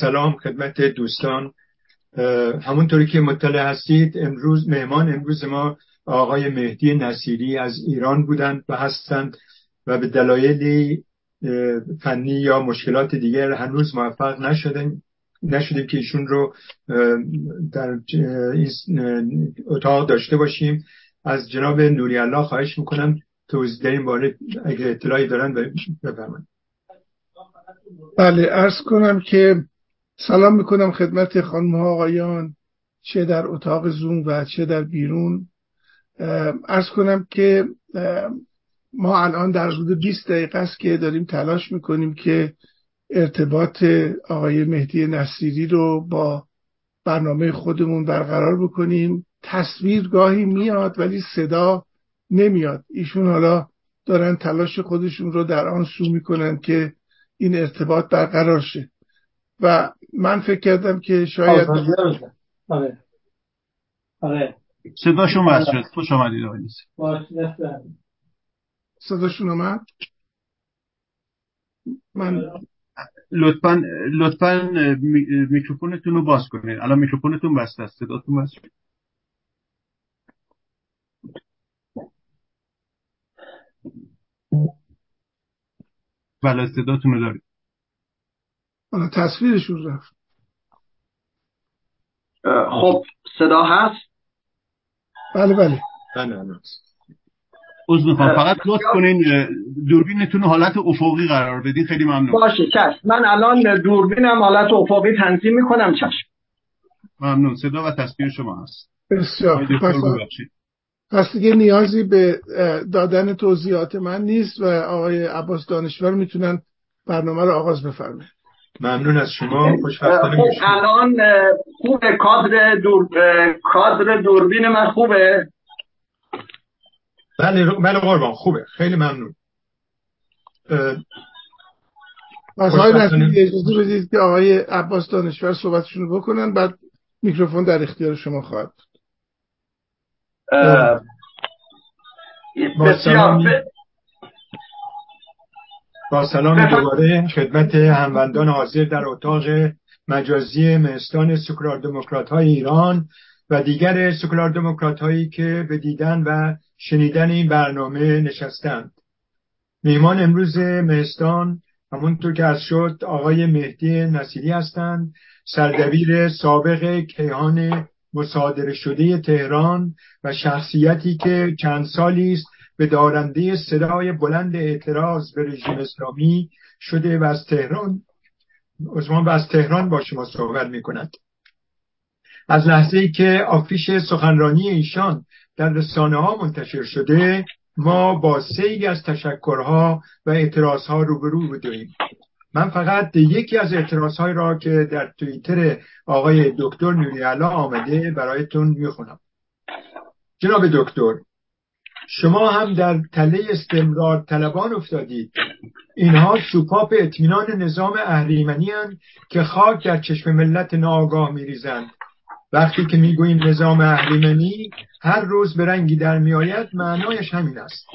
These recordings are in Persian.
سلام خدمت دوستان. همونطوری که مطلع هستید امروز مهمان امروز ما آقای مهدی نصیری از ایران بودند و هستند و به دلایلی فنی یا مشکلات دیگر هنوز موفق نشدیم نشدیم که ایشون رو در اتاق داشته باشیم. از جناب نوری الله خواهش می‌کنم توضیح در این باره اگر اطلاعی دارن بفرمایید. بله ارز کنم که سلام می‌کنم خدمت خانم ها آقایان چه در اتاق زوم و چه در بیرون. ارز کنم که ما الان در حدود 20 دقیقه است که داریم تلاش می‌کنیم که ارتباط آقای مهدی نصیری رو با برنامه خودمون برقرار بکنیم. تصویر گاهی میاد ولی صدا نمیاد. ایشون حالا دارن تلاش خودشون رو در آن سو می‌کنن که این ارتباط برقرار شه. و من فکر کردم که شاید آره. آره. صداشون بس شد. خوش آمدید آقای صداشون اومد؟ من لطفا لطفا میکروفونتون رو باز کنید. الان میکروفونتون بسته است. صداتون بس شد. بله صداتون رو دارید. حالا تصویرشون رفت. خب صدا هست؟ بله بله. بله بله عذر می‌خوام فقط لطف کنین دوربینتون رو حالت افقی قرار بدین خیلی ممنون. باشه چشم من الان دوربینم حالت افقی تنظیم می‌کنم چشم. ممنون. صدا و تصویر شما هست. بسیار پس. پس دیگه نیازی به دادن توضیحات من نیست و آقای عباس دانشور می‌تونن برنامه رو آغاز بفرمایید. ممنون از شما خوشبختانه خب. الان خوبه. کادر دور کادر دوربین من خوبه؟ بله بله قربان خوبه. خیلی ممنون. اجازه بدید که آقای عباس دانشور صحبتشون رو بکنن بعد میکروفون در اختیار شما خواهد. بسیار. با سلام دوباره خدمت هموندان حاضر در اتاق مجازی مهستان سکولار دموکرات های ایران و دیگر سکولار دموکرات هایی که به دیدن و شنیدن این برنامه نشستند. میهمان امروز مهستان همونطور که از شد آقای مهدی نصیری هستند سردبیر سابق کیهان مصادره شده تهران و شخصیتی که چند سالی است به دارنده صدای بلند اعتراض به رژیم اسلامی شده و از تهران عثمان و از تهران با شما صحبت می کند از لحظه ای که آفیش سخنرانی ایشان در رسانه ها منتشر شده ما با سیلی از تشکرها و اعتراضها روبرو بودیم. من فقط یکی از اعتراضهای را که در توییتر آقای دکتر نوریالا آمده برایتون می‌خونم. جناب دکتر شما هم در تله استمرار طلبان افتادید. اینها سوپاپ اطمینان نظام اهریمنی هستند که خاک در چشم ملت ناآگاه میریزند. وقتی که می‌گوییم نظام اهریمنی هر روز به رنگی در میآید معنایش همین است.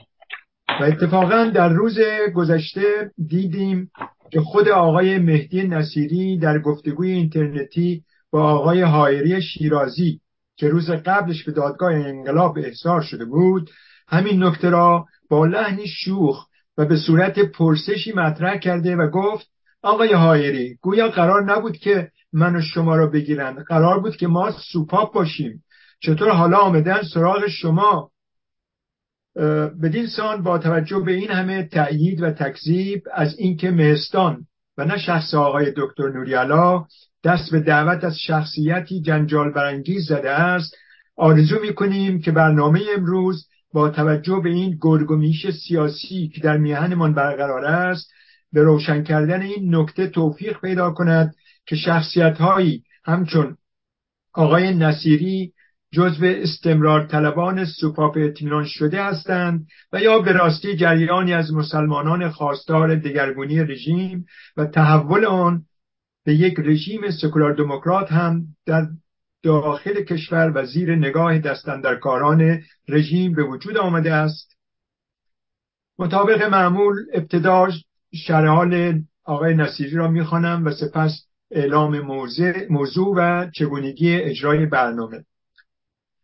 و اتفاقا در روز گذشته دیدیم که خود آقای مهدی نصیری در گفتگوی اینترنتی با آقای حایری شیرازی که روز قبلش به دادگاه انقلاب احضار شده بود همین نکته را با لحنی شوخ و به صورت پرسشی مطرح کرده و گفت آقای حایری گویا قرار نبود که من و شما را بگیرند. قرار بود که ما سوپاپ باشیم. چطور حالا آمدن سراغ شما؟ بدین سان با توجه به این همه تأیید و تکذیب از اینکه مهستان و نه شخص آقای دکتر نوریالا دست به دعوت از شخصیتی جنجال برانگیز زده است آرزو می‌کنیم که برنامه امروز با توجه به این گرگومیش سیاسی که در میهنمان برقرار است به روشن کردن این نکته توفیق پیدا کند که شخصیت هایی همچون آقای نصیری جزو استمرار طلبان سوپاپ اطمینان شده هستند و یا به راستی جریانی از مسلمانان خواستار دگرگونی رژیم و تحول آن به یک رژیم سکولار دموکرات هم در داخل کشور و زیر نگاه دستندرکاران رژیم به وجود آمده است. مطابق معمول ابتدا شرحال آقای نصیری را می‌خوانم و سپس اعلام موضوع و چگونگی اجرای برنامه.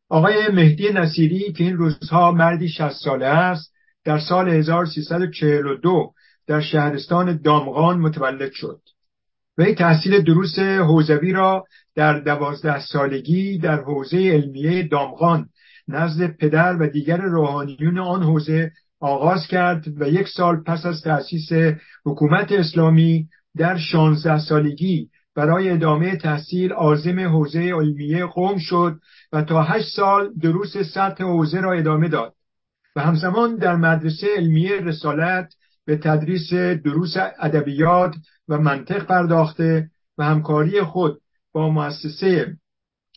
آقای مهدی نصیری که این روزها مردی 60 ساله است در سال 1342 در شهرستان دامغان متولد شد. وی تحصیل دروس حوزوی را در دوازده سالگی در حوزه علمیه دامغان نزد پدر و دیگر روحانیون آن حوزه آغاز کرد و یک سال پس از تأسیس حکومت اسلامی در شانزده سالگی برای ادامه تحصیل عازم حوزه علمیه قوم شد و تا هشت سال دروس سطح حوزه را ادامه داد و همزمان در مدرسه علمیه رسالت به تدریس دروس ادبیات و منطق پرداخته و همکاری خود با مؤسسه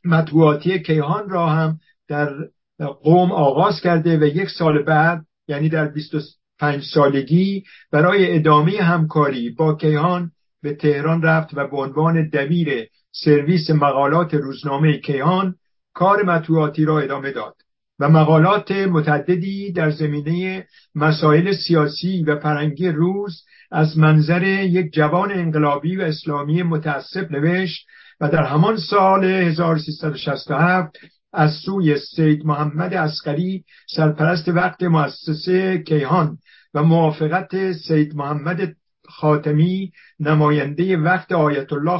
مطبوعاتی کیهان را هم در قوم آغاز کرده و یک سال بعد یعنی در 25 سالگی برای ادامه همکاری با کیهان به تهران رفت و به عنوان دبیر سرویس مقالات روزنامه کیهان کار مطبوعاتی را ادامه داد. و مقالات متعددی در زمینه مسائل سیاسی و فرنگی روز از منظر یک جوان انقلابی و اسلامی متعصب نوشت و در همان سال 1367 از سوی سید محمد اسقری سرپرست وقت مؤسسه کیهان و موافقت سید محمد خاتمی نماینده وقت آیت الله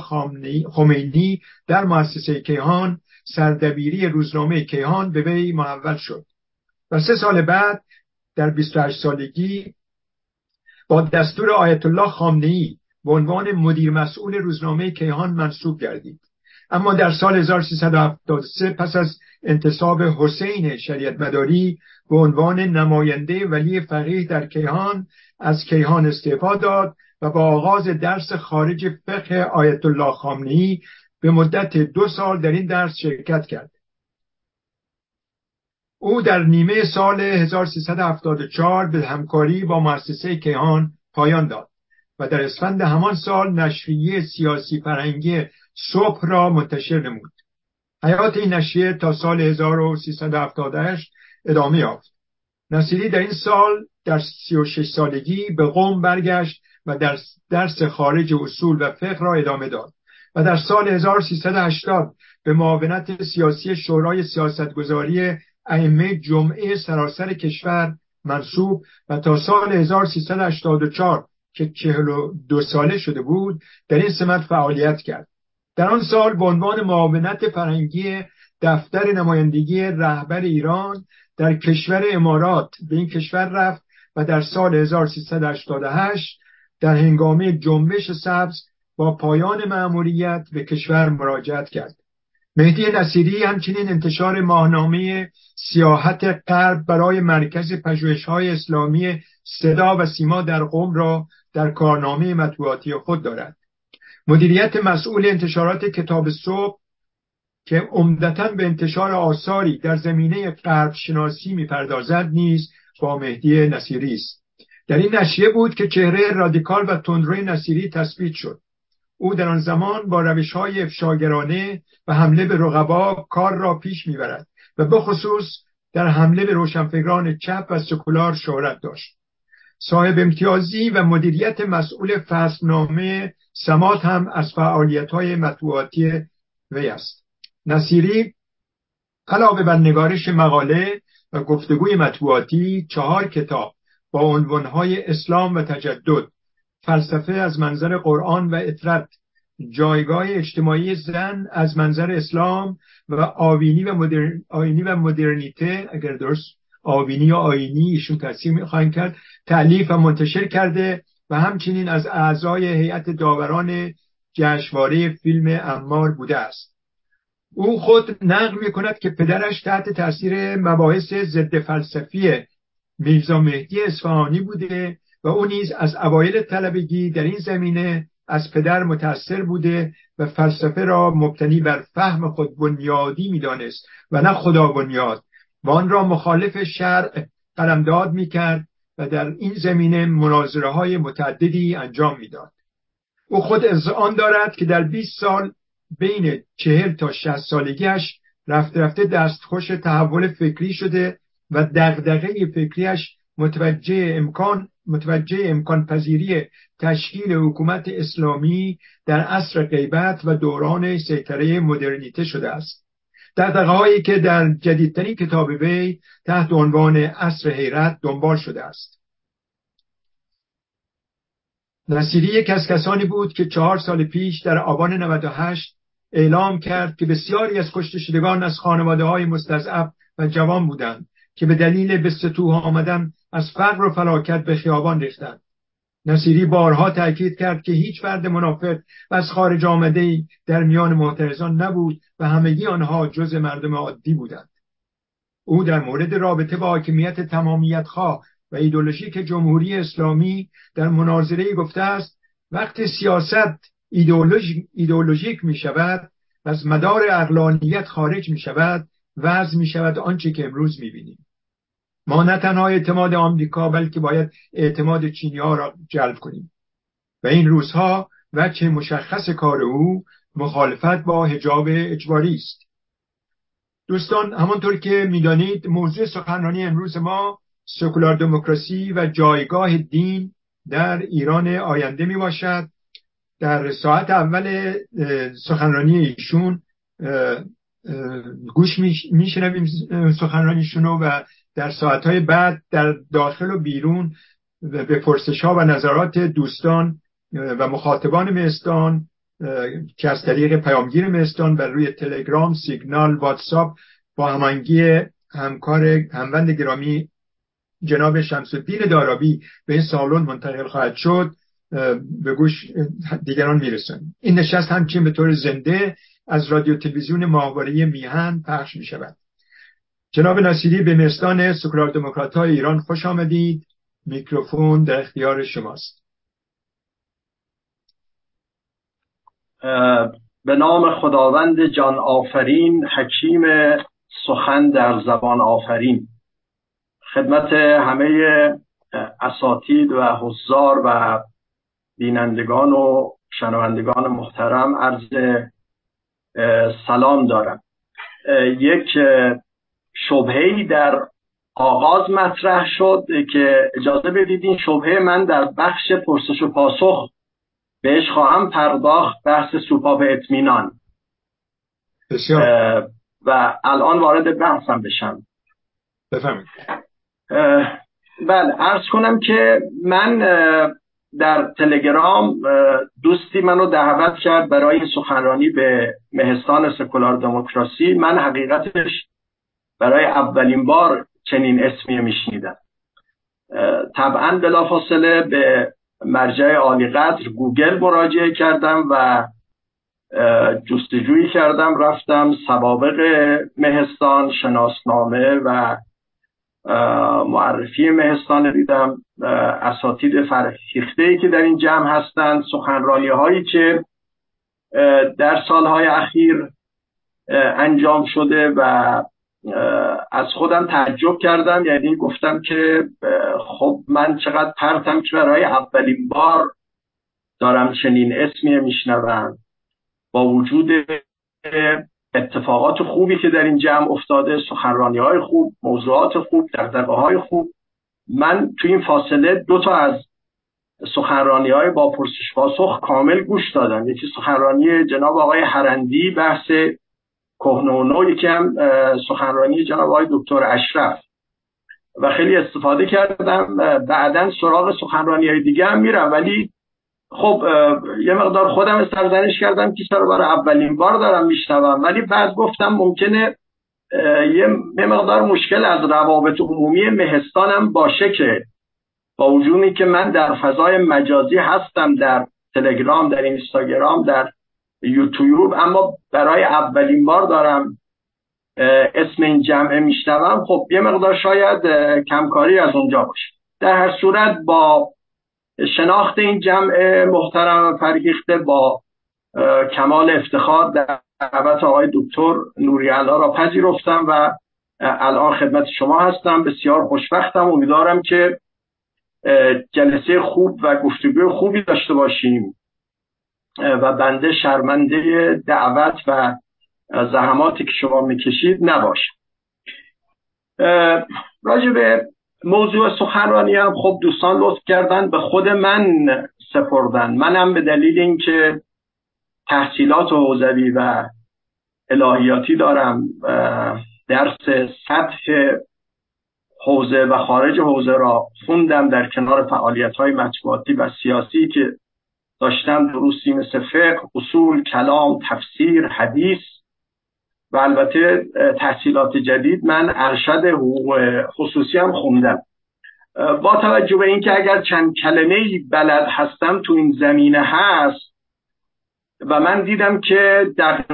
خمینی در مؤسسه کیهان سردبیری روزنامه کیهان به وی محول شد و سه سال بعد در 28 سالگی با دستور آیت الله خامنه‌ای به عنوان مدیر مسئول روزنامه کیهان منصوب گردید. اما در سال 1373 پس از انتصاب حسین شریعت مداری به عنوان نماینده ولی فقیه در کیهان از کیهان استعفا داد و با آغاز درس خارج فقه آیت الله خامنه‌ای به مدت دو سال در این درس شرکت کرد. او در نیمه سال 1374 به همکاری با مؤسسه کیهان پایان داد و در اسفند همان سال نشریه سیاسی فرهنگی صبح را منتشر نمود. حیات این نشریه تا سال 1378 ادامه یافت. نصیری در این سال در 36 سالگی به قوم برگشت و در درس خارج اصول و فقه را ادامه داد. و در سال 1380 به معاونت سیاسی شورای سیاستگذاری ائمه جمعه سراسر کشور منصوب و تا سال 1384 که 42 ساله شده بود در این سمت فعالیت کرد. در آن سال به عنوان معاونت فرهنگی دفتر نمایندگی رهبر ایران در کشور امارات به این کشور رفت و در سال 1388 در هنگامه جنبش سبز با پایان مأموریت به کشور مراجعت کرد. مهدی نصیری همچنین انتشار ماهنامه سیاحت غرب برای مرکز های اسلامی صدا و سیما در قوم را در کارنامه مطبوعاتی خود دارد. مدیریت مسئول انتشارات کتاب صبح که عمدتا به انتشار آثاری در زمینه غرب شناسی می‌پردازد نیز با مهدی نصیری است. در این نشریه بود که چهره رادیکال و تندروی نصیری تثبیت شد. او در آن زمان با روش های افشاگرانه و حمله به رقبا کار را پیش می‌برد و به خصوص در حمله به روشنفکران چپ و سکولار شهرت داشت. صاحب امتیازی و مدیریت مسئول فصلنامه سمات هم از فعالیت های مطبوعاتی وی است. نصیری علاوه بر نگارش مقاله و گفتگوی مطبوعاتی چهار کتاب با عنوانهای اسلام و تجدد فلسفه از منظر قرآن و اطرت جایگاه اجتماعی زن از منظر اسلام و آوینی و, مدرن... آینی و مدرنیته اگر درست آوینی یا آینی ایشون تصمیم خواهند کرد تعلیف و منتشر کرده و همچنین از اعضای هیئت داوران جشنواره فیلم امار بوده است. او خود نقل می کند که پدرش تحت تاثیر مباحث ضد فلسفی میرزا مهدی اصفهانی بوده او نیز از اوایل طلبگی در این زمینه از پدر متأثر بوده و فلسفه را مبتنی بر فهم خود بنیادی می‌دانست و نه خدا بنیاد. و آن را مخالف شرع قلمداد می‌کرد و در این زمینه مناظره های متعددی انجام می‌داد. او خود از آن دارد که در 20 سال بین چهل تا 60 سالگیش رفته رفته دستخوش تحول فکری شده و دغدغه فکریش متوجه امکان متوجه امکان پذیری تشکیل حکومت اسلامی در عصر غیبت و دوران سیطره مدرنیته شده است. در هایی که در جدیدترین کتاب وی تحت عنوان عصر حیرت دنبال شده است. نصیری یک از کسانی بود که چهار سال پیش در آبان 98 اعلام کرد که بسیاری از کشته شدگان از خانواده های مستضعف و جوان بودند که به دلیل به سطوح آمدن از فقر و فلاکت به خیابان ریختند نصیری بارها تاکید کرد که هیچ فرد منافق و از خارج آمده ای در میان معترضان نبود و همگی آنها جز مردم عادی بودند. او در مورد رابطه با حاکمیت تمامیت خواه و ایدولوژیک جمهوری اسلامی در مناظره گفته است وقتی سیاست ایدولوژیک می شود از مدار اقلانیت خارج می شود وضع می شود آنچه که امروز می بینیم ما نه تنها اعتماد آمریکا بلکه باید اعتماد چینی ها را جلب کنیم. و این روزها وجه مشخص کار او مخالفت با حجاب اجباری است. دوستان همانطور که می‌دانید موضوع سخنرانی امروز ما سکولار دموکراسی و جایگاه دین در ایران آینده می باشد در ساعت اول سخنرانی ایشون گوش میشنویم سخنرانیشون و در ساعتهای بعد در داخل و بیرون به پرسش ها و نظرات دوستان و مخاطبان مستان که از طریق پیامگیر مستان و روی تلگرام سیگنال واتساپ با همانگی همکار هموند گرامی جناب شمس الدین دارابی به این سالن منتقل خواهد شد به گوش دیگران می‌رسن این نشست همچین به طور زنده از رادیو تلویزیون ماهواره میهن پخش می شود جناب نصیری به مستان سکولار دموکرات های ایران خوش آمدید. میکروفون در اختیار شماست. به نام خداوند جان آفرین حکیم سخن در زبان آفرین. خدمت همه اساتید و حضار و بینندگان و شنوندگان محترم عرض سلام دارم. یک شبهی در آغاز مطرح شد که اجازه بدید این شبهه من در بخش پرسش و پاسخ بهش خواهم پرداخت بحث سوپاپ اطمینان. بسیار. و الان وارد بحثم بشم. بفهمید بله ارز کنم که من در تلگرام دوستی منو دعوت کرد برای سخنرانی به مهستان سکولار دموکراسی. من حقیقتش برای اولین بار چنین اسمی میشنیدم. طبعا بلافاصله به مرجع عالی قدر گوگل مراجعه کردم و جستجویی کردم رفتم سوابق مهستان شناسنامه و معرفی مهستان دیدم. اساتید فرهیخته ای که در این جمع هستند سخنرانی هایی که در سالهای اخیر انجام شده و از خودم تعجب کردم. یعنی گفتم که خب من چقدر پرتم که برای اولین بار دارم چنین اسمی میشنوم. با وجود اتفاقات خوبی که در این جمع افتاده سخنرانی های خوب موضوعات خوب دقدقه های خوب من تو این فاصله دو تا از سخنرانی های با پرسش پاسخ کامل گوش دادم. یکی سخنرانی جناب آقای هرندی بحث کهنونو یکی هم سخنرانی جناب آقای دکتر اشرف. و خیلی استفاده کردم بعدا سراغ سخنرانی های دیگه هم میرم. ولی خب یه مقدار خودم سرزنش کردم که چرا برای اولین بار دارم میشنوم. ولی بعد گفتم ممکنه یه مقدار مشکل از روابط عمومی مهستانم باشه که با وجودی که من در فضای مجازی هستم در تلگرام در اینستاگرام در یوتیوب اما برای اولین بار دارم اسم این جمعه میشنوم. خب یه مقدار شاید کمکاری از اونجا باشه. در هر صورت با شناخت این جمع محترم و فرگیخته با کمال افتخار دعوت آقای دکتر نوری را پذیرفتم و الان خدمت شما هستم. بسیار خوشبختم. امیدوارم که جلسه خوب و گفتگوی خوبی داشته باشیم. و بنده شرمنده دعوت و زحماتی که شما می‌کشید نباشم راجع به موضوع سخنرانی هم خب دوستان لطف کردن به خود من سپردن. منم به دلیل اینکه تحصیلات حوزوی و الهیاتی دارم درس سطح حوزه و خارج حوزه را خوندم در کنار فعالیت های مطبوعاتی و سیاسی که داشتم دروسی مثل فقه، اصول، کلام، تفسیر، حدیث و البته تحصیلات جدید من ارشد حقوق خصوصی هم خوندم. با توجه به اینکه اگر چند کلمه بلد هستم تو این زمینه هست و من دیدم که در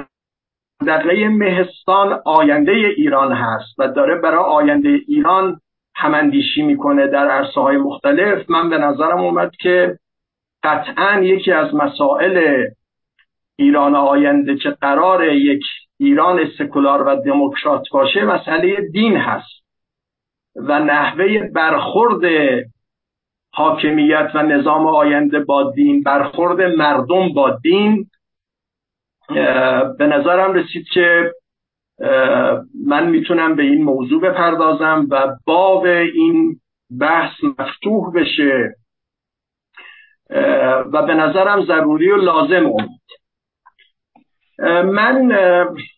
دقیقه مهستان آینده ایران هست و داره برای آینده ایران هماندیشی می‌کنه در عرصه های مختلف من به نظرم اومد که قطعا یکی از مسائل ایران آینده که قرار یک ایران سکولار و دموکرات باشه مسئله دین هست و نحوه برخورد حاکمیت و نظام آینده با دین برخورد مردم با دین به نظرم رسید که من می‌تونم به این موضوع بپردازم و باب این بحث مفتوح بشه. و به نظرم ضروری و لازم اومد من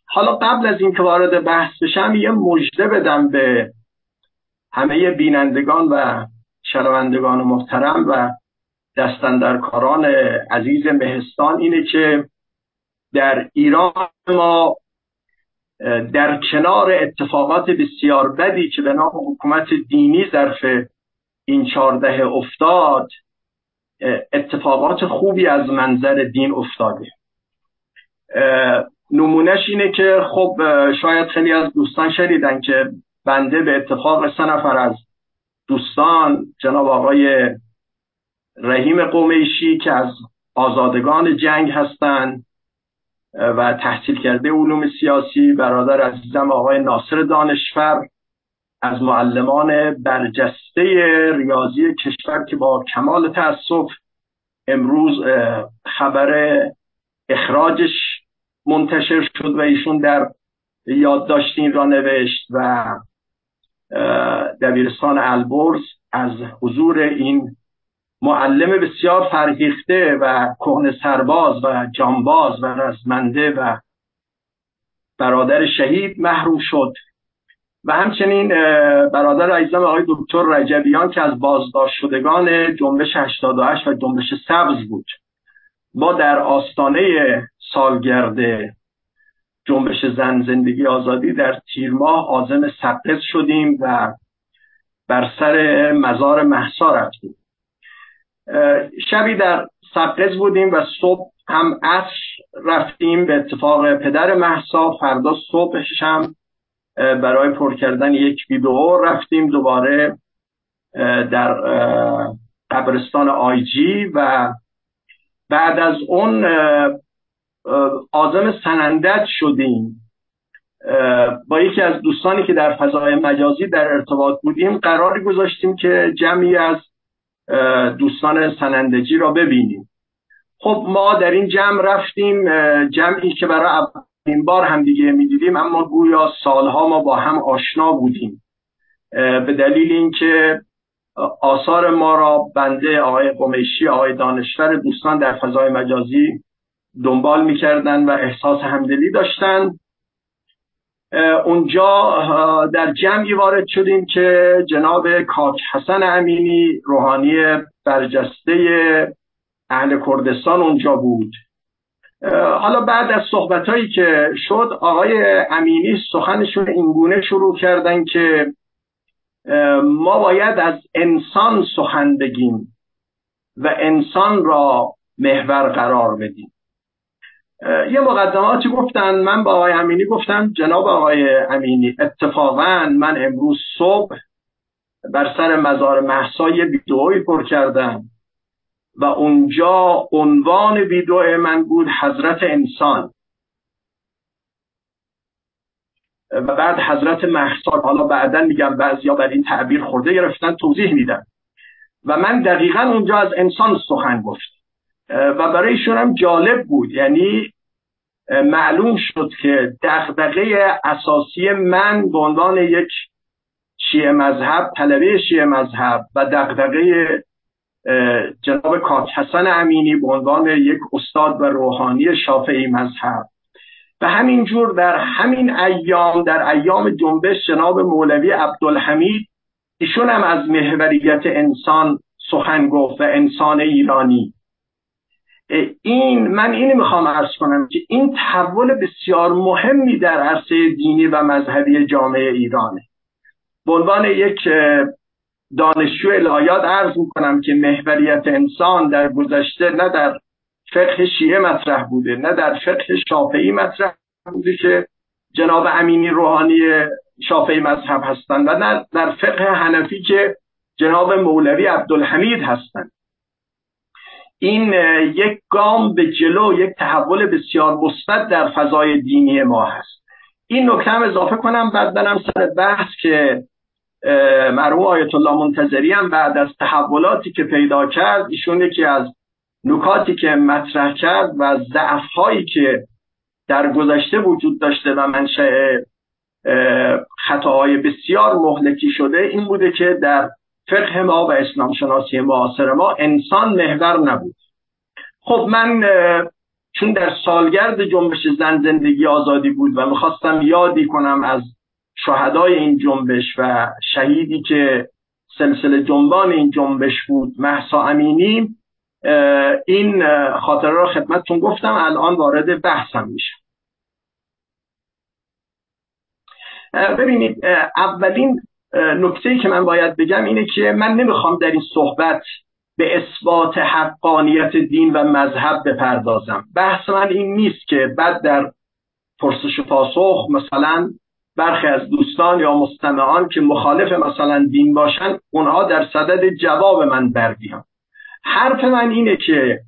حالا قبل از اینکه وارد بحث بشم یه مژده بدم به همه بینندگان و شنوندگان محترم و دستندرکاران عزیز مهستان. اینه که در ایران ما در کنار اتفاقات بسیار بدی که به نام حکومت دینی ظرف این چارده افتاد اتفاقات خوبی از منظر دین افتاده. نمونهش اینه که خب شاید خیلی از دوستان شنیدن که بنده به اتفاق سه نفر از دوستان جناب آقای رحیم قومیشی که از آزادگان جنگ هستند و تحصیل کرده علوم سیاسی برادر عزیزم آقای ناصر دانشفر از معلمان برجسته ریاضی کشور که با کمال تاسف امروز خبر اخراجش منتشر شد و ایشون در یادداشتین را نوشت و دبیرستان البرز از حضور این معلم بسیار فرهیخته و کهن سرباز و جانباز و رزمنده و برادر شهید محروم شد. و همچنین برادر عزیزم آقای دکتر رجبیان که از بازداشت شدگان جنبش 88 و جنبش سبز بود ما در آستانه سالگرد جنبش زن زندگی آزادی در تیر ماه آزم سقز شدیم و بر سر مزار محسا رفتیم. شبی در سقز بودیم و صبح هم عصر رفتیم به اتفاق پدر محسا فردا صبحش هم برای پر کردن یک ویدئو رفتیم دوباره در قبرستان آیجی و بعد از اون آزم سنندت شدیم. با یکی از دوستانی که در فضای مجازی در ارتباط بودیم قراری گذاشتیم که جمعی از دوستان سنندجی را ببینیم. خب ما در این جمع رفتیم جمعی که برای اولین بار هم دیگه می‌دیدیم اما گویا سالها ما با هم آشنا بودیم. به دلیل اینکه آثار ما را بنده آقای قمیشی آقای دانشور دوستان در فضای مجازی دنبال می‌کردن و احساس همدلی داشتن. اونجا در جمعی وارد شدیم که جناب کاک حسن امینی روحانی برجسته اهل کردستان اونجا بود. حالا بعد از صحبت هایی که شد آقای امینی سخنشون اینگونه شروع کردن که ما باید از انسان سخن بگیم و انسان را محور قرار بدیم. یه مقدماتی گفتن من با آقای امینی گفتم جناب آقای امینی اتفاقا من امروز صبح بر سر مزار محسا یه پر کردم. و اونجا عنوان ویدئو من بود حضرت انسان. و بعد حضرت محسا حالا بعدا میگم بعضیا بر این تعبیر خورده گرفتن توضیح میدم و من دقیقا اونجا از انسان سخن گفت. و برای هم جالب بود. یعنی معلوم شد که دغدغه اساسی من به عنوان یک شیعه مذهب طلبه شیعه مذهب و دغدغه جناب کاک حسن امینی به عنوان یک استاد و روحانی شافعی مذهب. و همینجور در همین ایام در ایام جنبش جناب مولوی عبدالحمید ایشون هم از محوریت انسان سخن گفت و انسان ایرانی. این من اینی می‌خوام ارز کنم که این تحول بسیار مهمی در عرصه دینی و مذهبی جامعه ایرانه. به عنوان یک دانشجو الهیات عرض می‌کنم که محوریت انسان در گذشته نه در فقه شیعه مطرح بوده نه در فقه شافعی مطرح بوده که جناب امینی روحانی شافعی مذهب هستند و نه در فقه حنفی که جناب مولوی عبدالحمید هستند. این یک گام به جلو یک تحول بسیار مثبت در فضای دینی ما هست. این نکته هم اضافه کنم بعد برم سر بحث که مرحوم آیت الله منتظری هم بعد از تحولاتی که پیدا کرد ایشون یکی از نکاتی که مطرح کرد و ضعف هایی که در گذشته وجود داشته و منشأ خطاهای بسیار مهلکی شده این بوده که در فقه ما و اسلام شناسی معاصر ما انسان محور نبود. خب من چون در سالگرد جنبش زن زندگی آزادی بود و می‌خواستم یادی کنم از شهدای این جنبش و شهیدی که سلسله جنبان این جنبش بود محسا امینی این خاطره را خدمتتون گفتم الان وارد بحثم میشم ببینید اولین نکته که من باید بگم اینه که من نمی‌خوام در این صحبت به اثبات حقانیت دین و مذهب بپردازم. بحث من این نیست که بعد در پرسش و پاسخ مثلا برخی از دوستان یا مستمعان که مخالف مثلا دین باشن اونها در صدد جواب من بردیان حرف من اینه که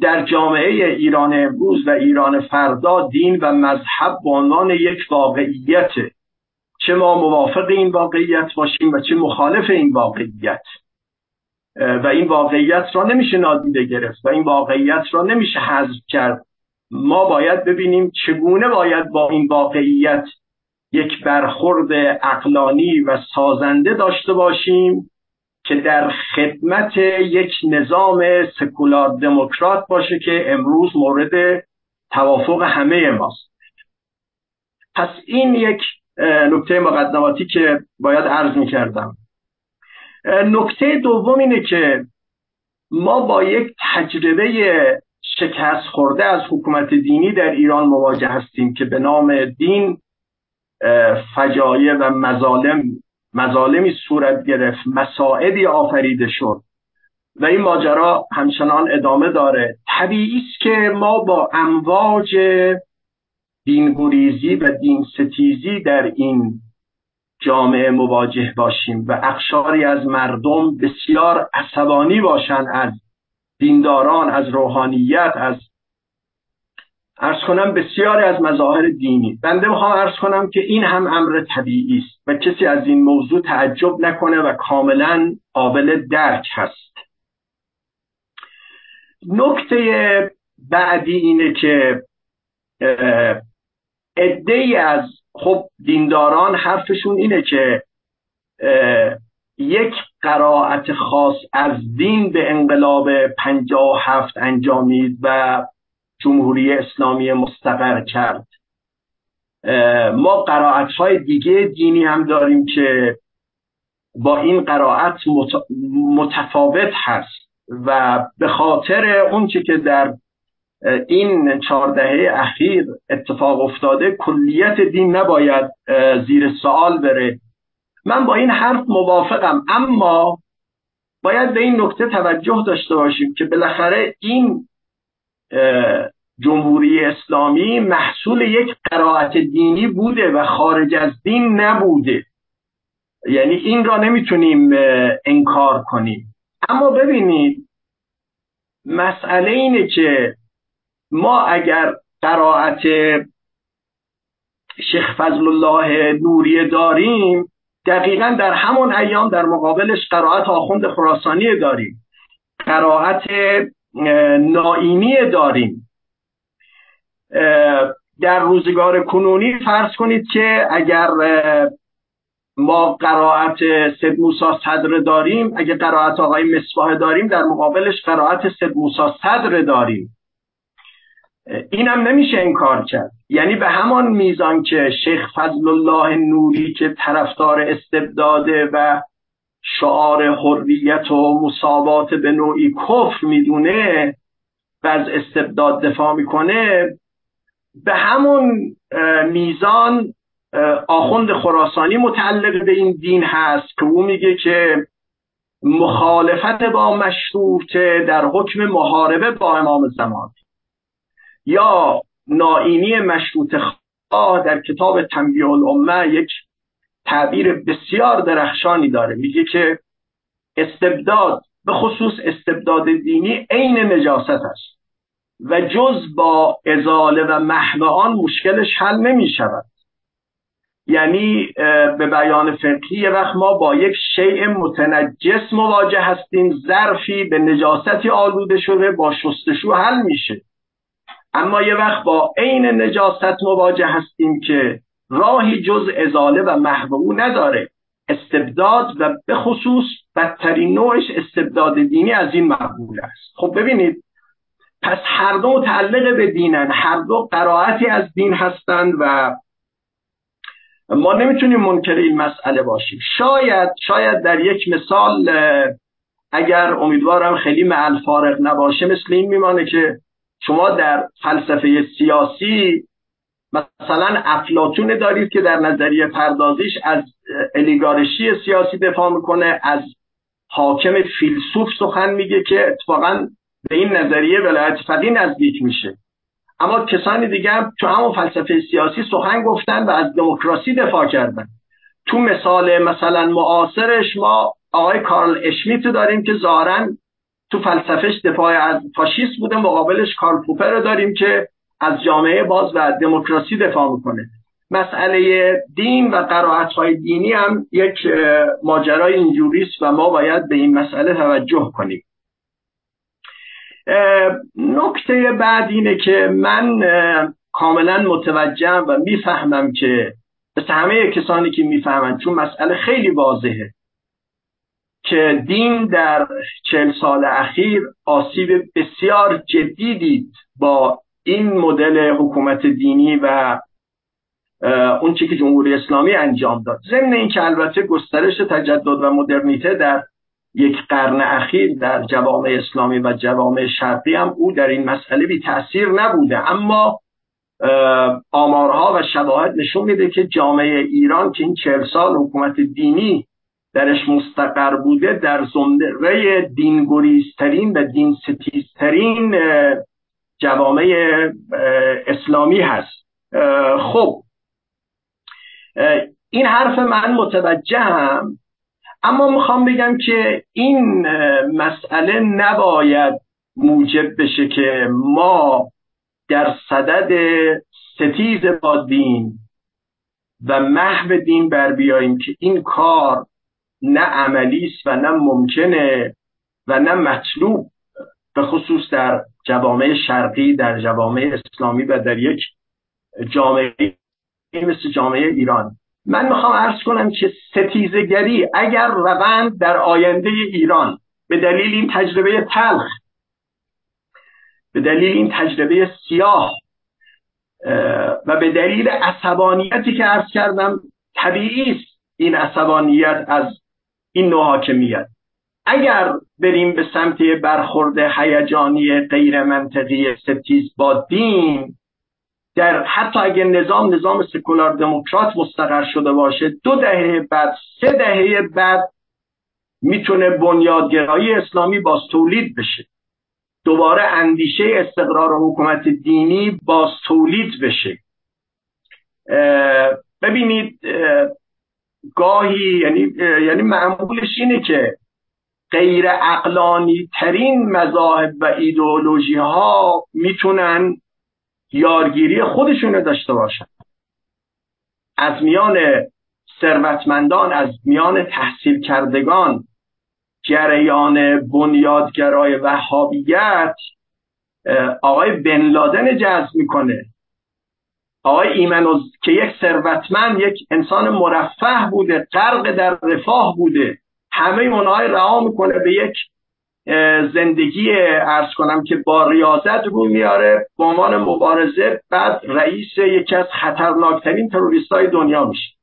در جامعه ایران امروز و ایران فردا دین و مذهب به عنوان یک واقعیت چه ما موافق این واقعیت باشیم و چه مخالف این واقعیت. و این واقعیت را نمیشه نادیده گرفت و این واقعیت را نمیشه حذف کرد. ما باید ببینیم چگونه باید با این واقعیت یک برخورد اقلانی و سازنده داشته باشیم که در خدمت یک نظام سکولار دموکرات باشه که امروز مورد توافق همه ماست. پس این یک نکته مقدماتی که باید عرض می کردم نکته دوم اینه که ما با یک تجربه شکست خورده از حکومت دینی در ایران مواجه هستیم که به نام دین فجایع و مظالم مظالمی صورت گرفت مسائبی آفریده شد. و این ماجرا همچنان ادامه داره. طبیعی است که ما با امواج دینگریزی و دین ستیزی در این جامعه مواجه باشیم و اقشاری از مردم بسیار عصبانی باشند از دینداران از روحانیت از ارز کنم بسیاری از مظاهر دینی. بنده می‌خوام ارز کنم که این هم امر طبیعی است و کسی از این موضوع تعجب نکنه و کاملا قابل درک هست. نکته بعدی اینه که ای از خب دینداران حرفشون اینه که یک قرائت خاص از دین به انقلاب پنجاه هفت انجامید و جمهوری اسلامی مستقر کرد. ما قرائت های دیگه دینی هم داریم که با این قرائت متفاوت هست و به خاطر اون که در این چهار دهه اخیر اتفاق افتاده کلیت دین نباید زیر سوال بره. من با این حرف موافقم اما باید به این نکته توجه داشته باشیم که بالاخره این جمهوری اسلامی محصول یک قرائت دینی بوده و خارج از دین نبوده. یعنی این را نمی‌تونیم انکار کنیم. اما ببینید مسئله اینه که ما اگر قرائت شیخ فضل الله نوری داریم دقیقا در همون ایام در مقابلش قرائت آخوند خراسانی داریم. قرائت نائینی داریم. در روزگار کنونی فرض کنید که اگر ما قرائت سید موسا صدر داریم اگر قرائت آقای مصباح داریم در مقابلش قرائت سید موسا صدر داریم. اینم نمیشه انکار کرد. یعنی به همان میزان که شیخ فضل الله نوری که طرفدار استبداده و شعار حریت و مساوات به نوعی کفر می‌دونه و از استبداد دفاع می‌کنه به همون میزان آخوند خراسانی متعلق به این دین هست که او میگه که مخالفت با مشروطه در حکم محاربه با امام زمان یا نائینی مشروط خواه در کتاب تنبیه الامه یک تعبیر بسیار درخشانی داره. میگه که استبداد به خصوص استبداد دینی عین نجاست است و جز با ازاله و محو آن مشکلش حل نمی شود. یعنی به بیان فقهی یه وقت ما با یک شیء متنجس مواجه هستیم. ظرفی به نجاستی آلوده شده با شستشو حل میشه. اما یه وقت با عین نجاست مواجه هستیم که راهی جز ازاله و محو او نداره. استبداد و به خصوص بدترین نوعش استبداد دینی از این مقبول است. خب ببینید پس هر دو متعلق به دینن. هر دو قرائتی از دین هستند و ما نمی‌تونیم منکر این مسئله باشیم. شاید شاید در یک مثال اگر امیدوارم خیلی معل فارغ نباشه مثل این میمانه که شما در فلسفه سیاسی مثلا افلاتون دارید که در نظریه پردازیش از الیگارشی سیاسی دفاع می‌کنه از حاکم فیلسوف سخن میگه که اتفاقا به این نظریه ولایت فقیه نزدیک میشه. اما کسانی دیگه تو همون فلسفه سیاسی سخن گفتن و از دموکراسی دفاع کردن. تو مثال مثلا معاصرش ما آقای کارل اشمیت داریم که ظاهرا تو فلسفهش دفاع از فاشیست بوده مقابلش کارل پوپر داریم که از جامعه باز و دموکراسی دفاع می‌کنه. مسئله دین و قرائت های دینی هم یک ماجرای اینجوریست و ما باید به این مسئله توجه کنیم. نکته بعد اینه که من کاملا متوجهم و می‌فهمم که مثل همه کسانی که می‌فهمن چون مسئله خیلی واضحه که دین در چل سال اخیر آسیب بسیار جدی دید با این مدل حکومت دینی و اون چی که جمهوری اسلامی انجام داد. ضمن این که البته گسترش تجدد و مدرنیته در یک قرن اخیر در جوامع اسلامی و جوامع شرقی هم او در این مسئله بی تاثیر نبوده. اما آمارها و شواهد نشون میده که جامعه ایران که این چهل سال حکومت دینی درش مستقر بوده در زمره دینگریزترین و دین ستیزترین جوامع اسلامی هست. خب. این حرف من متوجهم اما می‌خوام بگم که این مسئله نباید موجب بشه که ما در صدد ستیز با دین و محو دین بر بیاییم که این کار نه عملی است و نه ممکنه و نه مطلوب. به خصوص در جوامع شرقی در جوامع اسلامی و در یک جامعه مثل جامعه ایران. من می‌خوام ارز کنم که ستیزگری اگر روند در آینده ایران به دلیل این تجربه تلخ به دلیل این تجربه سیاه و به دلیل عصبانیتی که ارز کردم طبیعی است این عصبانیت از این نوع حاکمیت. اگر بریم به سمت برخورد هیجانی غیر منطقی ستیز با دین در حتی اگر نظام نظام سکولار دموکرات مستقر شده باشه دو دهه بعد سه دهه بعد می‌تونه بنیادگرایی اسلامی باز تولید بشه. دوباره اندیشه استقرار حکومت دینی باز تولید بشه ببینید گاهی یعنی یعنی معمولش اینه که غیر اقلانی ترین مذاهب و ایدئولوژی ها می‌تونن یارگیری خودشون داشته باشن. از میان ثروتمندان از میان تحصیل کردگان جریان بنیادگرای وهابیت آقای بن لادن جذب می‌کنه. آقای ایمنوز که یک ثروتمند یک انسان مرفه بوده غرق در رفاه بوده. همه اونهای رها می‌کنه به یک زندگی ارز کنم که با ریاضت رو میاره. به عنوان مبارزه بعد رئیس یکی از خطرناکترین تروریست های دنیا میشه.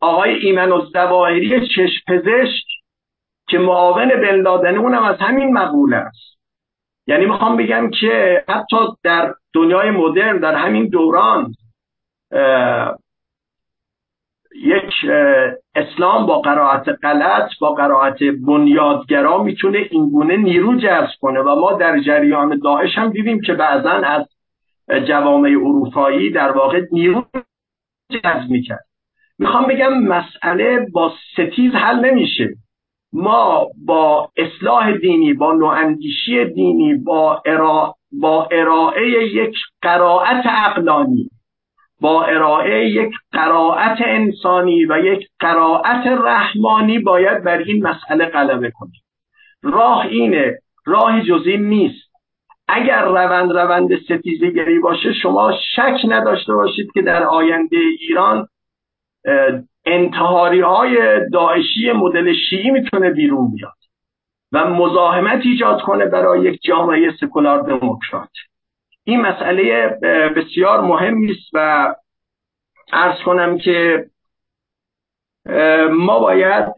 آقای ایمن الزواهری چشم پزشک که معاون بن لادن اونم از همین مقوله است. یعنی می‌خوام بگم که حتی در دنیای مدرن در همین دوران یک اسلام با قرائت غلط با قرائت بنیادگرا می‌تونه اینگونه نیرو جذب کنه و ما در جریان داعش هم دیدیم که بعضا از جوامع اروپایی در واقع نیرو جذب می‌کرد. می‌خوام بگم مسئله با ستیز حل نمیشه. ما با اصلاح دینی با نواندیشی دینی با, ارا... با ارائه یک قرائت عقلانی با ارائه یک قرائت انسانی و یک قرائت رحمانی باید بر این مسئله غلبه کنیم. راه اینه راه جزی نیست. اگر روند روند ستیزگری باشه شما شک نداشته باشید که در آینده ایران انتحاری های داعشی مدل شیعی می‌تونه بیرون بیاد و مزاحمت ایجاد کنه برای یک جامعه سکولار دموکرات. این مسئله بسیار مهمی است و ارز کنم که ما باید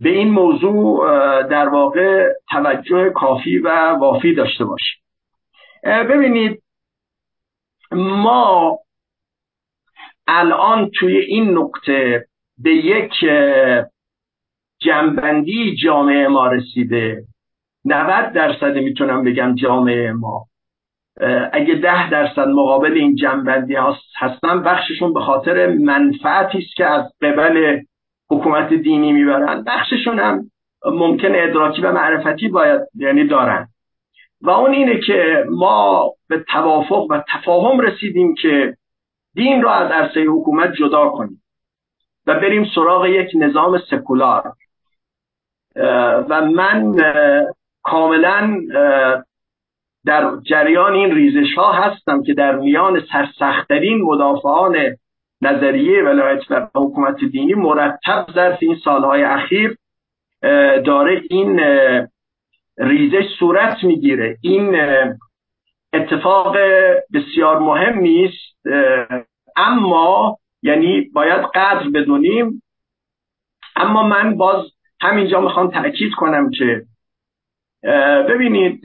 به این موضوع در واقع توجه کافی و وافی داشته باشیم. ببینید ما الان توی این نقطه به یک جنبندی جامعه ما رسیده. 90 درصد می‌تونم بگم جامعه ما. اگه ده درصد مقابل این جنبندی هستن بخششون به خاطر منفعتی است که از قبل حکومت دینی می‌برن. بخششون هم ممکن ادراکی و معرفتی باید یعنی دارن. و اون اینه که ما به توافق و تفاهم رسیدیم که دین را از عرصه حکومت جدا کنیم و بریم سراغ یک نظام سکولار. و من کاملا در جریان این ریزش ها هستم که در میان سرسختترین مدافعان نظریه ولایت و حکومت دینی مرتب ظرف این سالهای اخیر داره این ریزش صورت می‌گیره. این اتفاق بسیار مهمی است اما یعنی باید قدر بدونیم اما من باز همینجا می‌خوام تاکید کنم که ببینید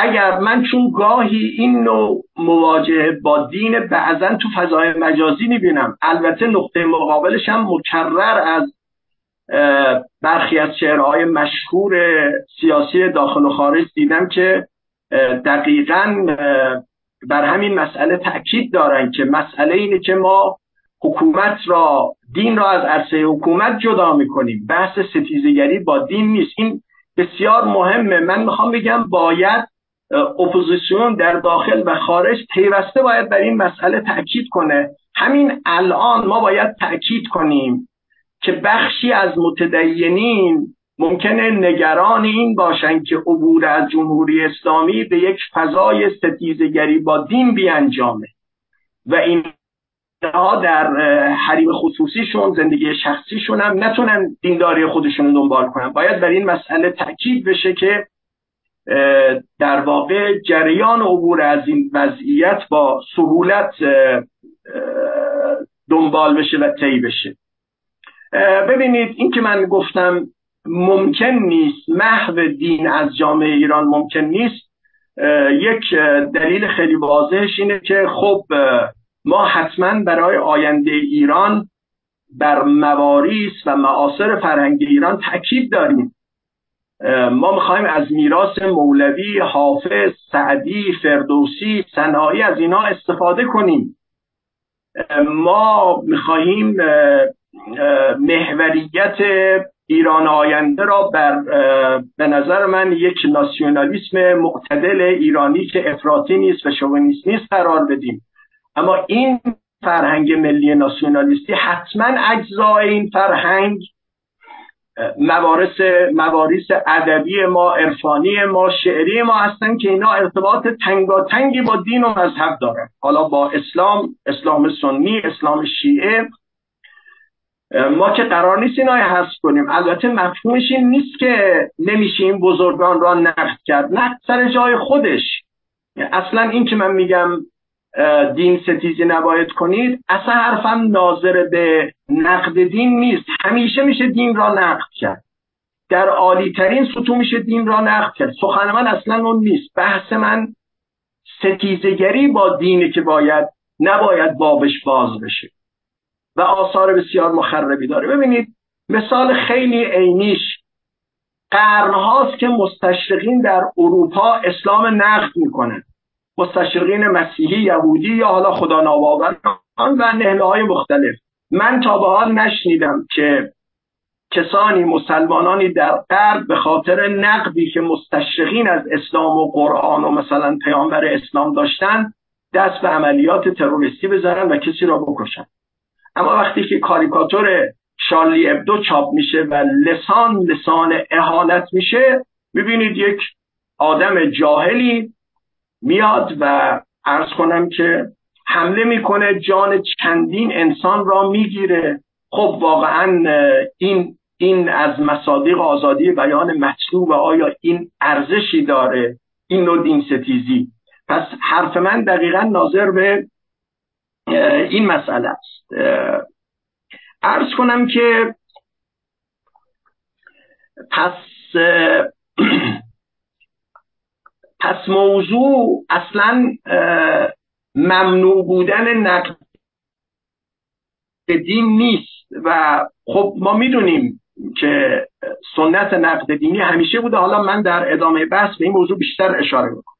اگر من چون گاهی این نوع مواجهه با دین بعضا تو فضای مجازی می‌بینم البته نقطه مقابلش هم مکرر از برخی از شعرهای مشهور سیاسی داخل و خارج دیدم که دقیقا بر همین مسئله تاکید دارن که مسئله اینه که ما حکومت را دین را از عرصه حکومت جدا می‌کنیم. بحث ستیزگری با دین نیست. این بسیار مهمه. من می‌خوام بگم باید اپوزیسیون در داخل و خارج پیوسته باید بر این مسئله تاکید کنه. همین الان ما باید تاکید کنیم که بخشی از متدینین ممکنه نگران این باشند که عبور از جمهوری اسلامی به یک فضای ستیزگری با دین بیانجامه و این در حریم خصوصیشون زندگی شخصیشون هم نتونن دینداری خودشون دنبال کنن. باید بر این مسئله تاکید بشه که در واقع جریان عبور از این وضعیت با سهولت دنبال بشه و طی بشه. ببینید این که من گفتم ممکن نیست محو دین از جامعه ایران ممکن نیست. یک دلیل خیلی واضحش اینه که خب ما حتما برای آینده ایران بر مواریس و معاصر فرهنگ ایران تاکید داریم. ما می‌خوایم از میراث مولوی حافظ سعدی فردوسی صناعی از اینا استفاده کنیم. ما می‌خواهیم محوریت ایران آینده را بر به نظر من یک ناسیونالیسم معتدل ایرانی که افراطی نیست و شوونیست نیست قرار بدیم. اما این فرهنگ ملی ناسیونالیستی حتما اجزای این فرهنگ موارث مواریس ادبی ما عرفانی ما شعری ما هستن که اینا ارتباط تنگاتنگی با دین و مذهب دارن. حالا با اسلام اسلام سنی اسلام شیعه ما که قرار نیست اینا حذف کنیم. البته مفهومش این نیست که نمیشه بزرگان را نقد کرد. نقد سر جای خودش. اصلا این که من میگم دین ستیزی نباید کنید. اصلا حرفم ناظر به نقد دین نیست. همیشه میشه دین را نقد کرد. در عالی ترین سطوح میشه دین را نقد کرد. سخن من اصلا اون نیست. بحث من ستیزگری با دینی که باید نباید بابش باز بشه. و آثار بسیار مخربی داره. ببینید مثال خیلی عینیش قرنهاست که مستشرقین در اروپا اسلام نقد می‌کنن. مستشرقین مسیحی یهودی یا حالا خدا ناباوران و نهله های مختلف. من تا به حال نشنیدم که کسانی مسلمانانی در غرب به خاطر نقدی که مستشرقین از اسلام و قرآن و مثلا پیامبر اسلام داشتن دست به عملیات تروریستی بزنن و کسی را بکشن. اما وقتی که کاریکاتور شارلی ابدو چاپ میشه و لسان لسان اهانت میشه می‌بینید یک آدم جاهلی میاد و ارز کنم که حمله می‌کنه جان چندین انسان را می‌گیره. خب واقعا این این از مصادیق آزادی بیان مطلوب آیا این ارزشی داره؟ این نوع دین ستیزی. پس حرف من دقیقا ناظر به این مسئله است. ارز کنم که پس پس موضوع اصلا ممنوع بودن نقد دین نیست و خب ما می‌دونیم که سنت نقد دینی همیشه بوده. حالا من در ادامه بحث به این موضوع بیشتر اشاره می‌کنم.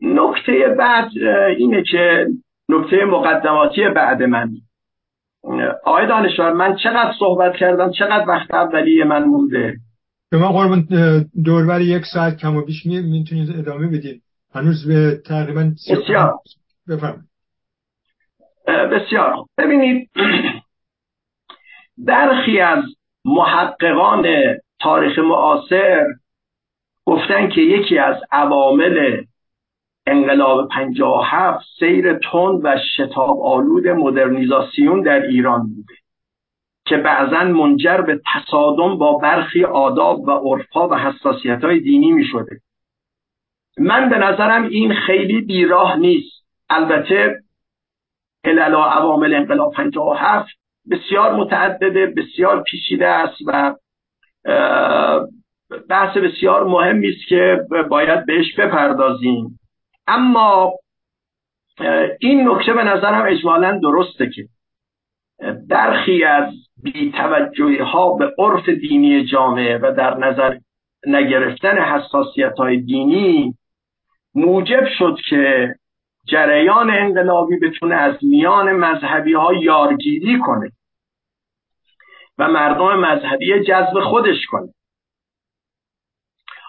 نکته بعد اینه که نکته مقدماتی بعد من. آقای دانشور من چقدر صحبت کردم چقدر وقت اولیه من مونده؟ به ما قربان دوربر یک ساعت کم و بیش می‌تونید ادامه بدید هنوز به تقریبا بسیار. بفهم بسیار. ببینید برخی از محققان تاریخ معاصر گفتن که یکی از عوامل انقلاب 57 سیر تند و شتاب آلود مدرنیزاسیون در ایران بوده. که بعضا منجر به تصادم با برخی آداب و عرفها و حساسیت های دینی می شده من به نظرم این خیلی بیراه نیست. البته و عوامل انقلاب 57 بسیار متعدده بسیار پیچیده است و بحث بسیار مهمی است که باید بهش بپردازیم. اما این نکته به نظرم اجمالا درسته که برخی از بیتوجهی ها به عرف دینی جامعه و در نظر نگرفتن حساسیت های دینی موجب شد که جریان انقلابی بتونه از میان مذهبی ها یارگیری کنه و مردم مذهبی جذب خودش کنه.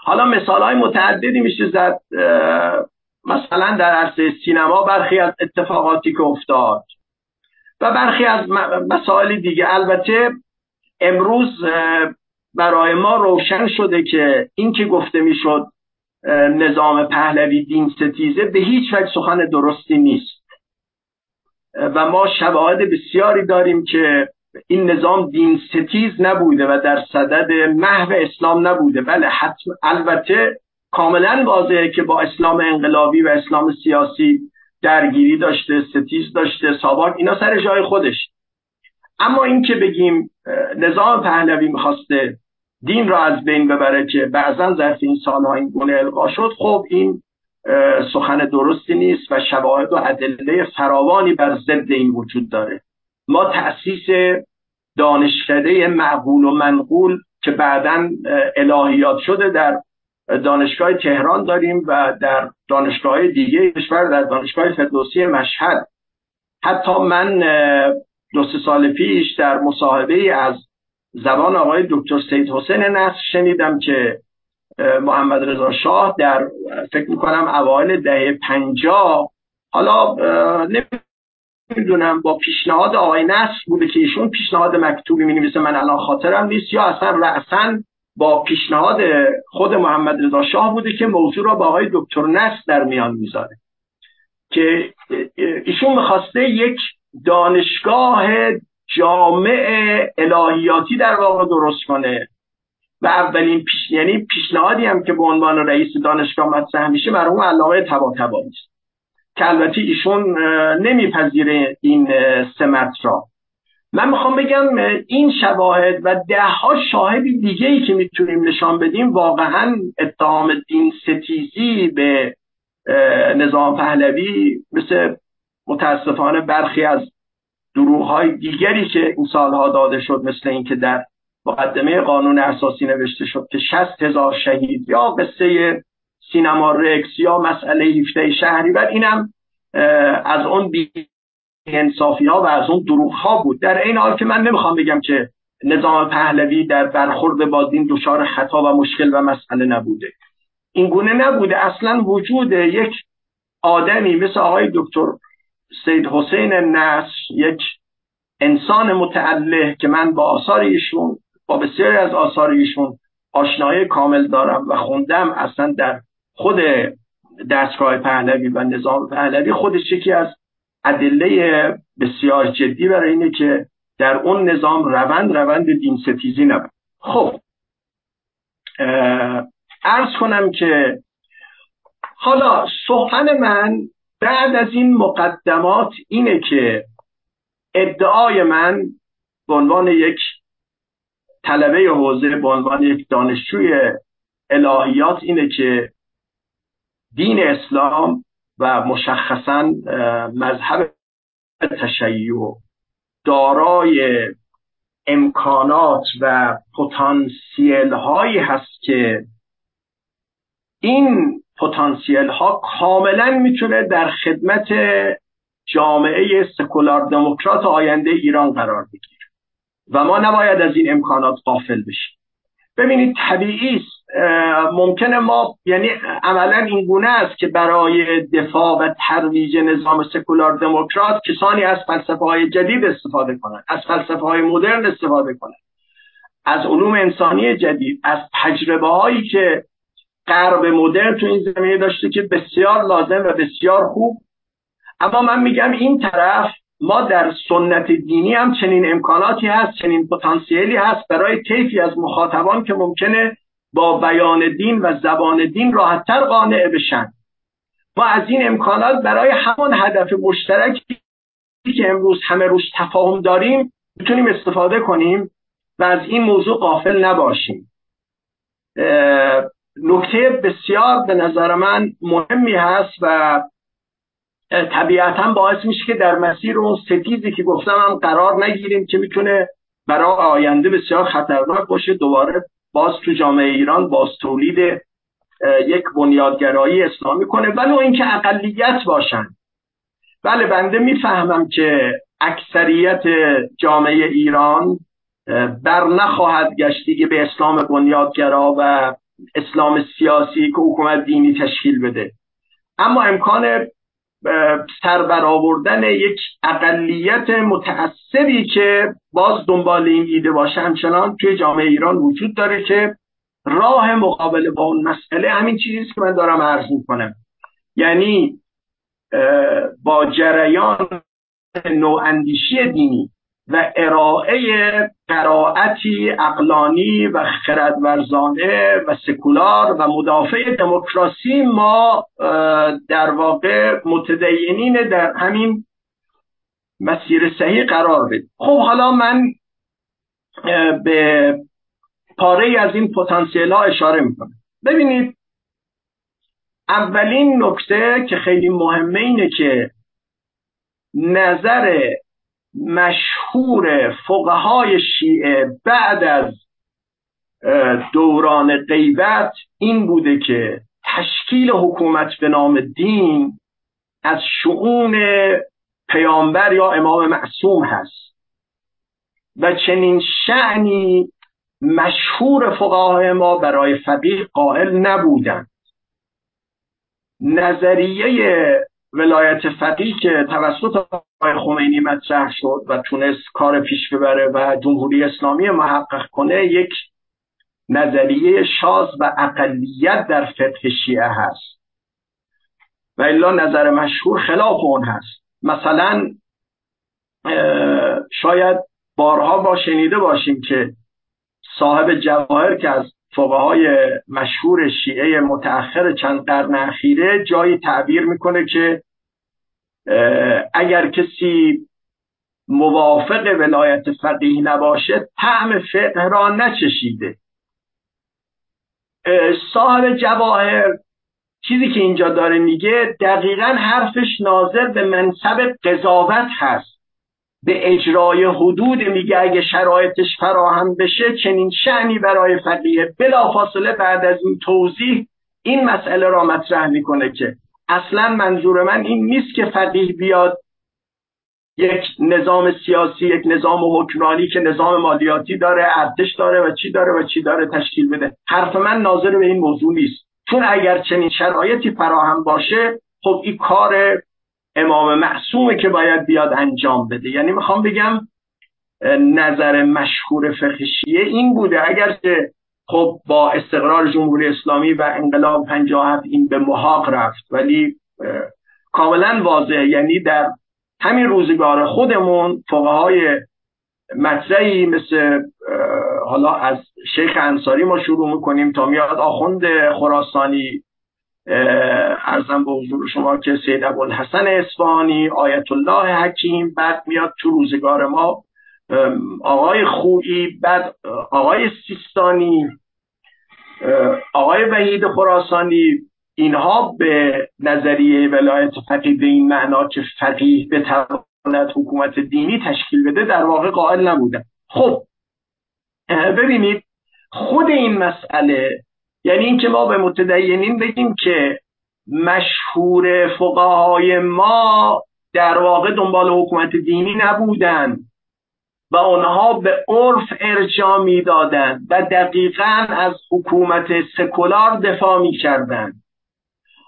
حالا مثال های متعددی میشه زد مثلا در عرصه سینما برخی از اتفاقاتی که افتاد. و برخی از مسائل دیگه. البته امروز برای ما روشن شده که این که گفته می‌شد نظام پهلوی دین ستیزه به هیچ وجه سخن درستی نیست. و ما شواهد بسیاری داریم که این نظام دین ستیز نبوده و در صدد محو اسلام نبوده. بله حتم البته کاملا واضحه که با اسلام انقلابی و اسلام سیاسی درگیری داشته ستیز داشته ساواک اینا سر جای خودش. اما این که بگیم نظام پهلوی می‌خواسته دین را از بین ببره که بعضا ظرف این سالها این گونه القا شد خب این سخن درستی نیست و شواهد و ادله فراوانی بر ضد این وجود داره. ما تأسیس دانشکده معقول و منقول که بعدا الهیات شده در دانشگاه تهران داریم و در دانشگاه دیگه کشور در دانشگاه فردوسی مشهد. حتی من دو سه سال پیش در مصاحبه از زبان آقای دکتر سید حسین نصر شنیدم که محمد رضا شاه در فکر می‌کنم اوایل دهه پنجاه حالا نمی‌دونم با پیشنهاد آقای نصر بوده که ایشون پیشنهاد مکتوبی می من الان خاطرم نیست یا اصلا رأسا با پیشنهاد خود محمد رضا شاه بوده که موضوع را با آقای دکتر نصر در میان می‌ذاره. که ایشون می‌خواسته یک دانشگاه جامع الهیاتی در واقع درست کنه. و اولین پیش یعنی پیشنهادی هم که به عنوان رئیس دانشگاه مطرح میشه مرحوم علامه طباطبایی است. که البته ایشون نمیپذیره این سمت را. من می‌خوام بگم این شواهد و ده ها شاهد دیگه ای که می‌تونیم نشان بدیم واقعا اتهام دین ستیزی به نظام پهلوی مثل متاسفانه برخی از دروغ های دیگری که این سالها داده شد مثل اینکه در مقدمه قانون اساسی نوشته شد که شست هزار شهید یا قصه سینما رکس یا مسئله هفته شهری و اینم از اون انصافی ها و از اون دروغ ها بود. در این حال که من نمی‌خوام بگم که نظام پهلوی در برخورد با دین دچار خطا و مشکل و مسئله نبوده. این گونه نبوده. اصلا وجود یک آدمی مثل آقای دکتر سید حسین نصر یک انسان متعله که من با آثار ایشون با بسیاری از آثار ایشون آشنایی کامل دارم و خوندم اصلا در خود دستگاه پهلوی و نظام پهلوی خودش یکی از ادله بسیار جدی برای اینه که در اون نظام روند روند دین ستیزی نبود. خب ارز کنم که حالا سخن من بعد از این مقدمات اینه که ادعای من به عنوان یک طلبه حوزه به عنوان یک دانشجوی الهیات اینه که دین اسلام و مشخصا مذهب تشیع دارای امکانات و پتانسیل هایی هست که این پتانسیل ها کاملا می‌تونه در خدمت جامعه سکولار دموکرات آینده ایران قرار بگیره. و ما نباید از این امکانات قافل بشیم. ببینید طبیعی است ممکنه ما یعنی عملا این گونه است که برای دفاع و ترویج نظام سکولار دموکرات کسانی از فلسفه های جدید استفاده کنند از فلسفه های مدرن استفاده کنند. از علوم انسانی جدید از تجربه هایی که غرب مدرن تو این زمینه داشته که بسیار لازم و بسیار خوب. اما من میگم این طرف ما در سنت دینی هم چنین امکاناتی هست چنین پتانسیلی هست برای طیفی از مخاطبان که ممکنه با بیان دین و زبان دین راحتتر قانع بشن. ما از این امکانات برای همان هدف مشترکی که امروز همه روش تفاهم داریم می‌تونیم استفاده کنیم و از این موضوع قافل نباشیم. نکته بسیار به نظر من مهمی هست و طبیعتا باعث میشه که در مسیر اون ستیزی که گفتم هم قرار نگیریم که می‌تونه برای آینده بسیار خطرناک باشه دوباره باز تو جامعه ایران باز تولید یک بنیادگرایی اسلامی کنه ولو اینکه اقلیت باشن. بله بنده می‌فهمم که اکثریت جامعه ایران بر نخواهد گشتی به اسلام بنیادگرا و اسلام سیاسی که حکومت دینی تشکیل بده. اما امکان سر برآوردن یک اقلیت متعصبی که باز دنبال این ایده باشه همچنان توی جامعه ایران وجود داره که راه مقابله با اون مسئله همین چیزی که من دارم عرض می‌کنم. یعنی با جریان نواندیشی دینی و ارائه قرائتی اقلانی و خردورزانه و سکولار و مدافع دموکراسی ما در واقع متدینین در همین مسیر صحیح قرار بدیم خب حالا من به پاره از این پتانسیل ها اشاره می‌کنه ببینید اولین نکته که خیلی مهمه اینه که نظر مشهور فقهای شیعه بعد از دوران غیبت این بوده که تشکیل حکومت به نام دین از شعون پیامبر یا امام معصوم هست. و چنین شعنی مشهور فقهای ما برای فقیه قائل نبودند. نظریه ولایت فقیه که توسط آقای خمینی مطرح شد و تونست کار پیش ببره و جمهوری اسلامی محقق کنه یک نظریه شاز و اقلیت در فقه شیعه هست. و الا نظر مشهور خلاف اون هست. مثلا شاید بارها با شنیده باشیم که صاحب جواهر که از فقهای مشهور شیعه متأخر چند قرن اخیره جایی تعبیر می‌کنه که اگر کسی موافق ولایت فقیه نباشه طعم فقه را نچشیده. صاحب جواهر چیزی که اینجا داره میگه دقیقا حرفش ناظر به منصب قضاوت هست. به اجرای حدود میگه اگه شرایطش فراهم بشه چنین شعنی برای فقیه بلافاصله بعد از این توضیح این مسئله را مطرح می‌کنه که اصلا منظور من این نیست که فقیه بیاد یک نظام سیاسی یک نظام حکمرانی که نظام مالیاتی داره ارتش داره و چی داره و چی داره تشکیل بده. حرف من ناظر به این موضوع نیست. چون اگر چنین شرایطی فراهم باشه خب این کار امام معصومه که باید بیاد انجام بده. یعنی می‌خوام بگم نظر مشهور فقهشیه این بوده. اگر که خب با استقرار جمهوری اسلامی و انقلاب 57 این به محاق رفت ولی کاملا واضح یعنی در همین روزگار خودمون فقهای مطرحی مثل حالا از شیخ انصاری ما شروع می‌کنیم تا میاد آخوند خراسانی ارزم به حضور شما که سید ابوالحسن اصفهانی آیت الله حکیم بعد میاد تو روزگار ما. آقای خویی بعد آقای سیستانی آقای وحید خراسانی. اینها به نظریه ولایت فقیه به این معنا که فقیه به حکومت دینی تشکیل بده در واقع قائل نبودن. خب ببینید خود این مسئله یعنی اینکه ما به متدینین بگیم که مشهور فقهای ما در واقع دنبال حکومت دینی نبودند و آنها به عرف ارجاع می‌دادند و دقیقا از حکومت سکولار دفاع می‌کردند.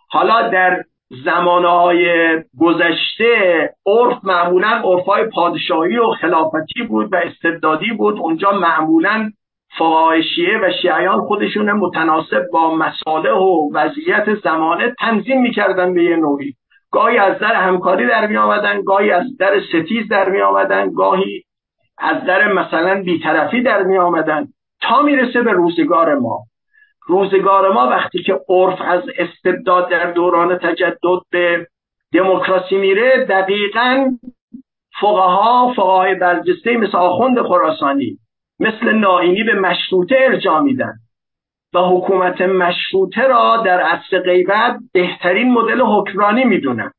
حالا در زمانهای گذشته عرف معمولا عرفای پادشاهی و خلافتی بود و استبدادی بود. اونجا معمولا فقهای و شیعیان خودشون متناسب با مساله و وضعیت زمانه تنظیم می‌کردن به یه نوعی. گاهی از در همکاری در می آمدن گاهی از در ستیز در می آمدن گاهی از در مثلا بیطرفی در می آمدن تا می‌رسه به روزگار ما. روزگار ما وقتی که عرف از استبداد در دوران تجدد به دموکراسی میره دقیقا فقها فقهای برجسته مثل آخوند خراسانی مثل ناینی به مشروطه ارجاع میدن و حکومت مشروطه را در عصر غیبت بهترین مدل حکمرانی می‌دونن.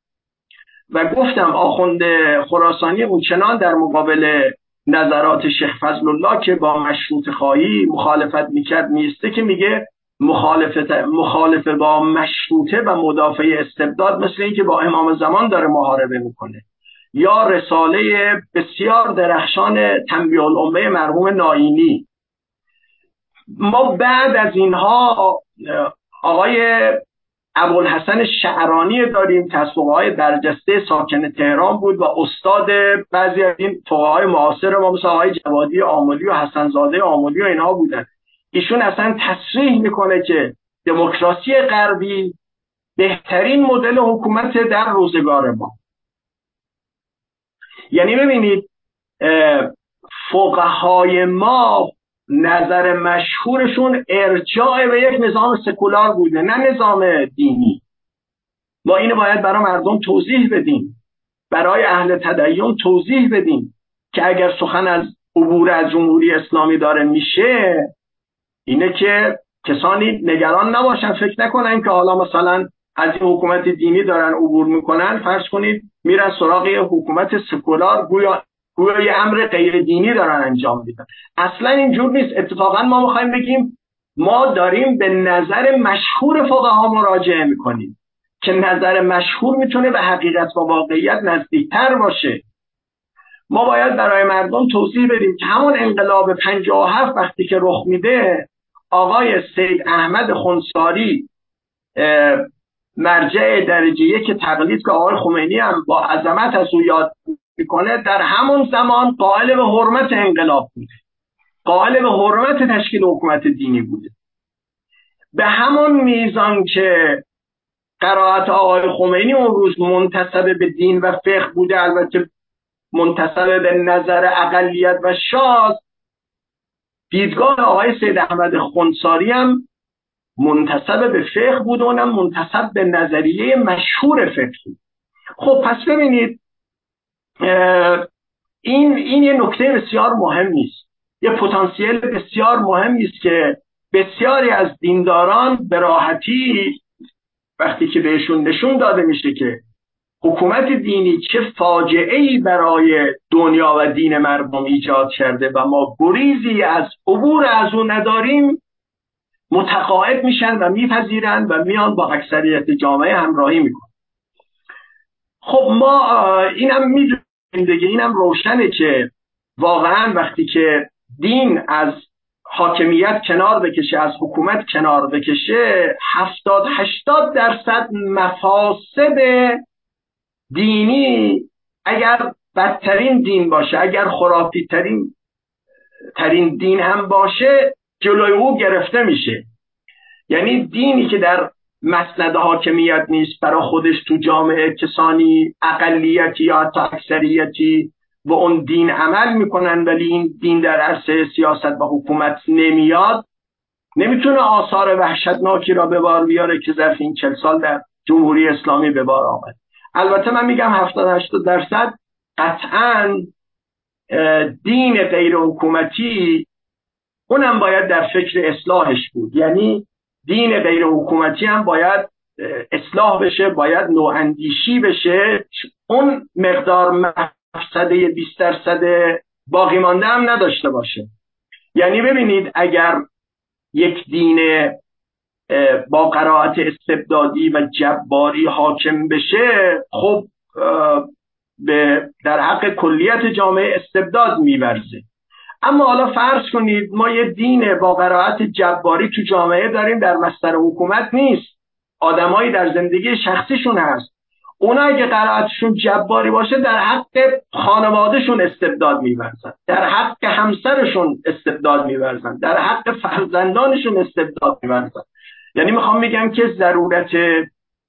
و گفتم آخوند خراسانی اونچنان در مقابل نظرات شیخ فضل الله که با مشروط خواهی مخالفت می‌کرد نیسته که میگه مخالفت مخالفه با مشروطه و مدافع استبداد مثل اینکه با امام زمان داره محاربه می‌کنه. یا رساله بسیار درخشان تنبیه الامه مرحوم ناینی. ما بعد از اینها آقای ابوالحسن شعرانی داریم که از های برجسته ساکن تهران بود و استاد بعضی از این فقهای معاصر ما مثل آقای جوادی آمولی و حسنزاده آمولی و اینها بودن. ایشون اصلا تصریح می‌کنه که دموکراسی غربی بهترین مدل حکومت در روزگار ما. یعنی ببینید فقهای ما نظر مشهورشون ارجاع به یک نظام سکولار بوده نه نظام دینی. ما اینو باید برای مردم توضیح بدیم. برای اهل تدین توضیح بدیم که اگر سخن از عبور از جمهوری اسلامی داره میشه اینه که کسانی نگران نباشن فکر نکنن که حالا مثلا از این حکومت دینی دارن عبور می‌کنن فرض کنید میرن سراغ حکومت سکولار گویا گویا یه امر غیر دینی دارن انجام میدن. اصلا اینجور نیست. اتفاقا ما می‌خوایم بگیم ما داریم به نظر مشهور فقها مراجعه می‌کنیم که نظر مشهور می‌تونه به حقیقت و واقعیت نزدیکتر باشه. ما باید برای مردم توضیح بدیم که همون انقلاب 57 وقتی که رخ میده آقای سید احمد خونساری مرجع درجه یک تقلید که آقای خمینی هم با عظمت از او یاد می‌کنه در همون زمان قائل به حرمت انقلاب بوده. قائل به حرمت تشکیل حکومت دینی بوده. به همون میزان که قرائت آقای خمینی اون روز منتصب به دین و فقه بوده البته منتصب به نظر اقلیت و شاز دیدگاه آقای سید احمد خونساری هم منتصب به فقه بود و اونم منتصب به نظریه مشهور فقهی خب پس ببینید این این یه نکته بسیار مهمی است یه پتانسیل بسیار مهمی است که بسیاری از دینداران به راحتی وقتی که بهشون نشون داده میشه که حکومت دینی چه فاجعه ای برای دنیا و دین مردم ایجاد کرده و ما گریزی از عبور از او نداریم متقاعد میشن و میپذیرن و میان با اکثریت جامعه همراهی می‌کنن. خب ما اینم می‌دونیم دیگه اینم روشنه که واقعا وقتی که دین از حاکمیت کنار بکشه از حکومت کنار بکشه هفتاد هشتاد درصد مفاسد دینی اگر بدترین دین باشه اگر خرافی ترین ترین دین هم باشه جلوی او گرفته میشه. یعنی دینی که در مسند حاکمیت نیست برای خودش تو جامعه کسانی اقلیتی یا حتی و اون دین عمل می‌کنن ولی این دین در عرصه سیاست و حکومت نمیاد. نمی‌تونه آثار وحشتناکی را به بار بیاره که ظرف این چل سال در جمهوری اسلامی به بار آمد. البته من میگم 70 80 درصد قطعا دین غیر حکومتی اونم باید در فکر اصلاحش بود. یعنی دین غیر حکومتی هم باید اصلاح بشه باید نواندیشی بشه. اون مقدار مفسده 20 درصد باقی مانده هم نداشته باشه. یعنی ببینید اگر یک دین با قرائت استبدادی و جباری حاکم بشه خب به در حق کلیت جامعه استبداد میورزه. اما حالا فرض کنید ما یه دین با قرائت جباری تو جامعه داریم در مستر حکومت نیست. آدمایی در زندگی شخصیشون هست. اونا اگه قرائتشون جباری باشه در حق خانوادهشون استبداد میورزن. در حق همسرشون استبداد میورزن. در حق فرزندانشون استبداد میورزن. یعنی می‌خوام بگم که ضرورت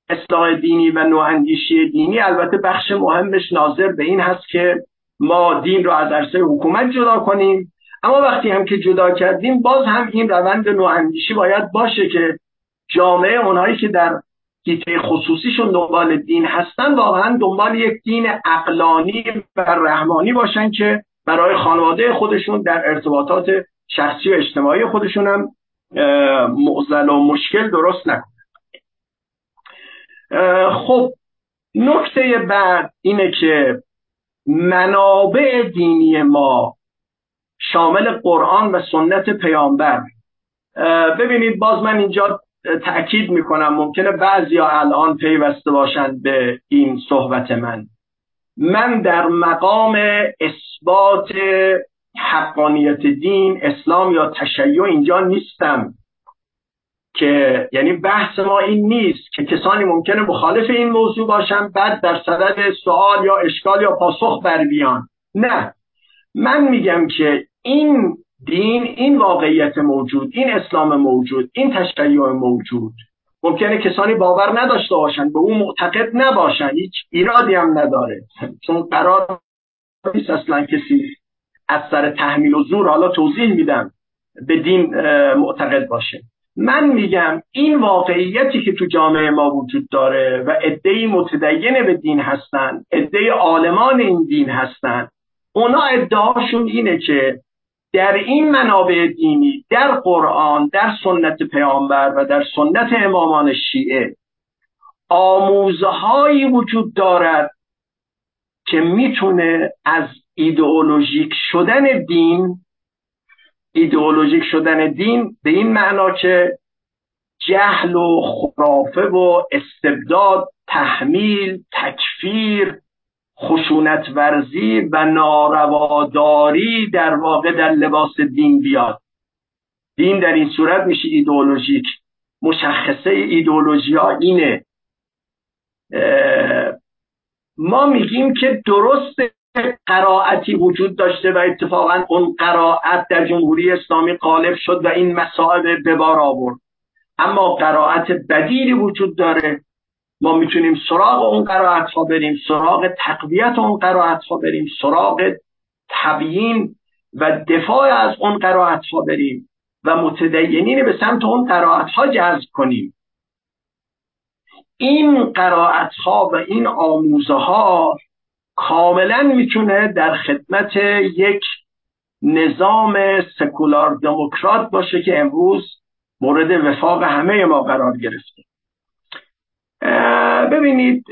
اصلاح دینی و نواندیشی دینی البته بخش مهمش ناظر به این هست که ما دین رو از عرصه حکومت جدا کنیم. اما وقتی هم که جدا کردیم باز هم این روند نواندیشی باید باشه که جامعه اونهایی که در گیته خصوصیشون دنبال دین هستن واقعا دنبال یک دین اقلانی و رحمانی باشن که برای خانواده خودشون در ارتباطات شخصی و اجتماعی خودشون هم معضل و مشکل درست نکنن. خب نکته بعد اینه که منابع دینی ما شامل قرآن و سنت پیامبر. ببینید باز من اینجا تأکید می‌کنم ممکنه بعضی الان پیوسته باشند به این صحبت من. من در مقام اثبات حقانیت دین اسلام یا تشیع اینجا نیستم. که یعنی بحث ما این نیست که کسانی ممکنه مخالف این موضوع باشن بعد در صدد سوال یا اشکال یا پاسخ بر بیان. نه. من میگم که این دین این واقعیت موجود این اسلام موجود این تشیع موجود. ممکنه کسانی باور نداشته باشن به اون معتقد نباشن هیچ ایرادی هم نداره. چون قرار نیست اصلا کسی از سر تحمیل و زور حالا توضیح میدم به دین معتقد باشه. من میگم این واقعیتی که تو جامعه ما وجود داره و عدهای متدین به دین هستن عده عالمان این دین هستن اونا ادعاشون اینه که در این منابع دینی در قرآن در سنت پیامبر و در سنت امامان شیعه آموزهایی وجود دارد که می‌تونه از ایدئولوژیک شدن دین ایدئولوژیک شدن دین به این معنا که جهل و خرافه و استبداد تحمیل تکفیر خشونت ورزی و نارواداری در واقع در لباس دین بیاد. دین در این صورت میشه ایدئولوژیک. مشخصه ایدئولوژی ها اینه ما میگیم که درست قرائتی وجود داشته و اتفاقا اون قرائت در جمهوری اسلامی غالب شد و این مسائل به بار آورد. اما قرائت بدیلی وجود داره. ما می‌تونیم سراغ اون قرائت ها بریم سراغ تقویت اون قرائت ها بریم سراغ تبیین و دفاع از اون قرائت ها بریم و متدینین به سمت اون قرائت ها جذب کنیم. این قرائت ها و این آموزه ها کاملا می‌تونه در خدمت یک نظام سکولار دموکرات باشه که امروز مورد وفاق همه ما قرار گرفته. ببینید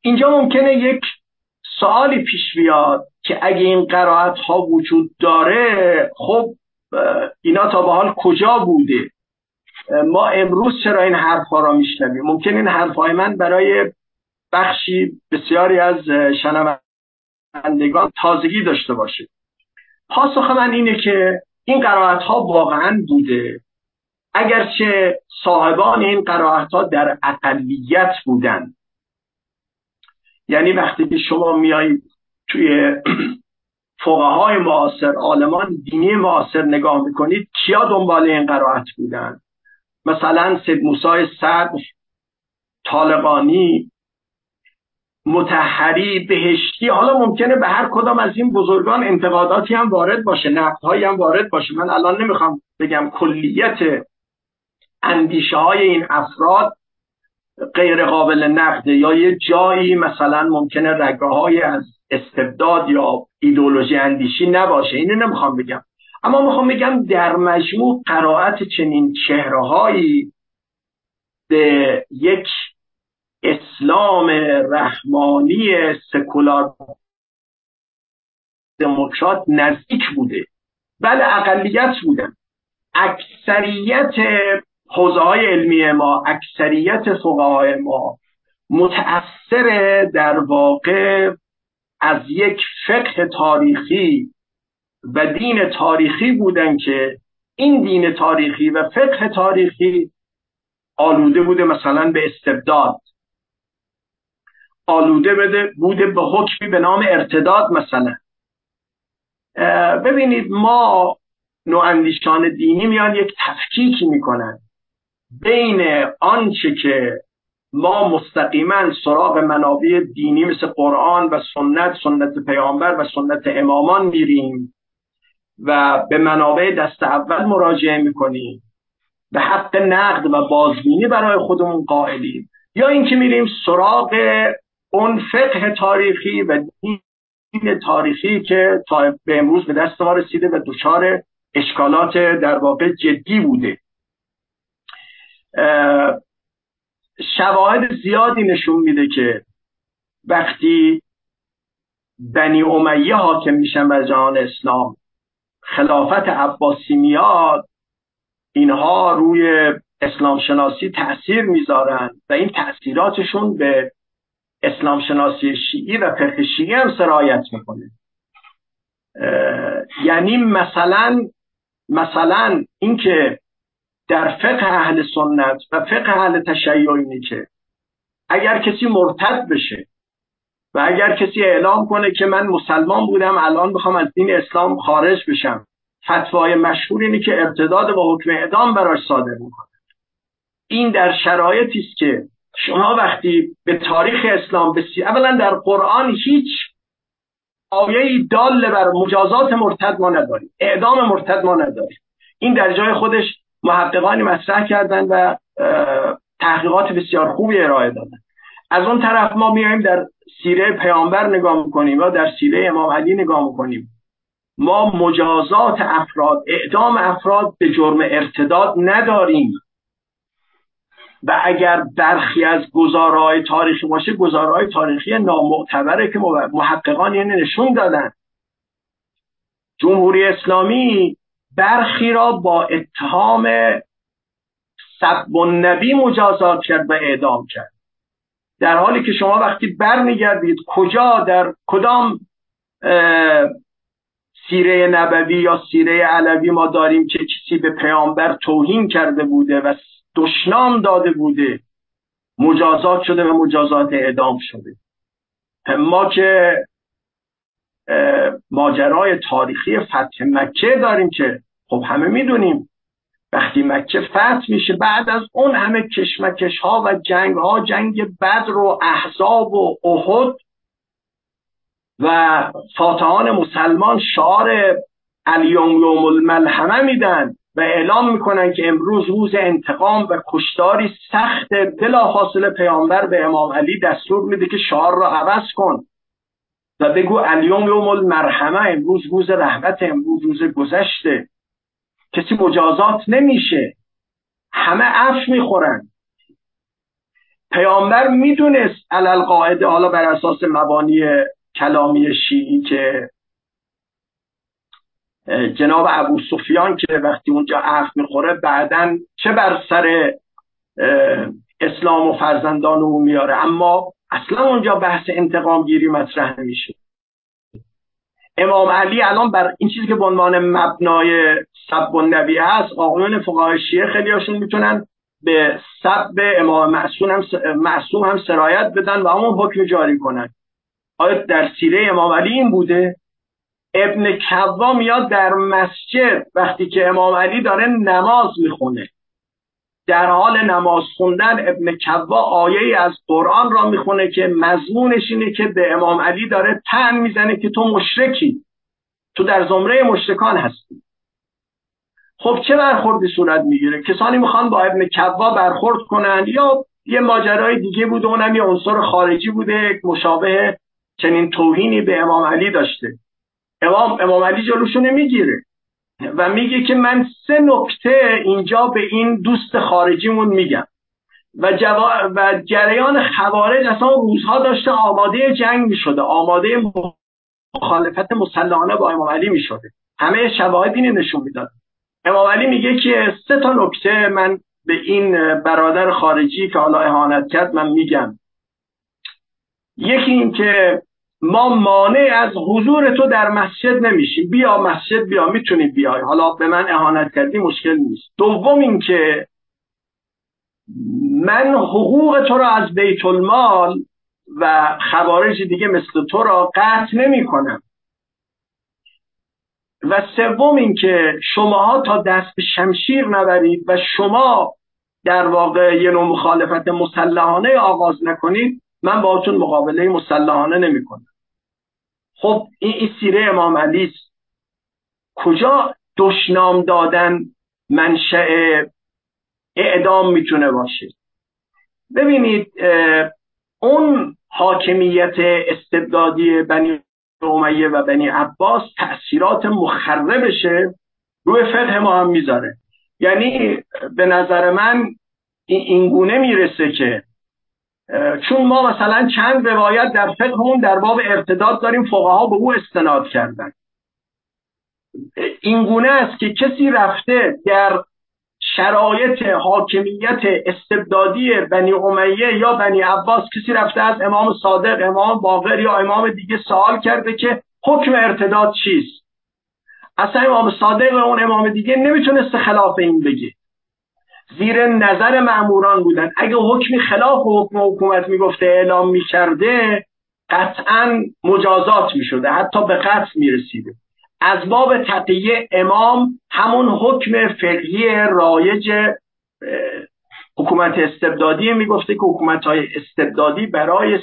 اینجا ممکنه یک سوالی پیش بیاد که اگه این قرائت ها وجود داره خب اینا تا به حال کجا بوده؟ ما امروز چرا این حرف ها را میشنویم؟ ممکن این حرف های من برای بخشی بسیاری از شنوندگان تازگی داشته باشه پاسخ من اینه که این قرائت ها واقعا بوده. اگرچه صاحبان این قرائت ها در اقلیت بودن یعنی وقتی که شما میایید توی های معاصر عالمان دینی معاصر نگاه می‌کنید کیا دنبال این قرائت بودن مثلا سید موسای صدر طالقانی متحری بهشتی حالا ممکنه به هر کدام از این بزرگان انتقاداتی هم وارد باشه نقدهایی هم وارد باشه. من الان نمی‌خوام بگم کلیت اندیشه های این افراد غیر قابل نقده یا یه جایی مثلا ممکنه رگه های از استبداد یا ایدولوژی اندیشی نباشه. اینو نمی‌خوام بگم. اما می‌خوام بگم در مجموع قرائت چنین چهرههایی به یک اسلام رحمانی سکولار دموکرات نزدیک بوده. بله اقلیت بودن. اکثریت حوزه های علمی ما اکثریت فقهای ما متأثر در واقع از یک فقه تاریخی و دین تاریخی بودن که این دین تاریخی و فقه تاریخی آلوده بوده مثلا به استبداد. آلوده بوده به حکمی به نام ارتداد مثلا. ببینید ما نواندیشان دینی میان یک تفکیکی می‌کنن بین آنچه که ما مستقیما سراغ منابع دینی مثل قرآن و سنت سنت پیامبر و سنت امامان میریم و به منابع دست اول مراجعه می‌کنیم. به حق نقد و بازبینی برای خودمون قائلیم. یا اینکه میریم سراغ اون فقه تاریخی و دین تاریخی که تا به امروز به دست ما رسیده و دچار اشکالات در واقع جدی بوده. شواهد زیادی نشون میده که وقتی بنی امیه حاکم میشن بر جهان اسلام خلافت عباسی میاد اینها روی اسلام شناسی تأثیر می‌ذارن و این تأثیراتشون به اسلام شناسی شیعی و فقه شیعی هم سرایت می‌کنه. یعنی مثلا مثلا اینکه در فقه اهل سنت و فقه اهل تشیع اینه که اگر کسی مرتد بشه و اگر کسی اعلام کنه که من مسلمان بودم الان بخوام از دین اسلام خارج بشم فتوای مشهور اینه که ارتداد با حکم اعدام براش صادر می‌کنه. این در شرایطی است که شما وقتی به تاریخ اسلام بسیار اولا در قرآن هیچ آیه دال بر مجازات مرتد ما نداریم اعدام مرتد ما نداریم. این در جای خودش محققانی مطرح کردن و تحقیقات بسیار خوبی ارائه دادن از اون طرف ما میایم در سیره پیامبر نگاه می‌کنیم یا در سیره امام علی نگاه می‌کنیم. ما مجازات افراد اعدام افراد به جرم ارتداد نداریم. و اگر برخی از گزارهای تاریخی باشه گزارهای تاریخی نامعتبره که محققان یعنی نشون دادن. جمهوری اسلامی برخی را با اتهام سب نبی مجازات کرد و اعدام کرد. در حالی که شما وقتی برمیگردید کجا در کدام سیره نبوی یا سیره علوی ما داریم که کسی به پیامبر توهین کرده بوده و دشنام داده بوده مجازات شده و مجازات اعدام شده. ما که ماجرای تاریخی فتح مکه داریم که خب همه می‌دونیم. وقتی مکه فتح میشه بعد از اون همه کشمکش ها و جنگ ها جنگ بدر و احزاب و احد و فاتحان مسلمان شعار الیوم یوم الملحمه میدن. و اعلام می‌کنن که امروز روز انتقام و کشتاری سخت فاصله پیامبر به امام علی دستور میده که شعار را عوض کن. و بگو الیوم یوم المرحمه امروز روز رحمت امروز روز گذشته. کسی مجازات نمیشه. همه عفو می‌خورن. پیامبر می‌دونست علل قاعده حالا بر اساس مبانی کلامی شیعی که جناب ابو سفیان که وقتی اونجا عفو می‌خوره بعدا چه بر سر اسلام و فرزندان او میاره اما اصلا اونجا بحث انتقام گیری مطرح نمیشه. امام علی الان بر این چیزی که به عنوان مبنای سب و نبی هست آقایون فقهای شیعه خیلی هاشون می‌تونن به سب امام معصوم هم, معصوم هم سرایت بدن و همون حکم جاری کنن. آیا در سیره امام علی این بوده؟ ابن کوا میاد در مسجد وقتی که امام علی داره نماز می‌خونه. در حال نماز خوندن ابن کوا آیه از قرآن را می‌خونه که مضمونش اینه که به امام علی داره تن می‌زنه که تو مشرکی. تو در زمره مشرکان هستی. خب چه برخوردی صورت می‌گیره؟ کسانی می‌خوان با ابن کوا برخورد کنن یا یه ماجرای دیگه بوده اونم یه عنصر خارجی بوده مشابه چنین توهینی به امام علی داشته. امام امام علی جلوشو نمی‌گیره. و میگه که من سه نکته اینجا به این دوست خارجیمون میگم. و, جوا... و جریان خوارج اصلا روزها داشته آماده جنگ می‌شده. آماده مخالفت مسلحانه با امام علی می‌شده. همه شواهد اینه نشون می‌داد. امام علی میگه که سه تا نکته من به این برادر خارجی که حالا اهانت کرد من میگم. یکی این که ما مانع از حضور تو در مسجد نمیشیم. بیا مسجد بیا می‌تونی بیای. حالا به من اهانت کردی مشکل نیست. دوم اینکه من حقوق تو را از بیت المال و خوارج دیگه مثل تو را قطع نمی کنم و سوم اینکه شماها تا دست به شمشیر نبرید و شما در واقع یه نوع مخالفت مسلحانه آغاز نکنید من باهاتون مقابله مسلحانه نمی کنم خب این, این سیره امام علی کجا دشنام دادن منشأ اعدام می‌تونه باشه؟ ببینید اون حاکمیت استبدادی بنی امیه و بنی عباس تأثیرات مخربشه. روی فقه ما هم می‌ذاره. یعنی به نظر من این گونه می‌رسه که چون ما مثلا چند روایت در فقهمون در باب ارتداد داریم فقها به او استناد کردن. این گونه است که کسی رفته در شرایط حاکمیت استبدادی بنی امیه یا بنی عباس کسی رفته از امام صادق امام باقر یا امام دیگه سوال کرده که حکم ارتداد چیست؟ اصلا امام صادق و اون امام دیگه نمی‌تونسته خلاف این بگه. زیر نظر معموران بودن. اگه حکمی خلاف حکم حکومت می‌گفته اعلام می‌کرده قطعا مجازات می‌شده. حتی به قتل می‌رسیده. از باب تقیه امام همون حکم فقهی رایج حکومت استبدادی. می‌گفته که حکومت های استبدادی برای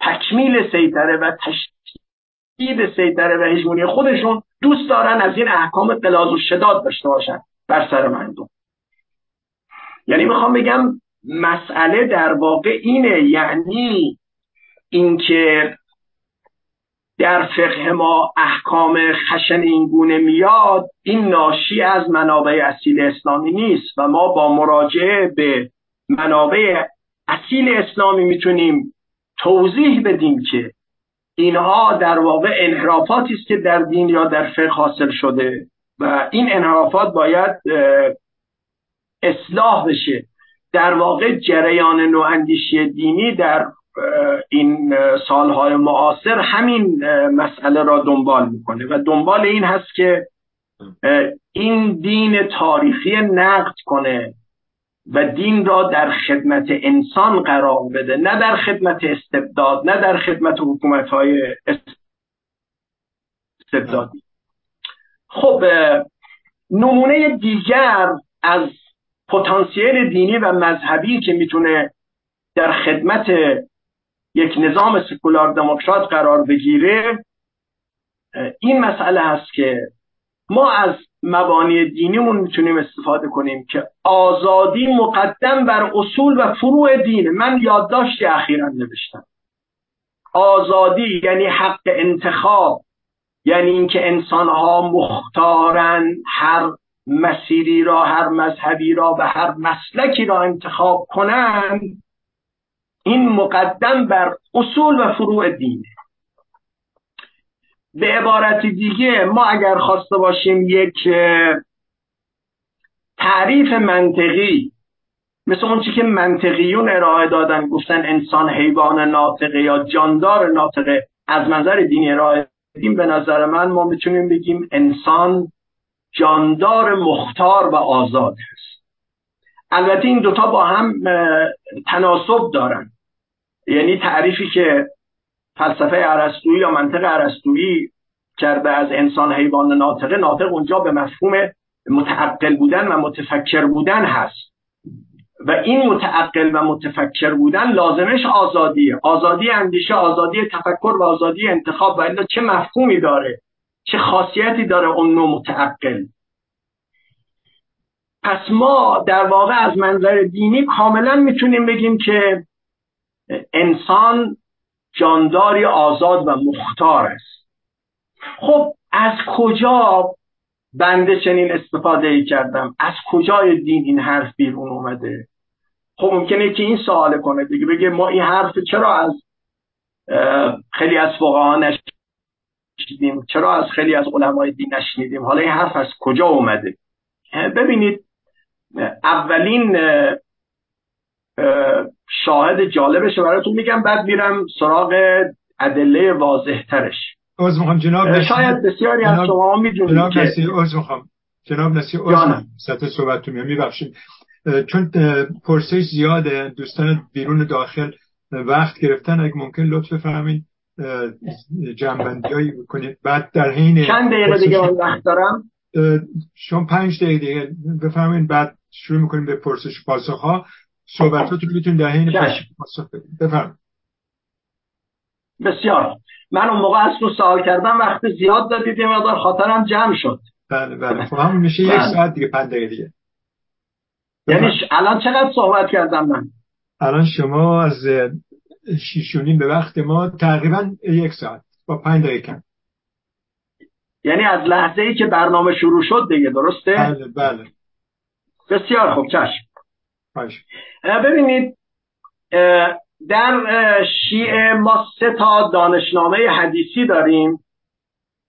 تکمیل سیطره و تشدید سیطره و هژمونی خودشون دوست دارن از این احکام قلاز و شداد داشته باشن بر سر مردم. یعنی می‌خوام بگم مسئله در واقع اینه یعنی اینکه در فقه ما احکام خشن این گونه میاد این ناشی از منابع اصیل اسلامی نیست و ما با مراجعه به منابع اصیل اسلامی می‌تونیم توضیح بدیم که اینها در واقع انحرافاتی است که در دین یا در فقه حاصل شده و این انحرافات باید اصلاح بشه. در واقع جریان نواندیشی دینی در این سالهای معاصر همین مسئله را دنبال می‌کنه و دنبال این هست که این دین تاریخی نقد کنه و دین را در خدمت انسان قرار بده نه در خدمت استبداد نه در خدمت حکومت های استبدادی. خب نمونه دیگر از پتانسیل دینی و مذهبی که می‌تونه در خدمت یک نظام سکولار دموکرات قرار بگیره این مسئله هست که ما از مبانی دینیمون می‌تونیم استفاده کنیم که آزادی مقدم بر اصول و فروع دینه من یادداشتی اخیرا نوشتم. آزادی یعنی حق انتخاب یعنی اینکه انسانها مختارن هر مسیری را هر مذهبی را و هر مسلکی را انتخاب کنند این مقدم بر اصول و فروع دینه. به عبارت دیگه ما اگر خواسته باشیم یک تعریف منطقی مثل اون که منطقیون ارائه دادن گفتن انسان حیوان ناطقه یا جاندار ناطقه از منظر دینی ارائه دیم. به نظر من ما می‌تونیم بگیم انسان جاندار مختار و آزاد هست. البته این دوتا با هم تناسب دارن. یعنی تعریفی که فلسفه عرستویی یا منطق عرستویی کرده از انسان حیوان ناطقه ناطق اونجا به مفهوم متعقل بودن و متفکر بودن هست. و این متعقل و متفکر بودن لازمش آزادیه. آزادی اندیشه آزادی تفکر و آزادی انتخاب و الا چه مفهومی داره؟ چه خاصیتی داره اون نوع متعقل. پس ما در واقع از منظر دینی کاملا می‌تونیم بگیم که انسان جانداری آزاد و مختار است. خب از کجا بنده چنین استفاده ای کردم؟ از کجای دین این حرف بیرون اومده؟ خب ممکنه که این سوال کنه دیگه بگه ما این حرف چرا از خیلی از فقها نشنیدیم. چرا از خیلی از علمای دین نشنیدیم؟ حالا این حرف از کجا اومده؟ ببینید اولین شاهد جالبش براتون میگم. بعد میرم سراغ ادله واضح ترش. از می‌خوام جناب شاید بسیاری از شما می‌دونید جناب نسی از می‌خوام. جناب نسی از سطح صحبت تو میبخشید. چون پرسش زیاده دوستان بیرون داخل وقت گرفتن. اگه ممکن لطف بفرمایید. جنبندی هایی بکنید بعد در حین چند دقیقه دیگه وقت دارم؟ شما پنج دقیقه دیگه بفرمایید بعد شروع می‌کنیم به پرسش پاسخ ها صحبتاتون می‌تونید در حین پاسخ بدید. بفرمایید. بسیار. من اون موقع از تو سوال کردم وقت زیاد دادید یه مقدار خاطرم جمع شد. بله بله. خب همون میشه یک بله. ساعت دیگه پنج دقیقه دیگه. یعنی الان چقدر صحبت کردم من؟ الان شما از شیشونیم به وقت ما تقریبا یک ساعت با پنج دقیقه. کم یعنی از لحظه ای که برنامه شروع شد دیگه درسته؟ بله بله. بسیار خوب چشم. ببینید در شیعه ما سه تا دانشنامه حدیثی داریم.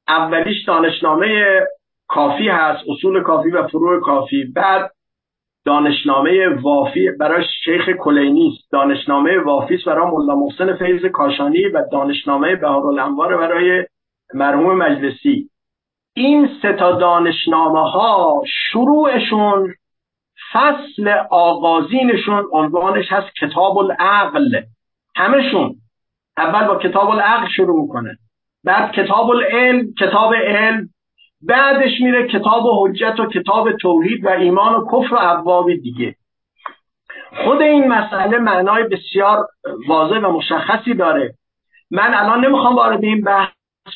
اولیش دانشنامه کافی هست اصول کافی و فروع کافی. بعد دانشنامه وافی برای شیخ کلینی دانشنامه وافی برای ملا محسن فیض کاشانی و دانشنامه بهارالانوار برای مرحوم مجلسی. این سه تا دانشنامه ها شروعشون فصل آغازینشون عنوانش هست کتاب العقل همشون اول با کتاب العقل شروع می‌کنه. بعد کتاب العلم کتاب علم بعدش میره کتاب حجت و کتاب توحید و ایمان و کفر و ابواب دیگه. خود این مسئله معنای بسیار واضح و مشخصی داره. من الان نمی‌خوام وارد این بحث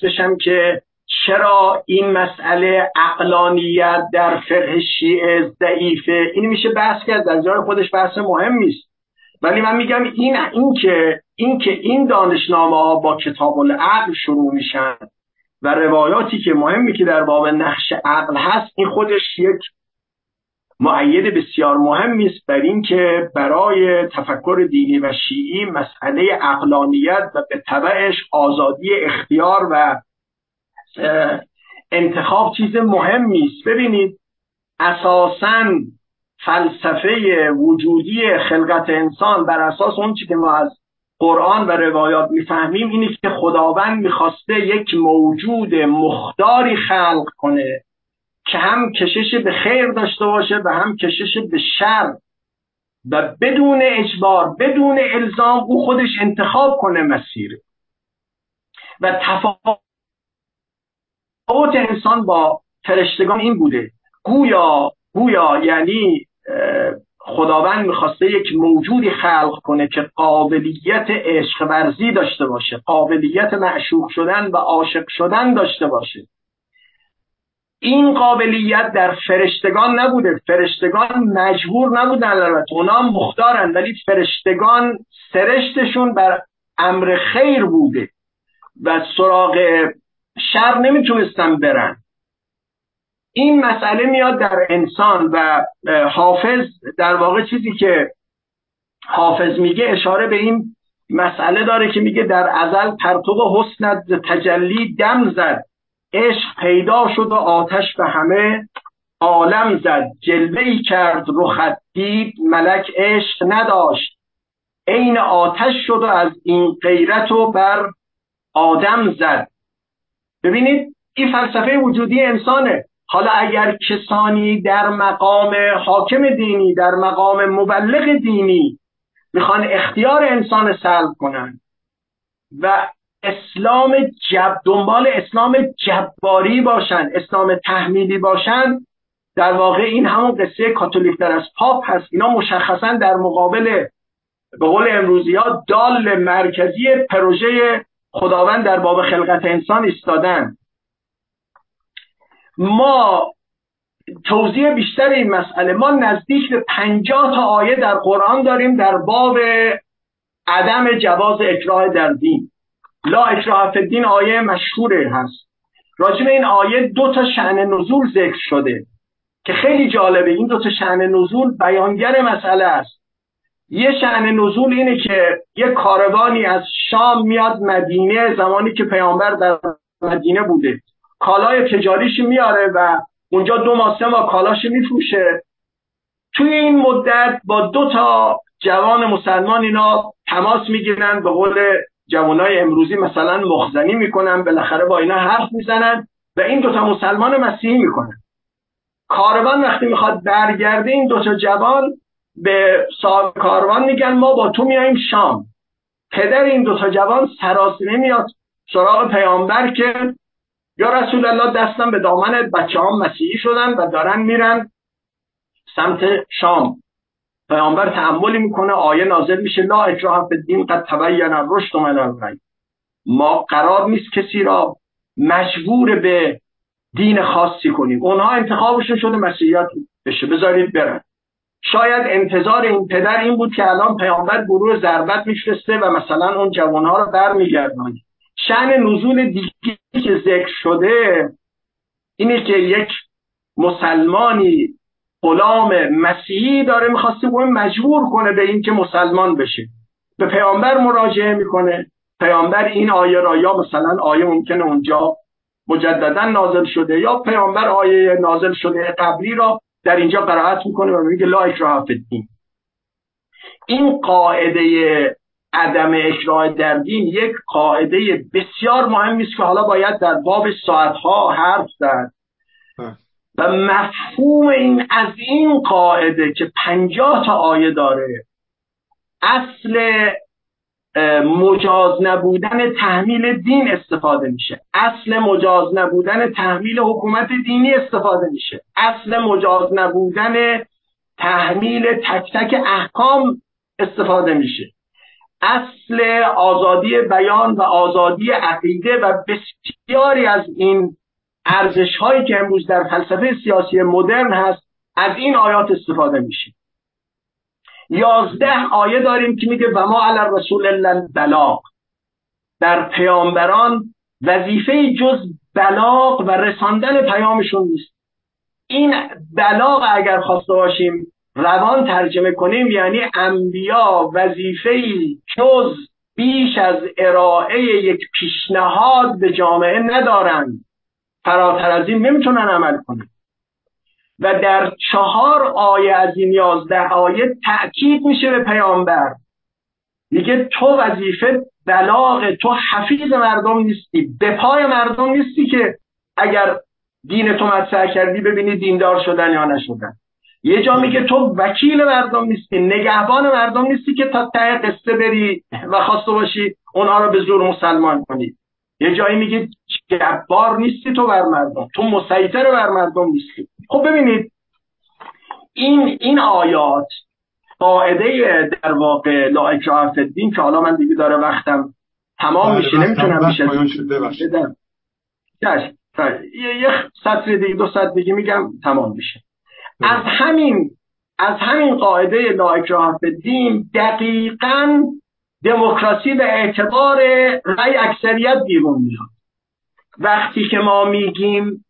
بشم که چرا این مسئله اقلانیت در فقه شیعه ضعیفه. این میشه بحث کرد در جای خودش بحث مهم نیست. ولی من میگم این این که این که این دانشنامه ها با کتاب العقل شروع میشن و روایاتی که مهمی که در باب نقش عقل هست این خودش یک معید بسیار مهمی است بر اینکه برای تفکر دینی و شیعی مسئله اقلانیت و به طبعش آزادی اختیار و انتخاب چیز مهمی است. ببینید اساسا فلسفه وجودی خلقت انسان بر اساس اون که ما از قرآن و روایات می‌فهمیم اینه که خداوند می‌خواسته یک موجود مختاری خلق کنه که هم کشش به خیر داشته باشه و هم کشش به شر و بدون اجبار بدون الزام او خودش انتخاب کنه مسیر. و تفاوت انسان با فرشتگان این بوده. گویا گویا یعنی خداوند می‌خواسته یک موجودی خلق کنه که قابلیت عشق ورزی داشته باشه قابلیت معشوق شدن و عاشق شدن داشته باشه. این قابلیت در فرشتگان نبوده. فرشتگان مجبور نبودن البته. اونا مختارن ولی فرشتگان سرشتشون بر امر خیر بوده و سراغ شر نمی‌تونستن برن. این مسئله میاد در انسان و حافظ در واقع چیزی که حافظ میگه اشاره به این مسئله داره که میگه در ازل پرتو حسنت تجلی دم زد عشق پیدا شد و آتش به همه عالم زد جلوه ای کرد رخت دید ملک عشق نداشت عین آتش شد و از این غیرت و بر آدم زد. ببینید این فلسفه وجودی انسانه. حالا اگر کسانی در مقام حاکم دینی در مقام مبلغ دینی می‌خوان اختیار انسان سلب کنن و اسلام جب دنبال اسلام جباری باشن اسلام تحمیلی باشن در واقع این همون قصه کاتولیک در از پاپ هست. اینا مشخصا در مقابل به قول امروزی ها دال مرکزی پروژه خداوند در باب خلقت انسان ایستادن. ما توضیح بیشتر این مسئله ما نزدیک به پنجاه تا آیه در قرآن داریم در باب عدم جواز اکراه در دین. لا اکراه فی الدین آیه مشهوره هست. راجب این آیه دو تا شعن نزول ذکر شده که خیلی جالبه. این دو تا شعن نزول بیانگر مسئله است. یه شعن نزول اینه که یه کاروانی از شام میاد مدینه زمانی که پیامبر در مدینه بوده. کالای تجاریش میاره و اونجا دو ماه سه ماه کالاش میفروشه. توی این مدت با دو تا جوان مسلمان اینا تماس می‌گیرن به قول جوانای امروزی مثلا مخزنی می‌کنن بالاخره با اینا حرف می‌زنن و این دوتا مسلمان مسیحی می‌کنن. کاروان وقتی می‌خواد برگرده این دوتا جوان به صاحب کاروان میگن ما با تو میایم شام. پدر این دوتا جوان سراسیمه میاد سراغ پیامبر که یا رسول الله دستم به دامن بچه هم مسیحی شدن و دارن میرن سمت شام. پیامبر تعملی می‌کنه آیه نازل میشه لا اکراه فی الدین قد تبین الرشد من الغی ما قرار نیست کسی را مجبور به دین خاصی کنیم. اونها انتخابشون شده مسیحیت بشه. بذارید برن. شاید انتظار این پدر این بود که الان پیامبر گروه ضربت میفرسته و مثلا اون جوانها رو برمیگردونه. شن نزول دیگه که ذکر شده اینه که یک مسلمانی غلام مسیحی داره می‌خواسته اون مجبور کنه به اینکه مسلمان بشه. به پیامبر مراجعه می‌کنه. پیامبر این آیه را یا مثلا آیه ممکنه اونجا مجددا نازل شده یا پیامبر آیه نازل شده قبلی را در اینجا قرائت می‌کنه و میگه لا اکراه فی این قاعده عدم اکراه در دین یک قاعده بسیار مهمی است که حالا باید در باب ساعتها حرف زد. و مفهوم این از این قاعده که پنجاه تا آیه داره اصل مجاز نبودن تحمیل دین استفاده میشه. اصل مجاز نبودن تحمیل حکومت دینی استفاده میشه. اصل مجاز نبودن تحمیل تک تک احکام استفاده میشه. اصل آزادی بیان و آزادی عقیده و بسیاری از این ارزش هایی که امروز در فلسفه سیاسی مدرن هست از این آیات استفاده میشه. یازده آیه داریم که میگه و ما علی رسول بلاغ در پیامبران وظیفه جز بلاغ و رساندن پیامشون نیست. این بلاغ اگر خواسته باشیم روان ترجمه کنیم یعنی انبیا وظیفه جز بیش از ارائه یک پیشنهاد به جامعه ندارند فراتر از این نمی‌تونن عمل کنن. و در چهار آیه از این یازده آیه تأکید میشه به پیامبر. میگه تو وظیفه بلاغ تو حفیظ مردم نیستی به پای مردم نیستی که اگر دین تو مطرح کردی ببینی دیندار شدن یا نشدن. یه جا میگه تو وکیل مردم نیستی نگهبان مردم نیستی که تا ته قصه بری و خواسته باشی اونها رو به زور مسلمان کنی. یه جایی میگه جبار نیستی تو بر مردم تو مسیطر بر مردم نیستی. خب ببینید این این آیات قاعده در واقع لا اکراه الدین که حالا من دیگه داره وقتم تمام بله، میشه نمی‌تونم میشه بدم. یه سطر دیگه دو سطر دیگه میگم تمام میشه. از همین از همین قاعده لا اکراه الدین دقیقا دموکراسی به اعتبار رأی اکثریت بیرون میاد. وقتی که ما میگیم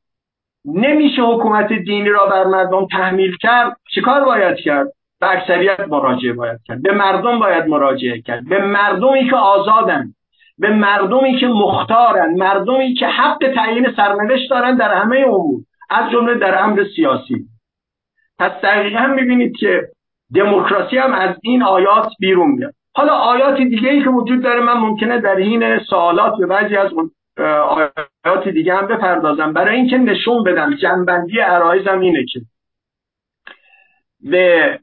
نمیشه حکومت دینی را بر مردم تحمیل کرد چیکار باید کرد؟ به اکثریت مراجعه باید کرد. به مردم باید مراجعه کرد. به مردمی که آزادن به مردمی که مختارن مردمی که حق تعیین سرنوشت دارن در همه امور از جمله در امر سیاسی. پس دقیقا می‌بینید که دموکراسی هم از این آیات بیرون میاد. حالا آیات دیگه ای که وجود داره من ممکنه در این سوالات به بعضی از آیات دیگه هم بپردازم. برای اینکه نشون بدم جنبندی عرایزم اینه که به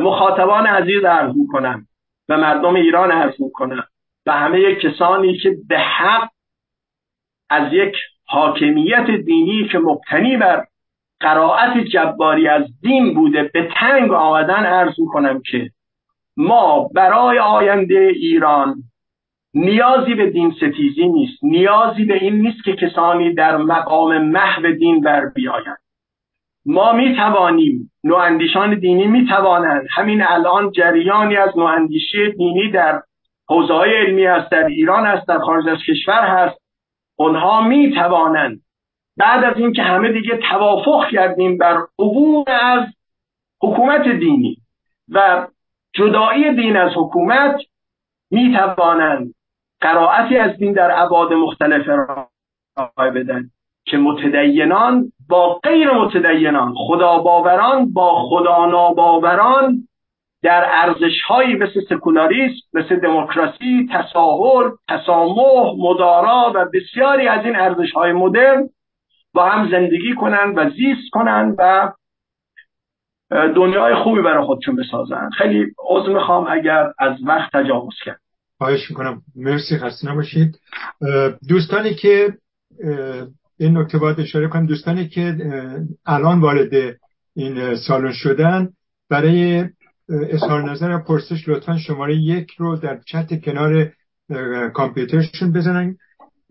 مخاطبان عزیز عرض می‌کنم و مردم ایران عرض می‌کنم و همه کسانی که به حق از یک حاکمیت دینی که مبتنی بر قرائت جباری از دین بوده به تنگ آمدن عرض می‌کنم که ما برای آینده ایران نیازی به دین ستیزی نیست. نیازی به این نیست که کسانی در مقام محو دین بر بیایند. ما می توانیم نواندیشان دینی می توانند همین الان جریانی از نواندیشی دینی در حوزه علمی است در ایران است در خارج از کشور هست. اونها می توانند بعد از اینکه همه دیگه توافق کردیم بر عبور از حکومت دینی و جدایی دین از حکومت می توانند قرائتی از دین در عباد مختلف ارائه بدن که متدینان با غیر متدینان خدا باوران با خدا ناباوران در ارزش هایی مثل سکولاریسم مثل دموکراسی تساهل تسامح مدارا و بسیاری از این ارزش های مدرن با هم زندگی کنند و زیست کنند و دنیای خوبی برای خودشون بسازن. خیلی عضو می‌خوام اگر از وقت تجاوز کرد. خواهش می‌کنم. مرسی خسته نباشید. دوستانی که این نکته باید اشاره کنم. دوستانی که الان وارد این سالن شدن برای اظهار نظر و پرسش لطفا شماره یک رو در چت کنار کامپیوترشون بزنن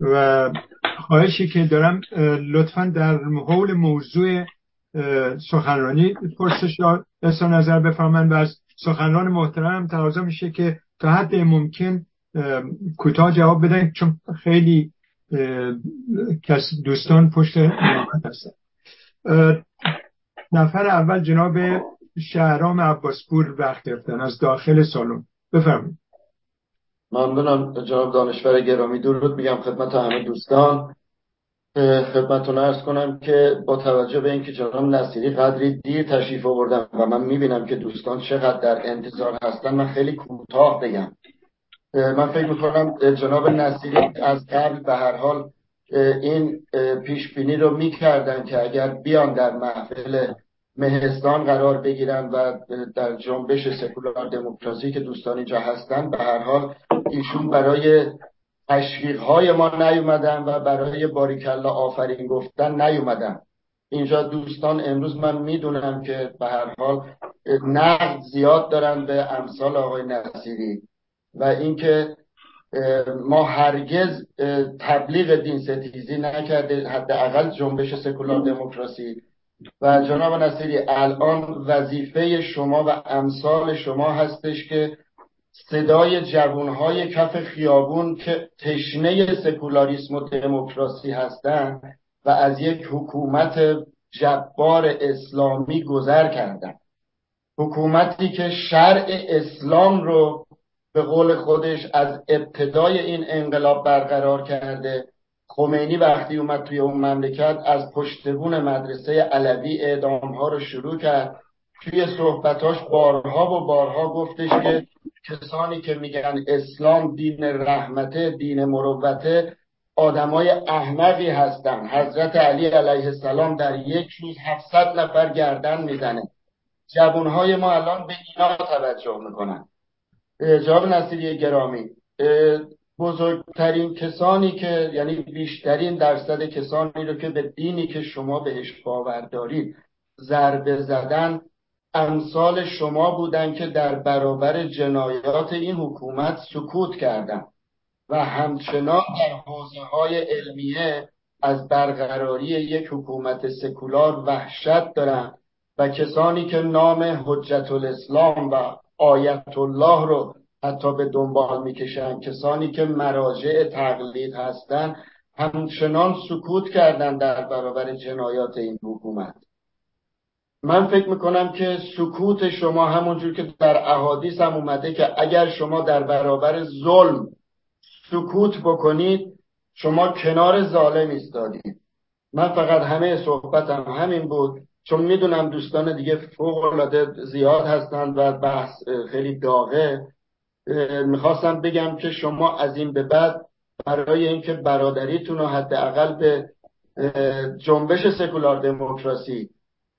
و خواهشی که دارم لطفا در حول موضوع سخنرانی پرسش اظهار نظر بفرمن و از سخنران محترم تقاضا میشه که تا حد ممکن کوتاه جواب بدن چون خیلی کس دوستان پشت هستن. نفر اول جناب شهرام عباسپور وقت گرفتن از داخل سالن. بفرمایید. ممنونم جناب دانشور گرامی. درود میگم خدمت همه دوستان. خدمتتون ارز کنم که با توجه به اینکه جناب نصیری قدری دیر تشریف آوردن و من می‌بینم که دوستان چقدر در انتظار هستن من خیلی کوتاه بگم. من فکر می‌کنم جناب نصیری از قبل به هر حال این پیش بینی رو می‌کردن که اگر بیان در محفل مهستان قرار بگیرن و در جنبش سکولار دموکراسی که دوستان اینجا هستن به هر حال ایشون برای تشویق های ما نیومدن و برای باریکلا آفرین گفتن نیومدن. اینجا دوستان امروز من می‌دونم که به هر حال نقد زیاد دارن به امثال آقای نصیری و اینکه ما هرگز تبلیغ دین ستیزی نکرده حداقل جنبش سکولار دموکراسی. و جناب نصیری الان وظیفه شما و امثال شما هستش که صدای جوانهای کف خیابون که تشنه سکولاریسم و دموکراسی هستند و از یک حکومت جبار اسلامی گذر کردن. حکومتی که شرع اسلام رو به قول خودش از ابتدای این انقلاب برقرار کرده. خمینی وقتی اومد توی اون مملکت از پشتبون مدرسه علوی اعدام ها رو شروع کرد. توی صحبتاش بارها و بارها گفتش که کسانی که میگن اسلام دین رحمته دین مروته آدمای احمقی هستن. حضرت علی علیه السلام در یک روز 700 نفر گردن می‌زنه. جوانهای ما الان به اینا توجه می‌کنن. جواب نصیری گرامی بزرگترین کسانی که یعنی بیشترین درصد کسانی رو که به دینی که شما بهش باور دارید ضربه زدن امثال شما بودن که در برابر جنایات این حکومت سکوت کردن و همچنان در حوزه های علمیه از برقراری یک حکومت سکولار وحشت دارن و کسانی که نام حجت الاسلام و آیت الله رو حتی به دنبال می‌کشن کسانی که مراجع تقلید هستند همچنان سکوت کردن در برابر جنایات این حکومت. من فکر می‌کنم که سکوت شما همونجور که در احادیث هم اومده که اگر شما در برابر ظلم سکوت بکنید شما کنار ظالم ایستادید. من فقط همه صحبتم همین بود چون می‌دونم دوستان دیگه فوق العاده زیاد هستند و بحث خیلی داغه. می‌خواستم بگم که شما از این به بعد برای اینکه برادریتون رو حداقل به جنبش سکولار دموکراسی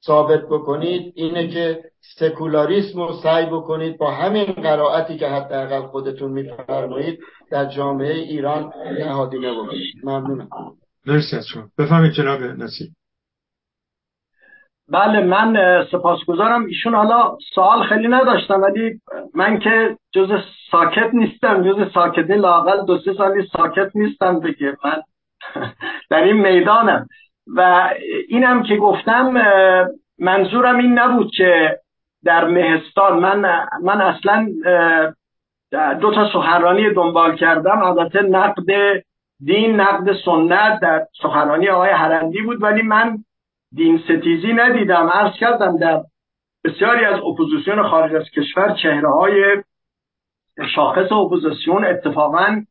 ثابت بکنید اینه که سکولاریسم رو سعی بکنید با همین قرائتی که حداقل خودتون میفرمایید در جامعه ایران نهادینه بکنید. ممنونم. مرسی از شما. بفهمید جناب نصیر. بله من سپاسگزارم. ایشون حالا سوال خیلی نداشتم ولی من که جز ساکت نیستم جز ساکتی لاقل دو سه سالی ساکت نیستم بگه من در این می‌دانم. و اینم که گفتم منظورم این نبود که در مهستان من من اصلا دو تا سخنرانی دنبال کردم. البته نقد دین نقد سنت در سخنرانی آقای هرندی بود ولی من دین ستیزی ندیدم. عرض کردم در بسیاری از اپوزیسیون خارج از کشور چهره های شاخص اپوزیسیون اتفاقا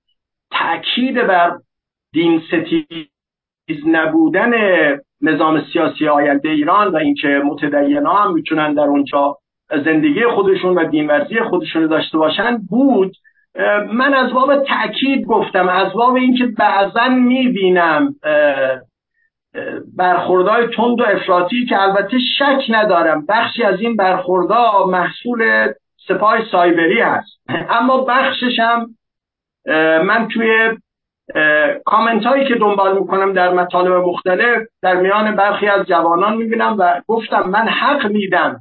تاکید بر دین ستیز نبودن نظام سیاسی آینده ایران و اینکه متدینا هم می‌تونن در اونجا زندگی خودشون و دینورزی خودشون داشته باشن بود. من از باب تاکید گفتم از باب اینکه بعضا می‌بینم برخوردهای تند و افراطی که البته شک ندارم. بخشی از این برخوردها محصول سپاه سایبری هست. اما بخشش هم من توی کامنت هایی که دنبال می‌کنم در مطالب مختلف در میان برخی از جوانان می‌بینم و گفتم من حق میدم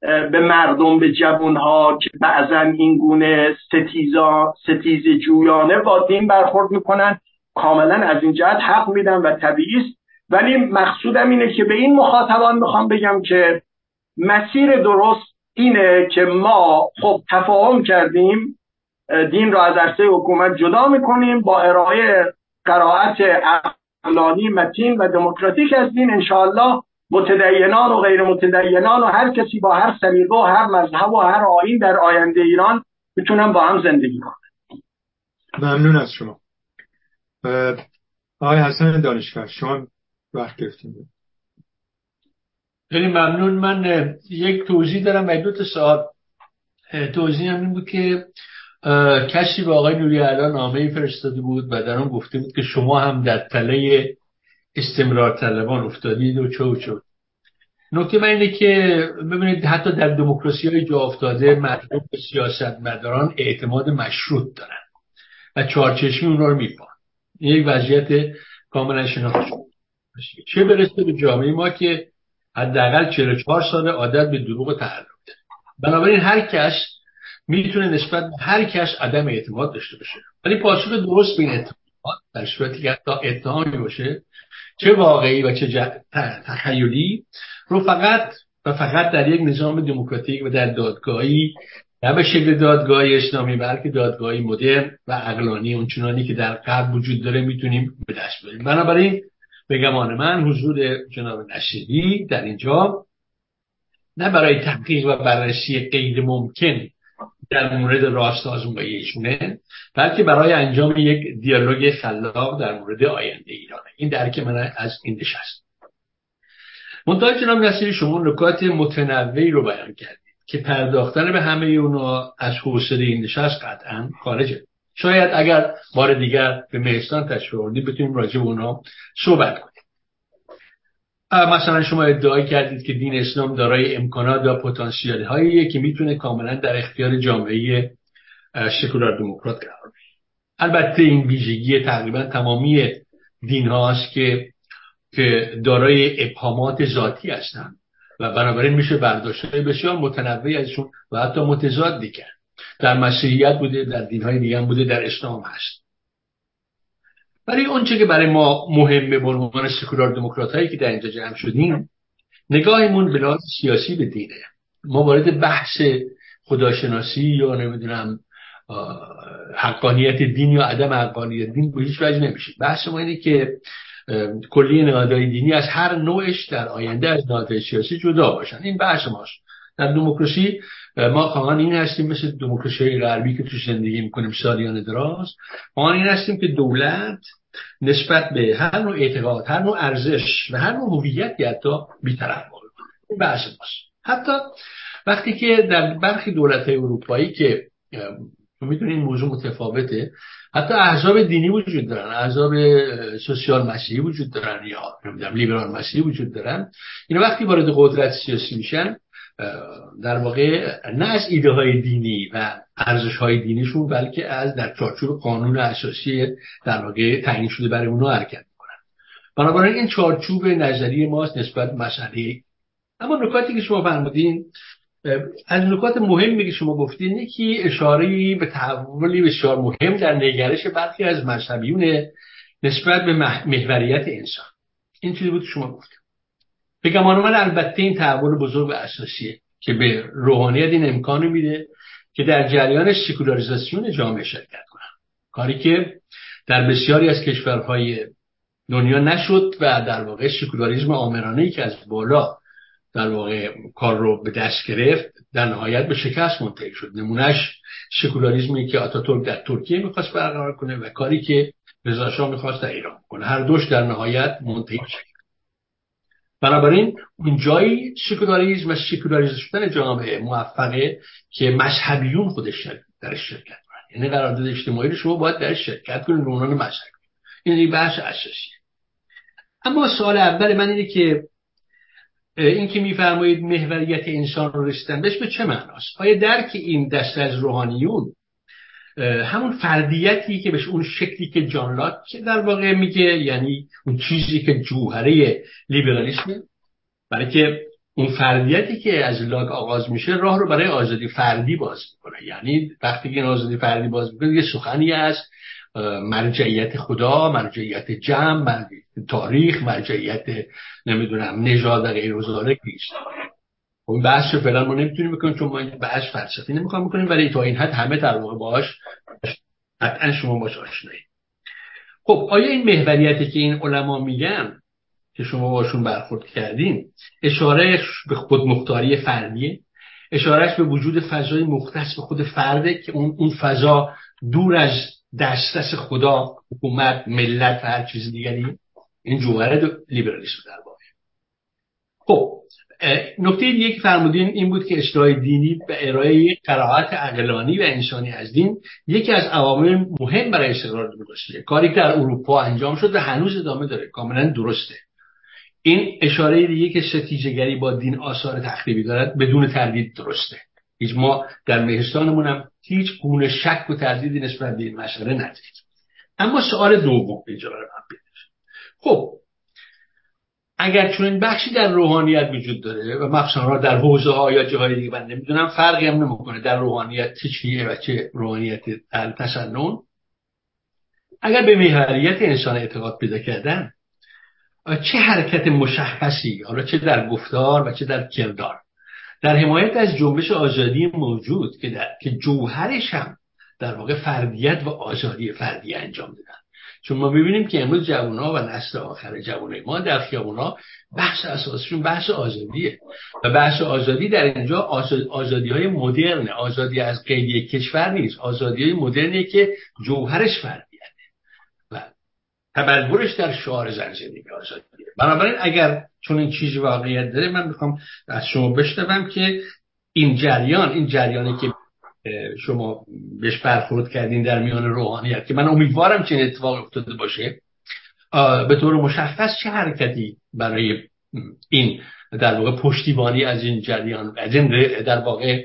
به مردم به جوان ها که بعضا این گونه ستیزا ستیز جویانه با دین برخورد می‌کنن. کاملا از این جهت حق میدم و طبیعی است. ولی مقصودم اینه که به این مخاطبان می‌خوام بگم که مسیر درست اینه که ما خب تفاهم کردیم دین را از عرصه حکومت جدا می‌کنیم با ارائه قرائت اقلانی متین و دموکراتیک از دین انشاءالله متدینان و غیر متدینان و هر کسی با هر سلیقه و هر مذهب و هر آین در آینده ایران می‌تونن با هم زندگی کنن. ممنون از شما. آقای حسن دانشور شما وقت گرفتیم خیلی ممنون. من یک توضیح دارم و دو تا سوال. توضیح هم این بود که کسی به آقای نوری علا نامه فرستاده بود و در آن گفته بود که شما هم در تله استمرار طلبان افتادید و چه و چه. نکته من اینه که ببینید حتی در دموکراسی های جا افتاده مردم به سیاست مداران اعتماد مشروط دارن و چارچشمی اون رو میپان یک وضعیت کاملا شناخته چه برسه به جامعه ما که حداقل 44 سال عادت به دروغ تعلق داره. بنابراین هر کس می‌تونه نسبت به هر کس عدم اعتماد داشته باشه. ولی پاسخ درست به این در صورتی که حتی اتهامی باشه چه واقعی و چه تخیلی رو فقط و فقط در یک نظام دموکراتیک و در دادگاهی نه به شکل دادگاهی اسلامی بلکه دادگاهی مدرن و اقلانی اونچنانی که در قبل وجود داره می‌تونیم به دست بریم بنابراین به گمان من حضور جناب نشیدی در اینجا نه برای تحقیق و بررسی غیر ممکن در مورد راست آزمایشونه بلکه برای انجام یک دیالوگ خلاق در مورد آینده ایرانه. این درک من از این نشست. منتها جناب نصیری شما نکات متنوعی رو بیان کردید که پرداختن به همه اونا از حوصله این نشست قطعا خارجه. شاید اگر بار دیگر به مهستان تشریف بتونیم راجع به اونا صحبت کنیم. مثلا شما ادعای کردید که دین اسلام دارای امکانات و پتانسیل هایی که می‌تونه کاملا در اختیار جامعه سکولار دموکرات قرار بگیره. البته این ویژگی تقریبا تمامی دین هاست که که دارای ابهامات ذاتی هستند و بنابراین میشه برداشت بسیار متنوعی ازشون و حتی متضاد کرد در مسیحیت بوده در دین های دیگه بوده در اسلام هست. برای اونچه که برای ما مهمه به عنوان سکولار دموکرات هایی که در اینجا جمع شدیم نگاهمون به لحاظ سیاسی به دینه. ما وارد بحث خداشناسی یا نمی‌دونم حقانیت دین یا عدم حقانیت دین به هیچ وجه نمیشه. بحث ما اینه که کلی نهادهای دینی از هر نوعش در آینده از نهادهای سیاسی جدا باشن. این بحث ماست. در دموکراسی ما خواهان این هستیم مثل دموکراسی غربی که تو زندگی می‌کنیم سالیان دراز. خواهان این هستیم که دولت نسبت به هر نوع اعتقاد هر نوع ارزش و هر نوع هویت حتی بیطرف این بحث ماست. حتی وقتی که در برخی دولت اروپایی که می‌دونید موضوع متفاوته حتی احزاب دینی وجود دارن احزاب سوسیال مسیحی وجود دارن یا نمی‌دونم لیبرال مسیحی وجود دارن اینا وقتی وارد قدرت سیاسی میشن در واقع نه از ایده های دینی و ارزش های دینیشون بلکه از در چارچوب قانون اساسی در واقع تعیین شده برای اونها حرکت می‌کنن. بنابراین این چارچوب نظری ماست نسبت مسئله. اما نکاتی که شما فرمودین از نکات مهمی که شما گفتین یکی اشاره به تحولی بسیار مهم در نگرش برخی از مذهبیون نسبت به محوریت انسان. این چیزی بود شما گفتید به گمان من البته این تحول بزرگ و اساسیه که به روحانیت این امکان میده که در جریان سکولاریزاسیون جامعه شرکت کنن کاری که در بسیاری از کشورهای دنیا نشد و در واقع سکولاریزم آمرانه ای که از بالا در واقع کار رو به دست گرفت در نهایت به شکست منتهی شد. نمونهش سکولاریزمی که آتاتورک در ترکیه می‌خواست برقرار کنه و کاری که رضا می‌خواست در ایران کنه هر دوش در نهایت منتهی شد. بنابراین اون جایی سکولاریزم و سکولاریزم شدن جامعه موفقه که مذهبیون خودش در شرکت کنن. یعنی قرارداد اجتماعی رو شما باید در شرکت کنید عنوان مذهبی این بحث اساسیه اما سوال اول من اینه که این که میفرمایید محوریت انسان رو رسیدن بهش به چه معناست؟ آیا درک این دسته از روحانیون همون فردیتی که بهش اون شکلی که جان لاک در واقع میگه یعنی اون چیزی که جوهره لیبرالیسمه برای که اون فردیتی که از لاک آغاز میشه راه رو برای آزادی فردی باز می‌کنه. یعنی وقتی که این آزادی فردی باز می‌کنه یه سخنی از مرجعیت خدا مرجعیت جمع مرجعیت تاریخ مرجعیت نمی‌دونم نژاد و غیر نیست. اون بحث رو فعلا ما نمی‌تونیم بکنیم چون ما این بحث فلسفی نمی‌خوام بکنیم ولی تا این حد همه در واقع باش قطعا شما باش آشنایی. خب آیا این محوریتی که این علما میگن که شما باشون برخورد کردین اشاره به خود مختاری فردیه؟ اشارهش به وجود فضای مختص به خود فرده که اون اون فضا دور از دسترس خدا حکومت ملت و هر چیز دیگری. این جوهر لیبرالیسم در واقع. خب نکته دیگه که فرمودین این بود که اشتهای دینی به ارائه قرائت عقلانی و انسانی از دین یکی از عوامل مهم برای استقرار دموکراسی کاری که در اروپا انجام شد و هنوز ادامه داره. کاملا درسته. این اشاره دیگه که ستیجگری با دین آثار تخریبی دارد بدون تردید درسته. هیچ ما در مهستانمون هم هیچ گونه شک و تردیدی نسبت به این مسئله نداریم. اما سوال دوم اینجا رو خب اگر چون این بخشی در روحانیت وجود داره و مخصوصا در حوزه ها یا جاهای دیگه من نمی‌دونم فرقی هم نمی‌کنه در روحانیت چه چیه و چه روحانیت تسنن اگر به محوریت انسان اعتقاد پیدا کردن چه حرکت مشخصی حالا چه در گفتار و چه در کردار. در حمایت از جنبش آزادی موجود که, در... که جوهرش هم در واقع فردیت و آزادی فردی انجام دادن. چون ما ببینیم که امروز جوونا و نسل آخر جوانای ما در خیابونا بحث اساسشون بحث آزادیه. و بحث آزادی در اینجا آزادی های مدرن آزادی از قید کشور نیست. آزادی های مدرنی که جوهرش فردیه. و تبلورش در شعار زن زندگی آزادیه. بنابراین اگر چون این چیزی واقعیت داره من می‌خوام از شما بشنوم که این جریان این جریانی که شما بهش برخورد کردین در میان روحانیت که من امیدوارم چنین اتفاق افتاده باشه به طور مشخص چه حرکتی برای این در واقع پشتیبانی از این جریان از این در واقع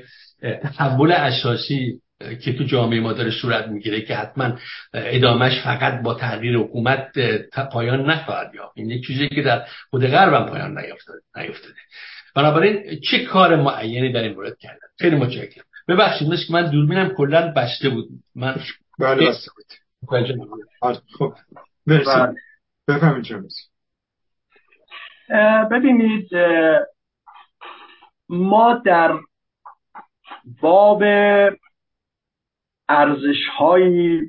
تحول اساسی که تو جامعه ما داره صورت می‌گیره که حتما ادامش فقط با تغییر حکومت پایان نخواهد یافت. این یک چیزی که در خود غرب پایان نیفتاده بنابراین چه کار معینی در این مورد کردن؟ خیلی متشکرم. ببخشید مثل که من دوربینم کلا بسته بود. من بله بسته بود. خب. مرسی. بله. بفهمید ببینید ما در باب ارزش های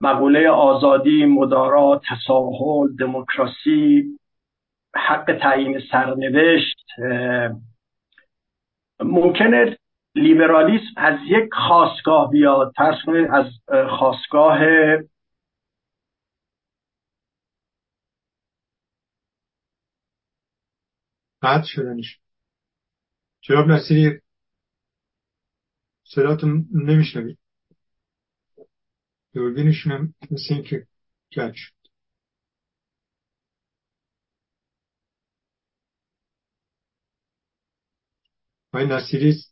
مقوله آزادی مدارا تساهل دموکراسی حق تعیین سرنوشت ممکنه لیبرالیسم از یک خواستگاه بیاد فرض کنید از خواستگاه قطع شدنش جناب نصیری صداتون نمیشنوید. دوربینشون هم مثل اینکه کج شد. آقای نصیری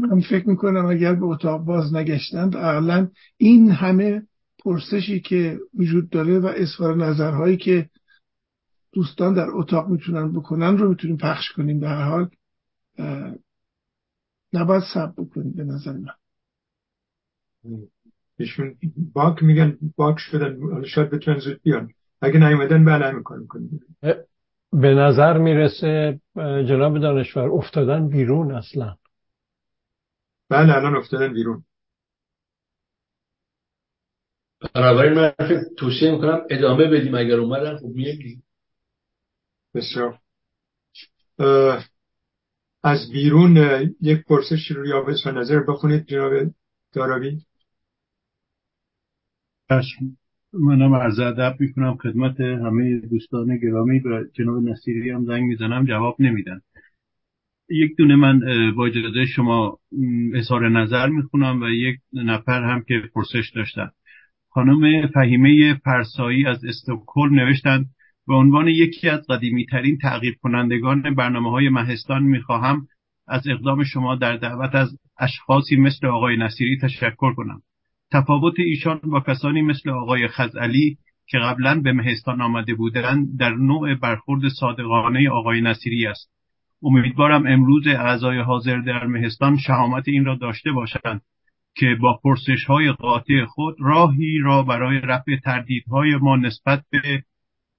من فکر می‌کنم اگر به اتاق باز نگشتند اقلا این همه پرسشی که وجود داره و اظهار نظرهایی که دوستان در اتاق می‌تونن بکنن رو می‌تونیم پخش کنیم. به هر حال نباید سب بکنیم به نظر من. ایشون باک میگن باک شدن. شاید بتونن زود بیان. اگه نیومدن بله می‌کنیم. به نظر می‌رسه جناب دانشور افتادن بیرون اصلا. بله الان افتادن بیرون. بنابراین من توصیه می‌کنم ادامه بدیم. اگر اومدن خب میگیم. بسیار. از بیرون یک پرسش رو یا به نظر بخونید جناب دارابی منم عرض ادب می‌کنم خدمت همه دوستان گرامی و جناب نصیری هم زنگ می‌زنم جواب نمیدن. یک دونه من با اجازه شما اظهار نظر می‌خونم و یک نفر هم که پرسش داشتن. خانم فهیمه پرسایی از استکهلم نوشتند به عنوان یکی از قدیمی ترین تعقیب کنندگان برنامه های مهستان می‌خواهم از اقدام شما در دعوت از اشخاصی مثل آقای نصیری تشکر کنم. تفاوت ایشان با کسانی مثل آقای خزعلی که قبلا به مهستان آمده بودند در نوع برخورد صادقانه آقای نصیری است. امیدوارم امروز اعضای حاضر در مهستان شهامت این را داشته باشند که با پرسش های قاطع خود راهی را برای رفع تردیدهای ما نسبت به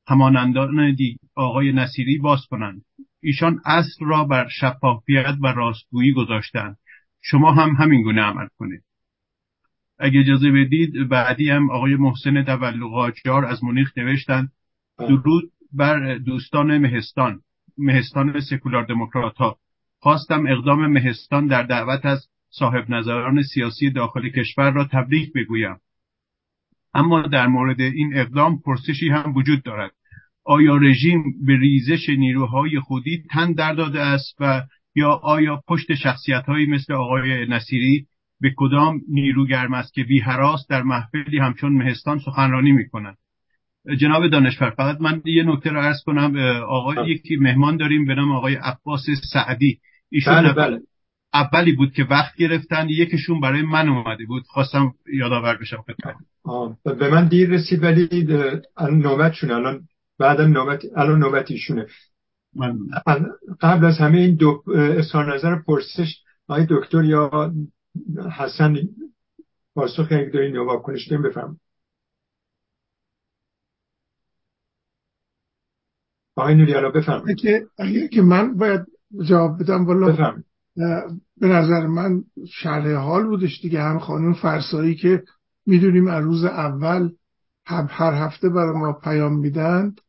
همانندان آقای نصیری باز کنند. ایشان اصل را بر شفافیت و راستگویی گذاشتند. شما هم همین گونه عمل کنید. اگه اجازه بدید بعدی هم آقای محسن دولقاجار از منیخ نوشتند. درود بر دوستان مهستان. مهستان سکولار دموکرات ها. خواستم اقدام مهستان در دعوت از صاحب نظران سیاسی داخل کشور را تبریک بگویم. اما در مورد این اقدام پرسشی هم وجود دارد. آیا رژیم به ریزش نیروهای خودی تن در داده است و یا آیا پشت شخصیت هایی مثل آقای نصیری به کدام نیروگرم است که بی در محفلی همچون مهستان سخنرانی می کنند جناب دانشور فقط من یه نکته رو عرض کنم. آقای بله. یکی مهمان داریم به نام آقای عباس سعدی. ایشون بله بله. اولی بود که وقت گرفتن. یکیشون برای من اومده بود. خواستم یادآور بشم به من دیر رسید ولی الان نوبت شونه الان بعدم نوبت الان نوبت ایشونه من قبل از همه این دو اظهار نظر پرسش آقای دکتر یا حسن پاسخ یک دارین یا واکنش دارین آقای نوریالا بفرم اگه که من باید جواب بدم والا به نظر من شرح حال بودش دیگه. هم خانم فرسایی که می‌دونیم از روز اول هم هر هفته برای ما پیام میدند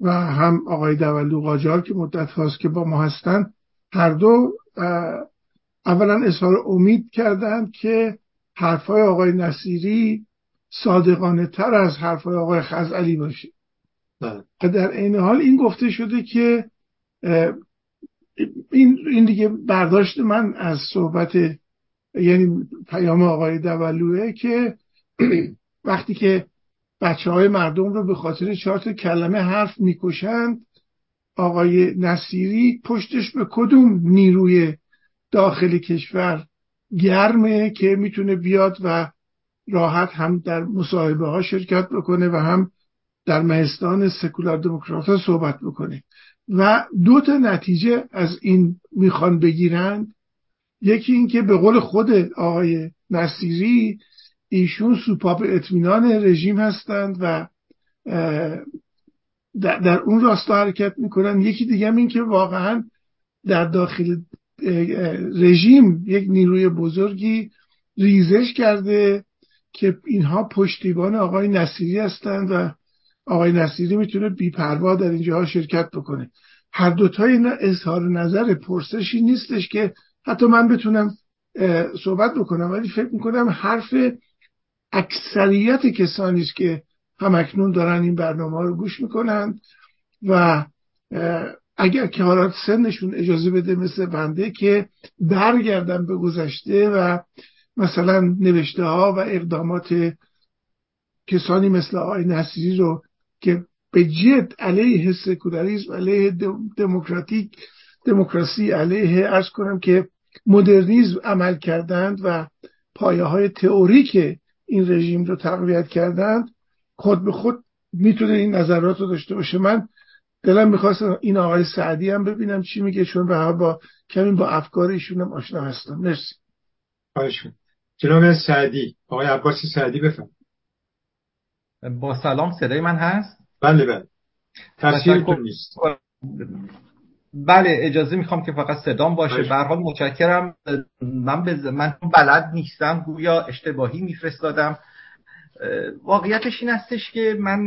و هم آقای دولو قاجار که مدت هاست که با ما هستن هر دو اولا اظهار امید کردند که حرفای آقای نصیری صادقانه تر از حرفای آقای خزعلی باشه. و در عین حال این گفته شده که این, این دیگه برداشت من از صحبت یعنی پیام آقای دولوه که وقتی که بچه های مردم رو به خاطر چهار کلمه حرف می‌کشند آقای نصیری پشتش به کدوم نیروی داخل کشور گرمه که می‌تونه بیاد و راحت هم در مصاحبه ها شرکت بکنه و هم در مهستان سکولار دموکرات ها صحبت بکنه و دو تا نتیجه از این می‌خوان بگیرند یکی اینکه به قول خود آقای نصیری ایشون سوپاپ اطمینان رژیم هستند و در, اون راستا حرکت می‌کنن. یکی دیگه این که واقعا در داخل رژیم یک نیروی بزرگی ریزش کرده که اینها پشتیبان آقای نصیری هستند و آقای نصیری می‌تونه بیپروا در اینجاها شرکت بکنه. هر دوتا اینا اظهار نظر پرسشی نیستش که حتی من بتونم صحبت بکنم ولی فکر می‌کنم حرف اکثریت کسانی است که همکنون دارن این برنامه رو گوش می‌کنن و اگر که حالا سنشون اجازه بده مثل بنده که برگردن به گذشته و مثلا نوشته ها و اقدامات کسانی مثل آقای نصیری رو که به جد علیه سکولاریسم علیه دموکراتیک دموکراسی علیه ارز کنم که مدرنیزم عمل کردند و پایه های تئوریک این رژیم رو تقویت کردند خود به خود می‌تونه این نظرات رو داشته باشه. من دلم می‌خواست این آقای سعدی هم ببینم چی میگه چون به با کمی با افکار ایشون هم آشنا هستم. مرسی. جناب سعدی آقای عباس سعدی بفهم با سلام صدای من هست؟ بله بله. تصویرتون نیست. بله اجازه می‌خوام که فقط صدام باشه. به حال متشکرم. من بز... من بلد نیستم گویا اشتباهی میفرستادم. واقعیتش این هستش که من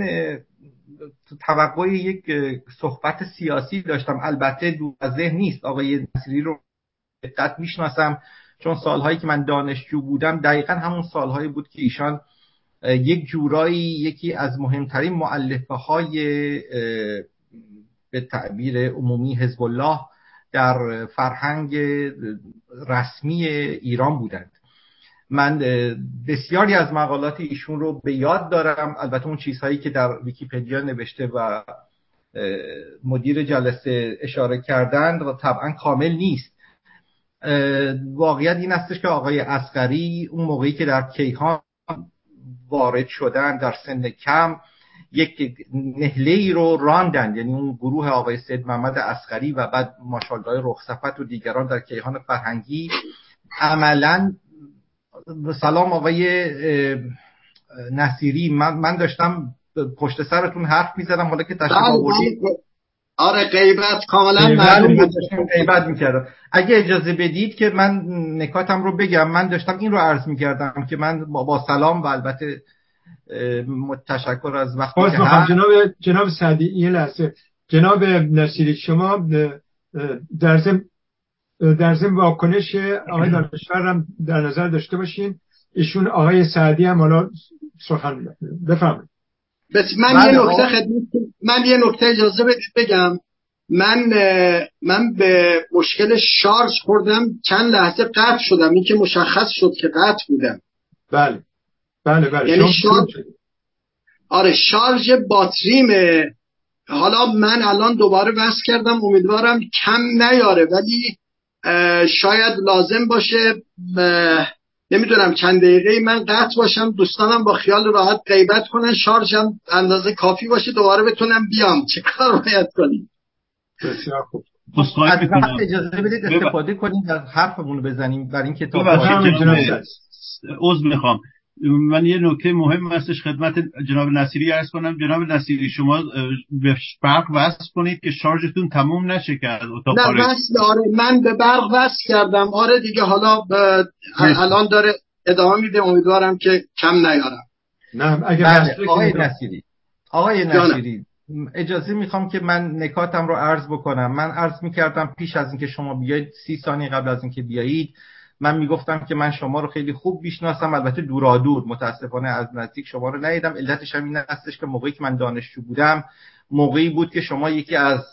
توقع یک صحبت سیاسی داشتم. البته دو ذهن نیست. آقای نصیری رو دقت می‌شناسم. چون سالهایی که من دانشجو بودم دقیقا همون سالهایی بود که ایشان یک جورایی یکی از مهمترین معلفه های به تعبیر عمومی حزب الله در فرهنگ رسمی ایران بودند. من بسیاری از مقالات ایشون رو به یاد دارم. البته اون چیزهایی که در ویکیپدیا نوشته و مدیر جلسه اشاره کردند و طبعا کامل نیست. واقعیت این استش که آقای اسقری اون موقعی که در کیهان وارد شدن در سن کم یک نهله ای رو راندن یعنی اون گروه آقای سید محمد اسقری و بعد ماشالله رخصفت و دیگران در کیهان فرهنگی عملا سلام آقای نصیری من, من داشتم پشت سرتون حرف می‌زدم حالا که تشریف آوردید. آره غیبت کاملا معلوم غیبت می‌کردم. اگه اجازه بدید که من نکاتم رو بگم من داشتم این رو عرض می‌کردم که من با, سلام و البته تشکر از وقتی که جناب جناب سعدی یه لحظه. جناب نصیری شما در زم در زم واکنش آقای دانشور هم در نظر داشته باشین. ایشون آقای سعدی هم حالا سخن بفهمید بس من یه بله، نکته خدمت من یه نکته اجازه بدید بگم. من من به مشکل شارژ خوردم چند لحظه قطع شدم. این که مشخص شد که قطع بودم. بله. بله بله. یعنی شارژ آره شارژ باتریمه. حالا من الان دوباره بس کردم. امیدوارم کم نیاره. ولی شاید لازم باشه نمی‌دونم چند دقیقه من قطع باشم دوستانم با خیال راحت غیبت کنن شارژم اندازه کافی باشه دوباره بتونم بیام. چه کار باید کنیم؟ بسیار خوب. اجازه بدید استفاده کنیم حرفمون بزنیم برای این کتاب عضو می‌خوام. من یه نکته مهم هستش خدمت جناب نصیری ارز کنم. جناب نصیری شما به برق وصل کنید که شارژتون تموم نشه که از اتاق نه وصل آره من به برق وصل کردم. آره دیگه حالا الان داره ادامه میده. امیدوارم که کم نیارم. نه اگه بله، آقای نصیری. آقای نصیری اجازه می‌خوام که من نکاتم رو عرض بکنم. من عرض می‌کردم پیش از اینکه شما بیایید سی ثانیه قبل از اینکه بیایید من می‌گفتم که من شما رو خیلی خوب می‌شناسم البته دورا دور متاسفانه از نزدیک شما رو ندیدم. علتش هم این هستش که موقعی که من دانشجو بودم موقعی بود که شما یکی از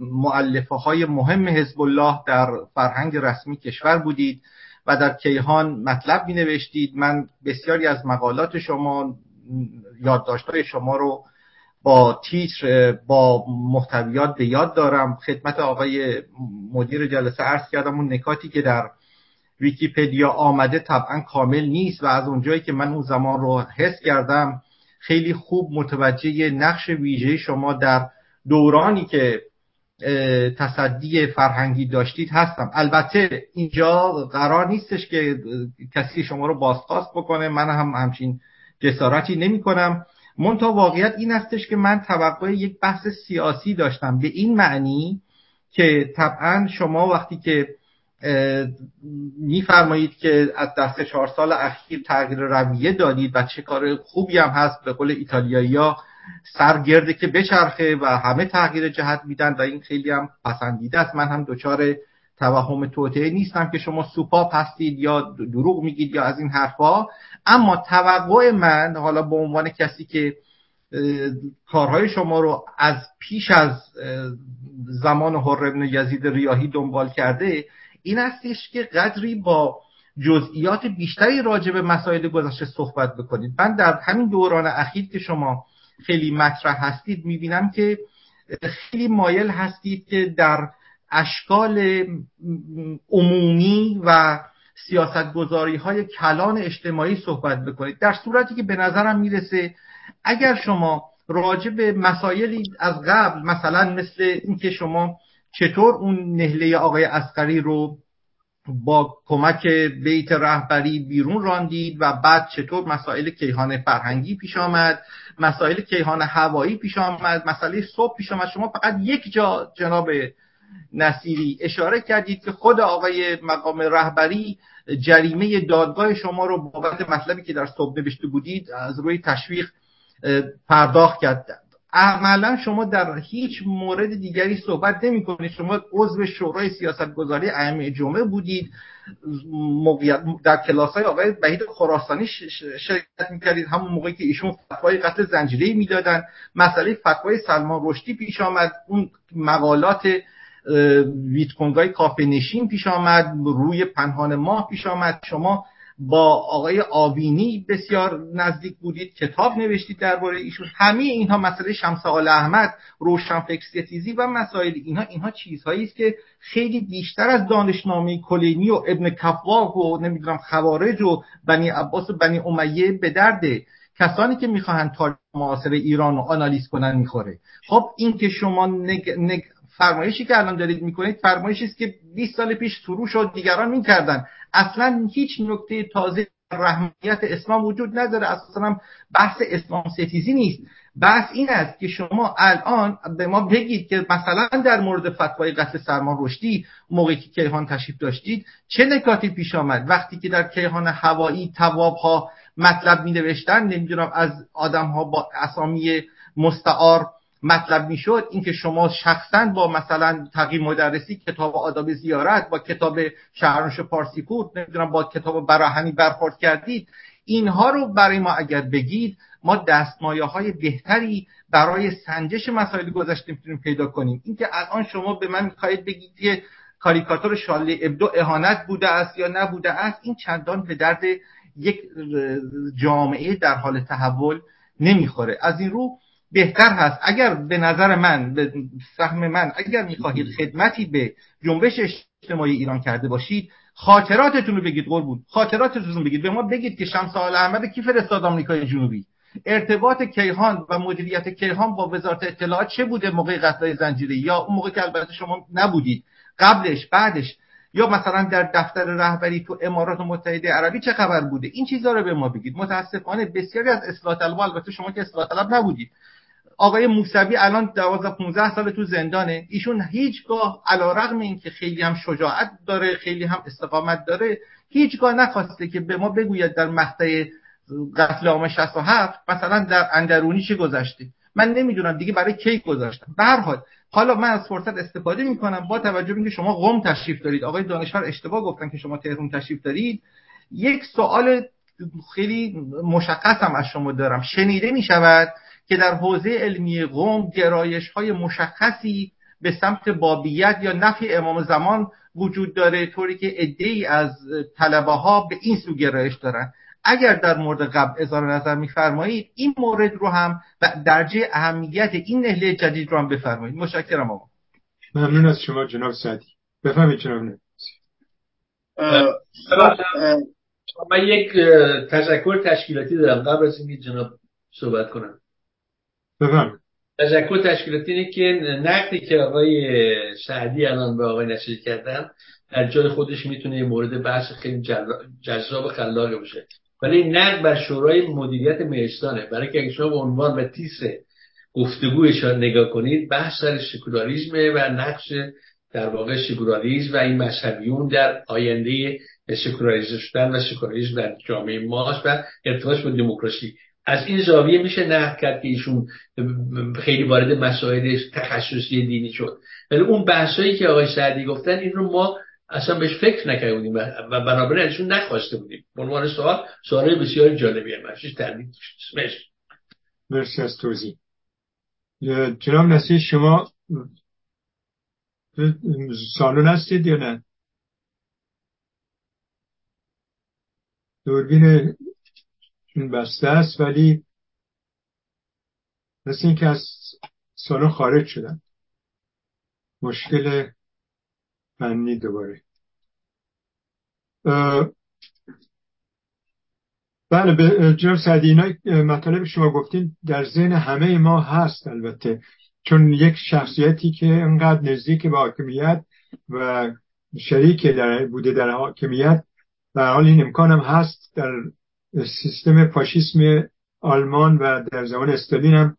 معلفه های مهم حزب الله در فرهنگ رسمی کشور بودید و در کیهان مطلب می نوشتید من بسیاری از مقالات شما یادداشت‌های شما رو با تیتر با محتویات به یاد دارم. خدمت آقای مدیر جلسه عرض کردم اون نکاتی که در ویکیپدیا آمده طبعا کامل نیست و از اونجایی که من اون زمان رو حس کردم خیلی خوب متوجه نقش ویژه شما در دورانی که تصدی فرهنگی داشتید هستم. البته اینجا قرار نیستش که کسی شما رو بازخواست بکنه. من هم همچین جسارتی نمی کنم. منتها واقعیت این هستش که من توقع یک بحث سیاسی داشتم. به این معنی که طبعا شما وقتی که میفرمایید که از در سه چهار سال اخیر تغییر رویه دادید و چه کار خوبی هم هست به قول ایتالیایی ها سرگرده که بچرخه و همه تغییر جهت میدن و این خیلی هم پسندیده است. من هم دچار توهم توطعه نیستم که شما سوپاپ هستید یا دروغ میگید یا از این حرفها. اما توقع من حالا به عنوان کسی که کارهای شما رو از پیش از زمان حر ابن یزید ریاهی دنبال کرده این استش که قدری با جزئیات بیشتری راجع به مسائل گذشته صحبت بکنید. من در همین دوران اخیر که شما خیلی مطرح هستید می‌بینم که خیلی مایل هستید که در اشکال عمومی و سیاستگذاری های کلان اجتماعی صحبت بکنید. در صورتی که به نظرم می‌رسه اگر شما راجع به مسائلی از قبل مثلا مثل اینکه شما چطور اون نهله آقای اسقری رو با کمک بیت رهبری بیرون راندید و بعد چطور مسائل کیهان فرهنگی پیش آمد مسائل کیهان هوایی پیش آمد مسئله صبح پیش آمد. شما فقط یک جا جناب نصیری اشاره کردید که خود آقای مقام رهبری جریمه دادگاه شما رو بابت مطلبی که در صبح نوشته بودید از روی تشویق پرداخت کرد. عملا شما در هیچ مورد دیگری صحبت نمی کنید شما عضو شورای سیاست گذاری ائمه جمعه بودید. در کلاس های آقای وحید خراسانی شرکت می‌کردید. همون موقعی که ایشون فتوای قتل زنجیره می‌دادن. مسئله فتوای سلمان رشدی پیش آمد. اون مقالات ویتکونگای کافه نشین پیش آمد. روی پنهان ماه پیش آمد. شما با آقای آوینی بسیار نزدیک بودید کتاب نوشتید درباره ایشون. همه اینها مسئله شمس آل احمد روشنفکر ستیزی و مسائل اینها. اینها چیزهایی است که خیلی بیشتر از دانشنامه کلینی و ابن کفواق و نمی‌دونم خوارج و بنی عباس و بنی امیه به درد کسانی که می‌خواهند تاریخ معاصر ایران رو آنالیز کنن می‌خوره. خب این که شما نگ... نگ... فرمایشی که الان دارید می‌کنید فرمایشی است که 20 سال پیش شروع و دیگران می‌کردن. اصلا هیچ نکته تازه رحمیت اسلام وجود نداره. اصلا بحث اسلام ستیزی نیست. بحث این است که شما الان به ما بگید که مثلا در مورد فتوای قتل سلمان رشدی موقعی که کیهان تشریف داشتید چه نکاتی پیش آمد؟ وقتی که در کیهان هوایی تواب ها مطلب می نوشتن نمی‌دونم از آدم ها با اسامی مستعار مطلب می‌شد اینکه شما شخصا با مثلا تقی مدرسی کتاب آداب زیارت با کتاب شهرنوش پارسی پور نمی‌دونم با کتاب براهنی برخورد کردید اینها رو برای ما اگر بگید ما دستمایه های بهتری برای سنجش مسائل گذشته می‌تونیم پیدا کنیم. اینکه الان شما به من می‌خواهید بگید که کاریکاتور شالی ابدو اهانت بوده است یا نبوده است این چندان به درد یک جامعه در حال تحول نمی‌خوره. از این رو بهتر هست. اگر به نظر من به فهم من اگر می‌خواهید خدمتی به جنبش اجتماعی ایران کرده باشید خاطراتتون رو بگید قربون. خاطراتتون رو بگید. به ما بگید که شمس آل احمد کی فرستاد آمریکای جنوبی. ارتباط کیهان و مدیریت کیهان با وزارت اطلاعات چه بوده موقع قتل زنجیره یا اون موقع که البته شما نبودید. قبلش بعدش. یا مثلا در دفتر رهبری تو امارات متحده عربی چه خبر بوده؟ این چیزها رو به ما بگید. متاسفانه بسیاری از اصلاح طلب البته شما که اصلاح طلب نبودید. آقای موسوی الان 12 15 سال تو زندانه. ایشون هیچگاه علیرغم اینکه خیلی هم شجاعت داره خیلی هم استقامت داره هیچگاه نخواسته که به ما بگوید در مقطع قتل عام 67 مثلا در اندرونی چه گذشته. من نمی‌دونم دیگه برای کی گذاشتم. به هر حال حالا من از فرصت استفاده می‌کنم با توجه به اینکه شما قم تشریف دارید. آقای دانشور اشتباه گفتن که شما تهران تشریف دارید. یک سوال خیلی مشخص هم از شما دارم. شنیده می شود که در حوزه علمی قوم گرایش های مشخصی به سمت بابیت یا نفی امام زمان وجود داره طوری که ای از طلبه ها به این سو گرایش دارن. اگر در مورد قبل اظهار نظر میفرمایید این مورد رو هم و درجه اهمیت این نهله جدید رو هم بفرمایید. مشکرم آقا. ممنون از شما جناب سعدی. بفهمید جناب من یک تشکر تشکیلاتی دارم. قبل از اینکه جناب صحبت کنم بفرمایید. تشکر تشکیلاتی اینه که نقدی که آقای سعدی الان به آقای نصیر کردن در جای خودش می‌تونه یه مورد بحث خیلی جذاب و باشه. ولی نقد بر شورای مدیریت مهستانه برای که اگه شما به عنوان و تیس گفتگویش نگاه کنید بحث سر سکولاریزمه و نقش در واقع سکولاریزم و این مذهبیون در آینده سکولاریزم شدن و سکولاریزم در جامعه ماست و ارتباطش با دموکراسی. از این زاویه میشه نقد کرد که ایشون خیلی وارد مسائل تخصصی دینی شد. ولی اون بحثایی که آقای سعدی گفتن این رو ما اصلا بهش فکر نکرده بودیم و بنابراین ازشون نخواسته بودیم. به عنوان سوال سوال بسیار جالبی هم هستش تردید مرسی. از توضیح. جناب نصیر شما سالون هستید یا نه؟ دوربین بسته است ولی مثل اینکه از سالن خارج شدن. مشکل فنی دوباره. بله به جناب سعدی اینا مطالب شما گفتین در ذهن همه ما هست البته. چون یک شخصیتی که انقدر نزدیک به حاکمیت و شریک در بوده در حاکمیت در حال این امکان هم هست در سیستم فاشیسم آلمان و در زمان استالین هم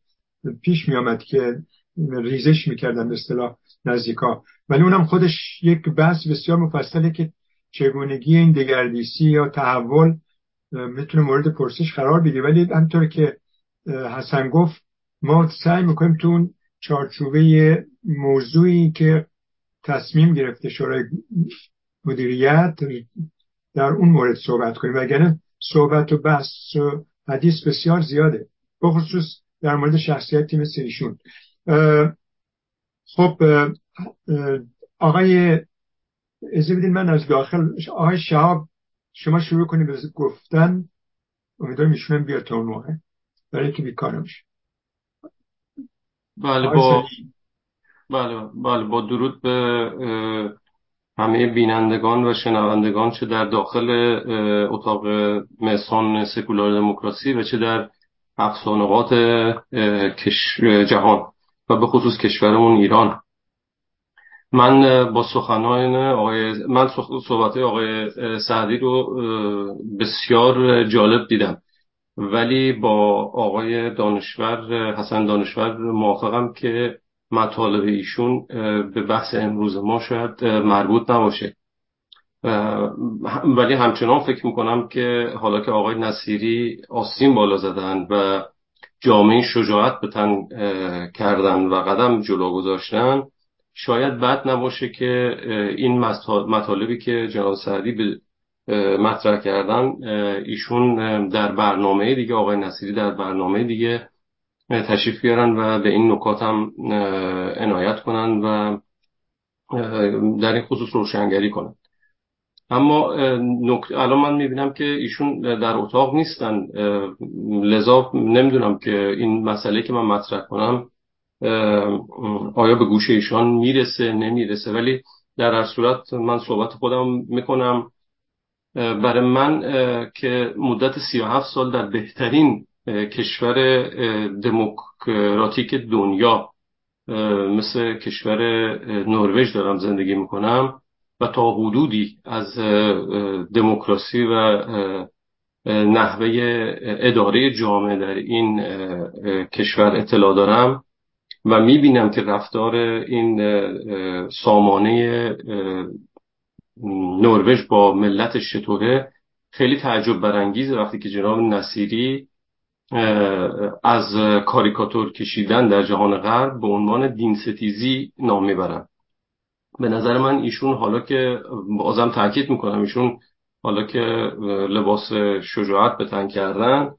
پیش می آمد که ریزش می‌کردن به اصطلاح نزدیکا ولی اونم خودش یک بحث بسیار مفصله که چگونگی این دگردیسی یا تحول می‌تونه مورد پرسش قرار بگیره. ولی همطور که حسن گفت ما سعی می‌کنیم تو اون چارچوبه موضوعی که تصمیم گرفته شورای مدیریت در اون مورد صحبت کنیم. وگرنه صحبت و بحث و حدیث بسیار زیاده. بخصوص در مورد شخصیتی مثل ایشون خب آقای ازی بدین من از داخل آقای شهاب شما شروع کنید به گفتن. امیدوارم ایشون بیاد تا اون موقع. برای که بیکار میشه بله با بله بله با درود به همه بینندگان و شنوندگان چه در داخل اتاق مهستان سکولار دموکراسی و چه در افسانقات جهان و به خصوص کشورمون ایران. من با سخنان آقای من صحبت آقای سعدی رو بسیار جالب دیدم. ولی با آقای دانشور حسن دانشور موافقم که مطالب ایشون به بحث امروز ما شاید مربوط نباشه. ولی همچنان فکر می‌کنم که حالا که آقای نصیری آستین بالا زدن و جامعه شجاعت به تن کردن و قدم جلو گذاشتن شاید بد نباشه که این مطالبی که جناب سعدی به مطرح کردن ایشون در برنامه دیگه آقای نصیری در برنامه دیگه تشریف بیارن و به این نکات هم عنایت کنن و در این خصوص روشنگری کنن. اما الان من می‌بینم که ایشون در اتاق نیستن. لذا نمی‌دونم که این مسئله که من مطرح کنم آیا به گوش ایشان می‌رسه نمی‌رسه. ولی در هر صورت من صحبت خودم می‌کنم. برای من که مدت 37 سال در بهترین کشور دموکراتیک دنیا. مثل کشور نروژ دارم زندگی می‌کنم و تا حدودی از دموکراسی و نحوه اداره جامعه در این کشور اطلاع دارم و می‌بینم که رفتار این سامانه نروژ با ملتش چطوره. خیلی تعجب برانگیزه وقتی که جناب نصیری از کاریکاتور کشیدن در جهان غرب به عنوان دین ستیزی نام می‌برن. به نظر من ایشون حالا که بازم تاکید می‌کنم ایشون حالا که لباس شجاعت به تن کردن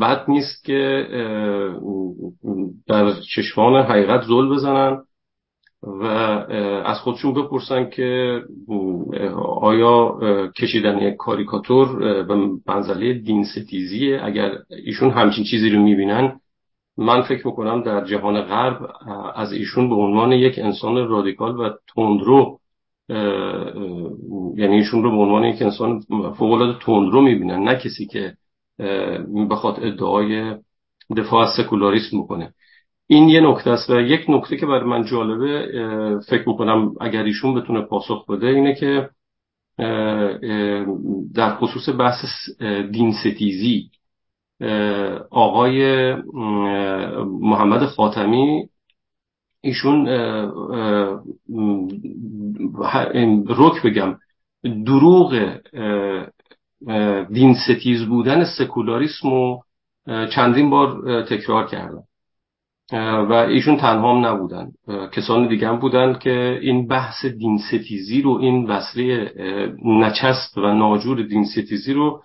بد نیست که در چشمان حقیقت زل بزنن. و از خودشون بپرسن که آیا کشیدن یک کاریکاتور به منزله دین ستیزیه؟ اگر ایشون همچین چیزی رو می‌بینن من فکر می‌کنم در جهان غرب از ایشون به عنوان یک انسان رادیکال و تندرو یعنی ایشون رو به عنوان یک انسان فوقالعاده تندرو می‌بینن نه کسی که بخواد ادعای دفاع سکولاریسم می‌کنه این یه نکته است و یک نکته که برای من جالبه فکر می‌کنم اگر ایشون بتونه پاسخ بده اینه که در خصوص بحث دین ستیزی آقای محمد خاتمی ایشون رک بگم دروغ دین ستیز بودن سکولاریسم رو چندین بار تکرار کردن. و ایشون تنها هم نبودن. کسان دیگه هم بودن که این بحث دین ستیزی رو این وصله نچسب و ناجور دین ستیزی رو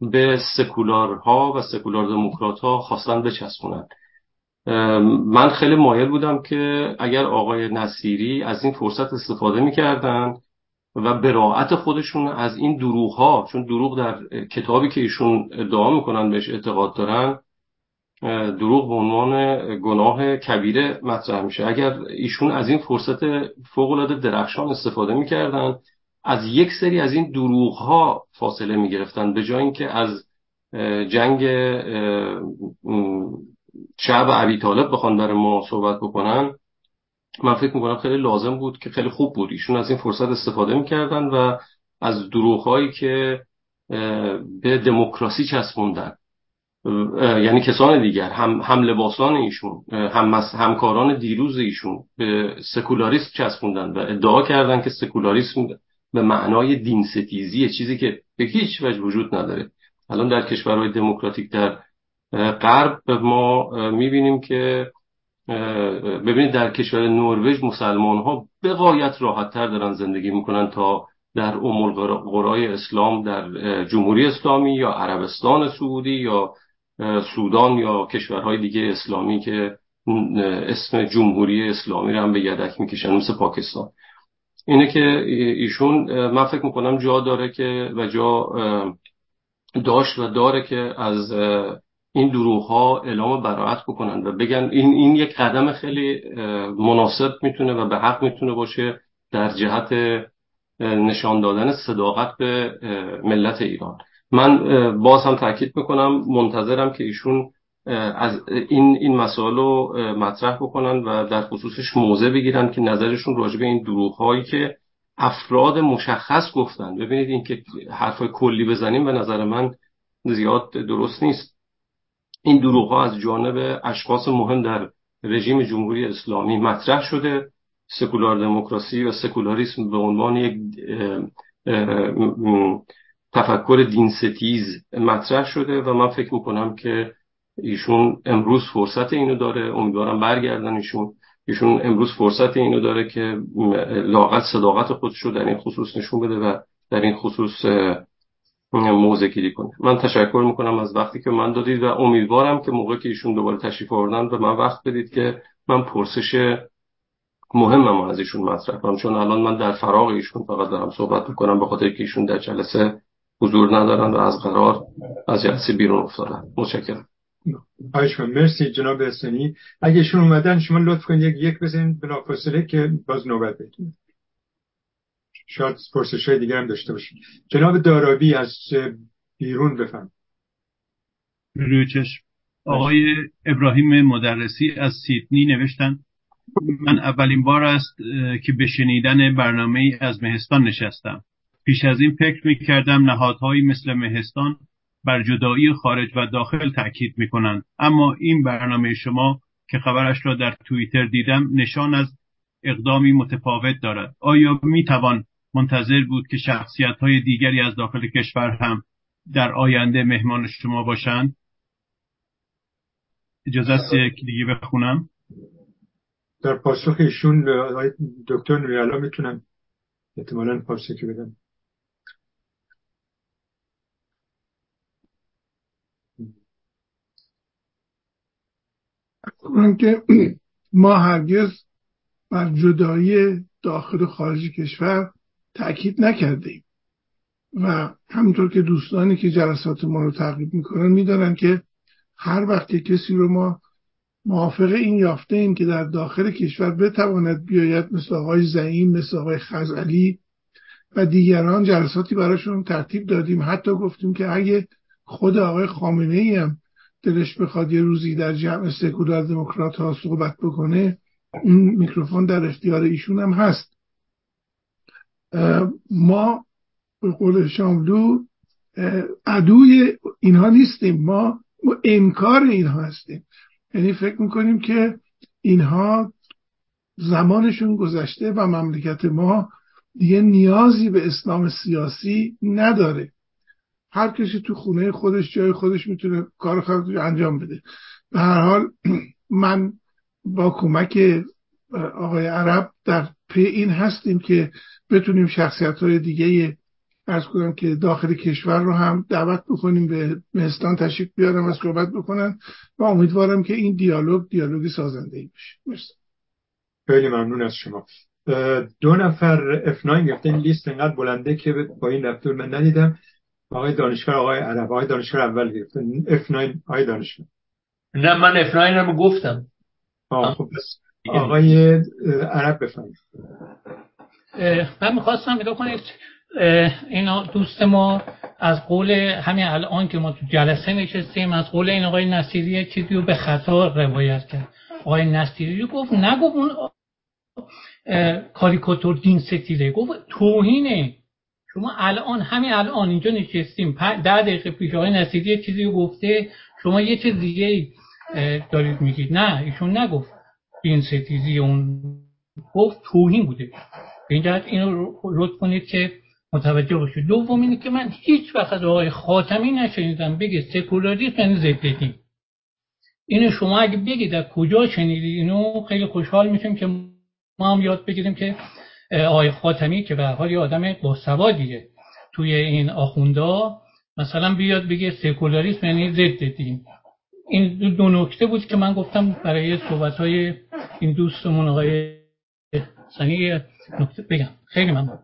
به سکولارها و سکولار دموکرات ها خواستن بچسبونن. من خیلی مایل بودم که اگر آقای نصیری از این فرصت استفاده می‌کردن و براعت خودشون از این دروغ ها چون دروغ در کتابی که ایشون ادعا می‌کنن بهش اعتقاد دارن دروغ به عنوان گناه کبیره مطرح میشه. اگر ایشون از این فرصت فوق العاده درخشان استفاده می‌کردن از یک سری از این دروغ ها فاصله می‌گرفتن. به جای اینکه از جنگ شعب عبی طالب بخوان برای ما صحبت بکنن من فکر می‌کنم خیلی لازم بود که خیلی خوب بود. ایشون از این فرصت استفاده می‌کردن و از دروغ هایی که به دموکراسی چسبوندن. یعنی کسان دیگر هم, هم لباسان ایشون هم همکاران دیروز ایشون به سکولاریسم چسبوندن و ادعا کردن که سکولاریسم به معنای دین ستیزی چیزی که به هیچ وجه وجود نداره. الان در کشورهای دموکراتیک در غرب ما می‌بینیم که ببینید در کشور نروژ مسلمان ها به غایت راحت تر دارن زندگی می‌کنن تا در ام قرای اسلام در جمهوری اسلامی یا عربستان سعودی یا سودان یا کشورهای دیگه اسلامی که اسم جمهوری اسلامی رو هم به یدک می‌کشن مثل پاکستان. اینه که ایشون من فکر می‌کنم جا داره که و جا داشت و داره که از این دروغ ها اعلام براعت بکنن و بگن این این یک قدم خیلی مناسب می‌تونه و به حق می‌تونه باشه در جهت نشان دادن صداقت به ملت ایران. من باز هم تاکید می‌کنم منتظرم که ایشون از این این مسائل رو مطرح بکنن و در خصوصش موضع بگیرن که نظرشون راجع به این دروغ هایی که افراد مشخص گفتن. ببینید این که حرفای کلی بزنیم به نظر من زیاد درست نیست. این دروغ ها از جانب اشخاص مهم در رژیم جمهوری اسلامی مطرح شده. سکولار دموکراسی و سکولاریسم به عنوان یک تفکر دین ستیز مطرح شده و من فکر می‌کنم که ایشون امروز فرصت اینو داره. امیدوارم برگردن ایشون. ایشون امروز فرصت اینو داره که لاقت صداقت خودش رو در این خصوص نشون بده و در این خصوص موضع گیری کنه. من تشکر می‌کنم از وقتی که من دادید و امیدوارم که موقع که ایشون دوباره تشریف آوردن به من وقت بدید که من پرسش مهمم از ایشون مطرح کنم. چون الان من در فراغ ایشون فقط دارم صحبت می‌کنم به خاطر که ایشون در جلسه حضور ندارن و از قرار از جلسه بیرون افتادن. متشکرم. خواهش مرسی جناب حسنی اگه ایشون اومدن شما لطف کنید یک یک بزنید بلافاصله که باز نوبت بگیرید شاید پرسش های دیگر هم داشته باشید. جناب دارابی از بیرون بفهم روی چشم. آقای ابراهیم مدرسی از سیدنی نوشتن من اولین بار است که به شنیدن برنامه ای از مهستان نشستم. پیش از این فکر می کردم نهادهایی مثل مهستان بر جدایی خارج و داخل تأکید می کنند اما این برنامه شما که خبرش را در توییتر دیدم نشان از اقدامی متفاوت دارد. آیا می توان منتظر بود که شخصیت های دیگری از داخل کشور هم در آینده مهمان شما باشند؟ اجازه است یک دیگه بخونم. در پاسخ ایشون دکتر نوریالا می‌تونم احتمالا پاسخی بدم. که ما هرگز بر جدایی داخل و خارج کشور تاکید نکردیم. و همونطور که دوستانی که جلسات ما رو تعقیب می‌کنن می‌دانن که هر وقت کسی رو ما موافق این یافته ایم که در داخل کشور بتواند بیاید مثل آقای زعیم مثل آقای خزعلی و دیگران جلساتی براشون ترتیب دادیم. حتی گفتیم که اگه خود آقای خامنه هم دلش بخواد یه روزی در جمع سکولار دموکرات ها صحبت بکنه این میکروفون در اختیار ایشون هم هست. ما به قول شاملو عدوی اینها نیستیم. ما انکار اینها هستیم. یعنی فکر می‌کنیم که اینها زمانشون گذشته و مملکت ما دیگه نیازی به اسلام سیاسی نداره. هر کسی تو خونه خودش جای خودش می‌تونه کار خودش انجام بده. به هر حال من با کمک آقای عرب در پی این هستیم که بتونیم شخصیت های دیگه ارز کنم که داخل کشور رو هم دعوت بکنیم به مهستان تشریف بیارم و صحبت بکنن و امیدوارم که این دیالوگ دیالوگ سازنده ای بشه. مرسی. خیلی ممنون از شما. دو نفر F9 گفته این لیست انقدر بلنده که با این رفتور من ندیدم. آقای دانشگر آقای عرب. آقای دانشگر اول گرفته F9 آقای دانشگر نه من F9 رو گفتم. آه خب آقای عرب بفرمایید. من می‌خواستم نگاه کنید. اینا دوست ما از قول همین الان که ما تو جلسه نشستیم از قول این آقای نصیری چیزی رو به خطا روایت کرد. آقای نصیری رو گفت نگفت اون کاریکاتور دین ستیره. گفت توهینه. شما الان همین الان اینجا نشستیم. ده دقیقه پیش آقای نصیری چیزی رو گفته شما یه چیز دیگه دارید میگید. نه ایشون نگفت دین ستیزی اون. گفت توهین بوده. به این اینو رد کنید که متوجه باشید. دوم اینه که من هیچ وقت از آقای خاتمی نشنیدم. بگه سکولاریسم یعنی ضد اینو شما اگه بگید از کجا شنیدید اینو خیلی خوشحال میشیم که ما هم یاد بگیریم که آقای خاتمی که به حال یه آدم باسوادیه توی این آخوندا مثلا بیاد بگه سکولاریسم یعنی ضد دین این دو نکته بود که من گفتم برای صحبت های این دوستمون آقای سنی نکته بگم. خیلی ممنون.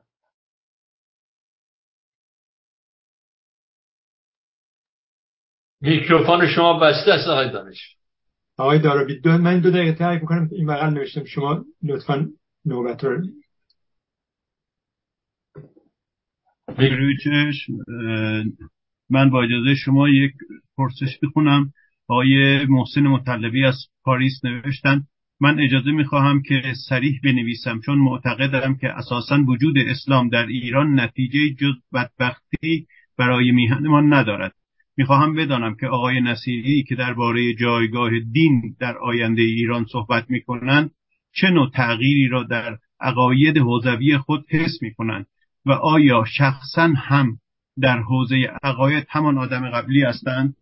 میکروفون شما بسته است آقای دانش. آقای دارابی دو من دو دقیقه ترک می‌کنم این بغل نوشتم. شما لطفا نوبت رو من با اجازه شما یک پرسش بخونم آقای محسن مطلبی از پاریس نوشتن من اجازه می‌خواهم که سریح بنویسم چون معتقدم که اساسا وجود اسلام در ایران نتیجه جز بدبختی برای میهنمان ندارد. می‌خواهم بدانم که آقای نصیری که درباره جایگاه دین در آینده ایران صحبت می‌کنند چه نوع تغییری را در عقاید حوزوی خود حس می‌کنند؟ و آیا شخصا هم در حوزه عقاید همان آدم قبلی هستند؟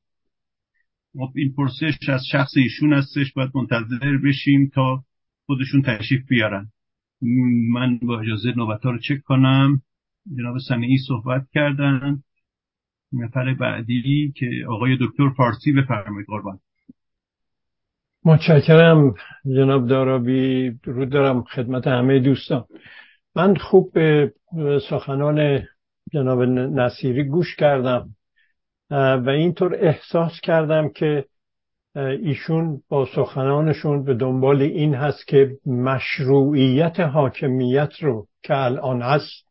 خب این پرسش از شخص ایشون هستش باید منتظر بشیم تا خودشون تشریف بیارن. من با اجازه نوبت رو چک کنم. جناب سنعی صحبت کردن. نفر بعدی که آقای دکتر فارسی بفرمایید قربان. متشکرم جناب دارابی. درود دارم خدمت همه دوستان. من خوب به سخنان جناب نصیری گوش کردم و اینطور احساس کردم که ایشون با سخنانشون به دنبال این هست که مشروعیت حاکمیت رو که الان هست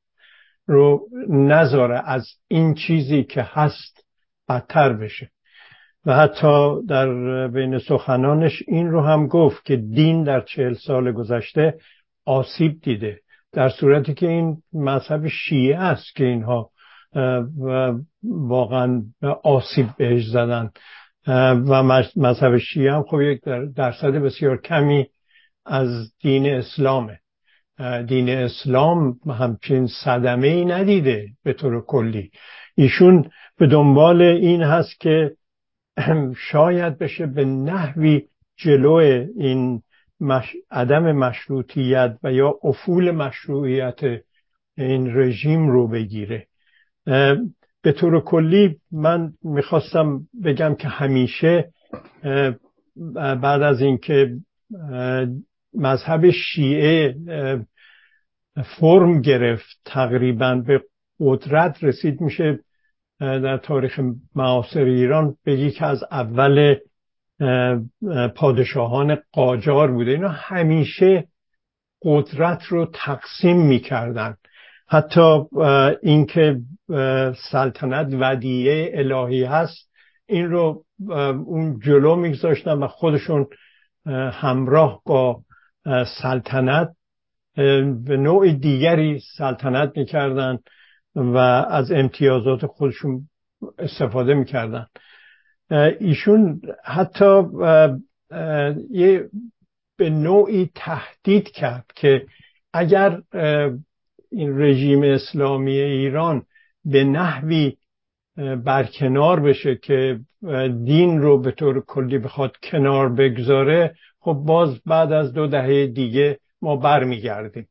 رو نذاره از این چیزی که هست بدتر بشه. و حتی در بین سخنانش این رو هم گفت که دین در چهل سال گذشته آسیب دیده. در صورتی که این مذهب شیعه است که اینها واقعا آسیب بهش زدن. و مذهب شیعه هم خب یک درصد بسیار کمی از دین اسلامه. دین اسلام همچین صدمه ای ندیده به طور کلی. ایشون به دنبال این هست که شاید بشه به نحوی جلو این عدم مشروطیت و یا افول مشروعیت این رژیم رو بگیره. به طور کلی من می‌خواستم بگم که همیشه بعد از اینکه مذهب شیعه فرم گرفت تقریبا به قدرت رسید میشه در تاریخ معاصر ایران به یکی از اول پادشاهان قاجار بوده. اینا همیشه قدرت رو تقسیم می‌کردن. حتی اینکه سلطنت ودیعه الهی هست این رو اون جلو میگذاشتن و خودشون همراه با سلطنت به نوع دیگری سلطنت می‌کردن و از امتیازات خودشون استفاده می‌کردن. ایشون حتی یه به نوعی تهدید کرد که اگر این رژیم اسلامی ایران به نحوی برکنار بشه که دین رو به طور کلی بخواد کنار بگذاره خب باز بعد از دو دهه دیگه ما برمیگردیم.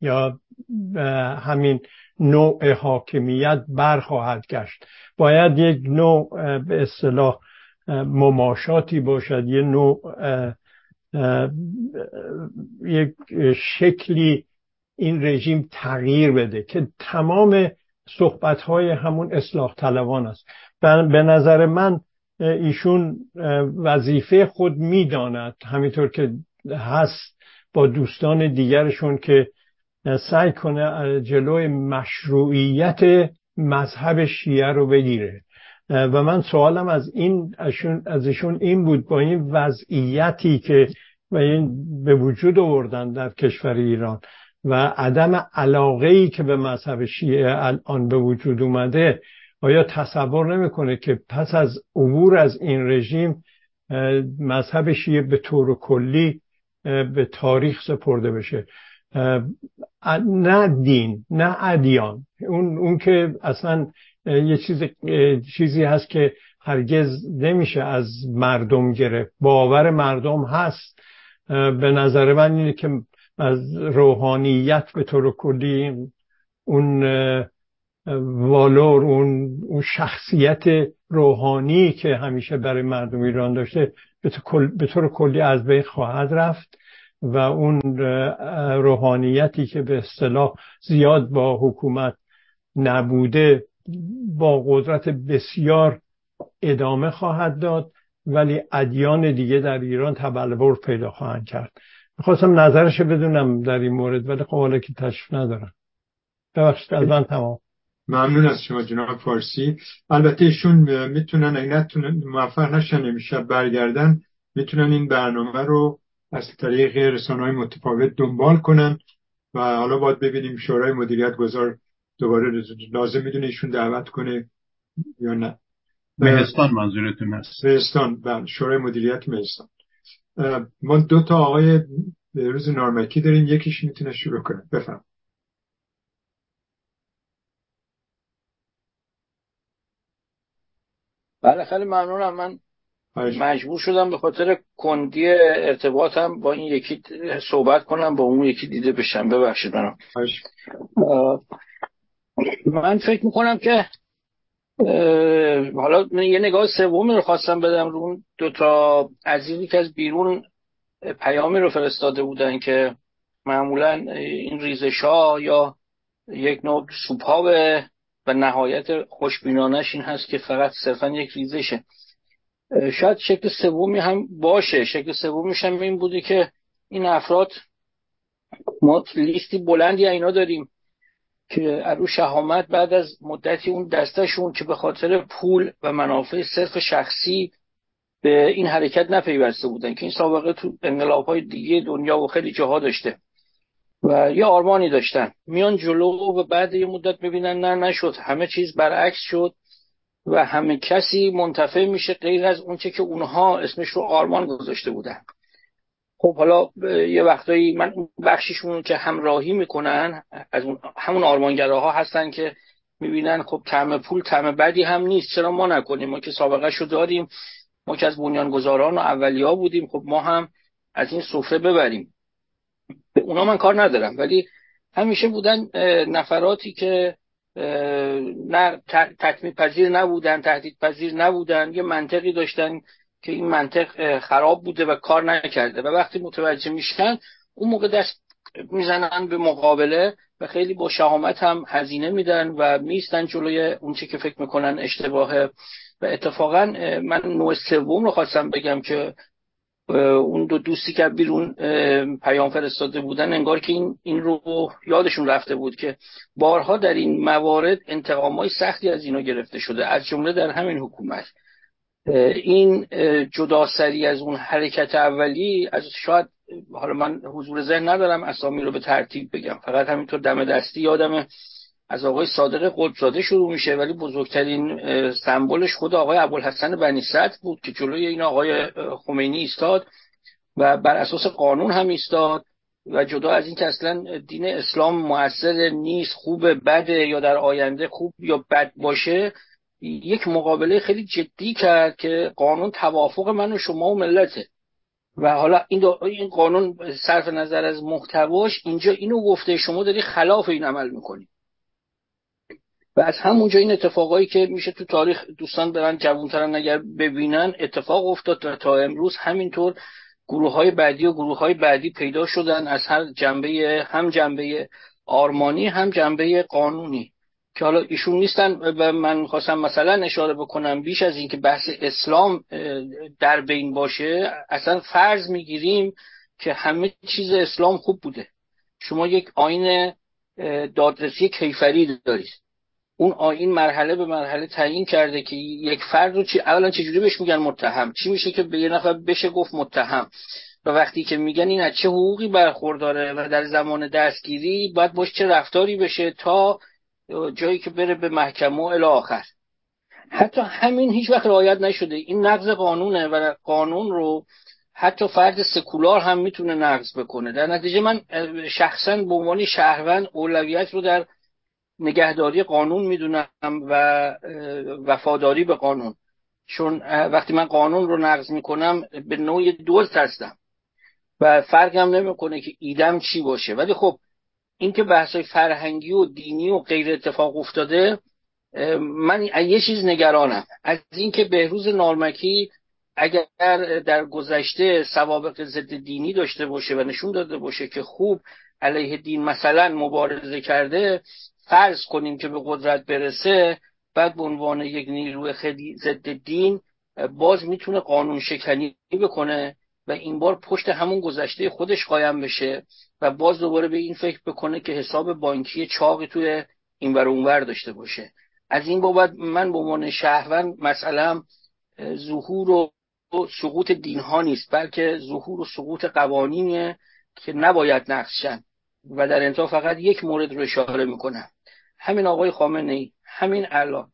یا همین نوع حاکمیت برخواهد گشت. باید یک نوع به اصطلاح مماشاتی باشد یه نوع یک شکلی این رژیم تغییر بده که تمام صحبت های همون اصلاح طلبان است. به نظر من ایشون وظیفه خود می‌داند همینطور که هست با دوستان دیگرشون که سعی کنه جلوی مشروعیت مذهب شیعه رو بگیره. و من سوالم از این از ایشون این بود با این وضعیتی که و این به وجود آوردن در کشور ایران و عدم علاقه ای که به مذهب شیعه الان به وجود اومده آیا تصور نمی‌کنه که پس از عبور از این رژیم مذهب شیعه به طور کلی به تاریخ سپرده بشه؟ نه دین نه ادیان. اون, اون که اصلا یه چیز چیزی هست که هرگز نمیشه از مردم گرفت. باور مردم هست. به نظر من اینه که از روحانیت به طور کلی اون والور اون, اون شخصیت روحانی که همیشه برای مردم ایران داشته به طور کلی از بین خواهد رفت. و اون روحانیتی که به اصطلاح زیاد با حکومت نبوده با قدرت بسیار ادامه خواهد داد ولی ادیان دیگه در ایران تبلور پیدا خواهند کرد. می‌خواستم نظرش بدونم در این مورد ولی خب که تشریف ندارم. ببخشید از من تمام. ممنون از شما جناب فارسی. البته ایشون می‌تونن اگه نتونن موفق نشن نمیشه برگردن می‌تونن این برنامه رو از طریق رسانه های متفاوت دنبال کنن و حالا باید ببینیم شورای مدیریت گذار دوباره لازم می‌دونه ایشون دعوت کنه یا نه. مهستان منظورتون هست. مهستان بله شورای مدیریت مهستان ما دو تا آقای روز نارمکی داریم یکیش می‌تونه شروع کنه. بفهم بله خیلی ممنونم. من مجبور شدم به خاطر کندی ارتباطم با این یکی صحبت کنم با اون یکی دیده بشم. ببخشید منم. من فکر می‌کنم که حالا من یه نگاه سومی رو خواستم بدم رو اون دوتا عزیزی که از بیرون پیامی رو فرستاده بودن که معمولا این ریزش ها یا یک نوع سوپا و نهایت خوشبینانش این هست که فقط صرفا یک ریزشه. شاید شکل سومی هم باشه. شکل سومیش هم این بوده که این افراد ما لیستی بلندی اینا داریم که ارو شهامت بعد از مدتی اون دستشون که به خاطر پول و منافع صرف شخصی به این حرکت نپیوسته بودن که این سابقه تو انقلاب های دیگه دنیا و خیلی جاها داشته و یه آرمانی داشتن. میان جلو و بعد یه مدت ببینن نه نشد. همه چیز برعکس شد. و همه کسی منتفع میشه غیر از اونچه که اونها اسمش رو آرمان گذاشته بودن. خب حالا یه وقتایی من بخشیشون که همراهی می‌کنن از اون همون آرمانگراها هستن که می‌بینن خب طعم پول طعم بدی هم نیست. چرا ما نکنیم؟ ما که سابقه شو داریم. ما که از بنیانگذاران و اولیا بودیم. خب ما هم از این سفره ببریم. به اونا من کار ندارم. ولی همیشه بودن نفراتی که نه تکمیل پذیر نبودن تهدید پذیر نبودن یه منطقی داشتن که این منطق خراب بوده و کار نکرده. و وقتی متوجه میشن اون موقع دست می‌زنن به مقابله و خیلی با شهامت هم هزینه میدن و میستن جلوی اونچه که فکر می‌کنن اشتباهه. و اتفاقا من نوع سوم رو خواستم بگم که اون دو دوستی که بیرون پیام فرستاده بودن انگار که این, این رو یادشون رفته بود که بارها در این موارد انتقام های سختی از اینا گرفته شده از جمله در همین حکومت. این جداسری از اون حرکت اولی از شاید حالا من حضور ذهن ندارم اسامی رو به ترتیب بگم فقط همینطور دم دستی یادم از آقای صادق قدزاده شروع میشه ولی بزرگترین سمبلش خود آقای ابوالحسن بنی بود که جلوی این آقای خمینی ایستاد و بر اساس قانون هم ایستاد و جدا از این که اصلا دین اسلام موثر نیست خوب بده یا در آینده خوب یا بد باشه یک مقابله خیلی جدی کرد که قانون توافق من و شما و ملته. و حالا این, این قانون صرف نظر از محتواش اینجا اینو گفته شما داری خلاف این عمل می‌کنی. و از همونجا این اتفاقایی که میشه تو تاریخ دوستان برن جوانترن اگر ببینن اتفاق افتاد و تا امروز همینطور گروه های بعدی و گروه های بعدی پیدا شدن از هر جنبه هم جنبه آرمانی هم جنبه قانونی که حالا ایشون نیستن و من خواستم مثلا اشاره بکنم بیش از اینکه بحث اسلام در بین باشه اصلا فرض می‌گیریم که همه چیز اسلام خوب بوده. شما یک آین دادرسی کیفری دارید. اون آین مرحله به مرحله تعیین کرده که یک فرد رو چی اولا چجوری بهش میگن متهم؟ چی میشه که به یه نفر بشه گفت متهم؟ و وقتی که میگن این از چه حقوقی برخورداره و در زمان دستگیری باید باش چه رفتاری بشه تا جایی که بره به محکمه و آخر؟ حتی همین هیچ وقت رعایت نشده. این نقض قانونه و قانون رو حتی فرد سکولار هم می‌تونه نقض بکنه. در نتیجه من شخصا به عنوان شهروند اولویت رو در نگهداری قانون می‌دونم و وفاداری به قانون. چون وقتی من قانون رو نقض می‌کنم به نوعی دوست هستم. و فرقم نمی‌کنه که ایدم چی باشه. ولی خب اینکه بحث فرهنگی و دینی و غیر اتفاق افتاده من یه چیز نگرانم. از اینکه بهروز نارمکی اگر در گذشته سوابق ضد دینی داشته باشه و نشون داده باشه که خوب علیه دین مثلا مبارزه کرده فرض کنیم که به قدرت برسه بعد به عنوان یک نیروی خیلی ضد دین باز می‌تونه قانون شکنی بکنه و این بار پشت همون گذشته خودش قایم بشه و باز دوباره به این فکر بکنه که حساب بانکی چاقی توی این ور اونور داشته باشه. از این بابت من به عنوان شهروند مثلا ظهور و سقوط دین ها نیست بلکه ظهور و سقوط قوانینیه که نباید نقشن و در انتها فقط یک مورد رو اشاره می‌کنم. همین آقای خامنه ای همین الان.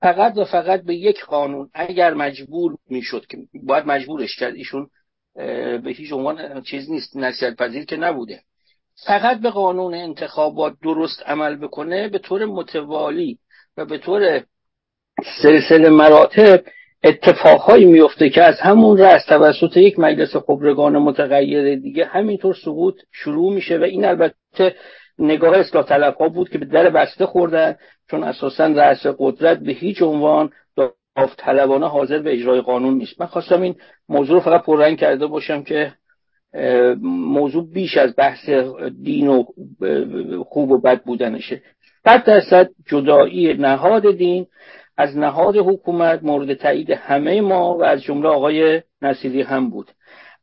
فقط و فقط به یک قانون اگر مجبور می‌شد که باید مجبورش کرد ایشون به هیچ عنوان چیز نیست نصیحت پذیر که نبوده. فقط به قانون انتخابات درست عمل بکنه به طور متوالی و به طور سلسله مراتب اتفاقهایی میفته که از همون رأس توسط یک مجلس خبرگان متغیر دیگه همینطور سقوط شروع میشه و این البته نگاه اصلاح طلب ها بود که به در بسته خوردن چون اساسا رأس قدرت به هیچ عنوان داوطلبانه حاضر به اجرای قانون نیست. من خواستم این موضوع رو فقط پررنگ کرده باشم که موضوع بیش از بحث دین و خوب و بد بودنشه. صد درصد جدایی نهاد دین. از نهاد حکومت مورد تایید همه ما و از جمله آقای نصیری هم بود.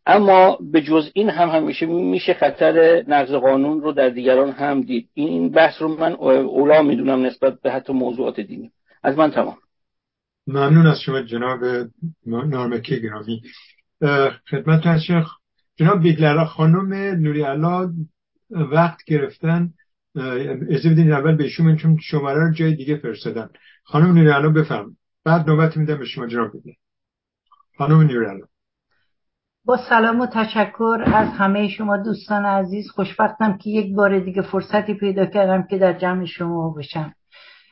اما به جز این هم همیشه میشه خطر نقض قانون رو در دیگران هم دید. این بحث رو من اولا می‌دونم نسبت به حتی موضوعات دینی. از من تمام. ممنون از شما جناب نارمکی گرامی. خدمت از جناب بیگلرا خانم نوری وقت گرفتن. از بدین اول به شما چون شماره رو جای دیگه فرستادن خانم نوری بفرم بعد نوبت میدم به شما جناب بیگلر خانم نوری با سلام و تشکر از همه شما دوستان عزیز. خوشبختم که یک بار دیگه فرصتی پیدا کردم که در جمع شما باشم.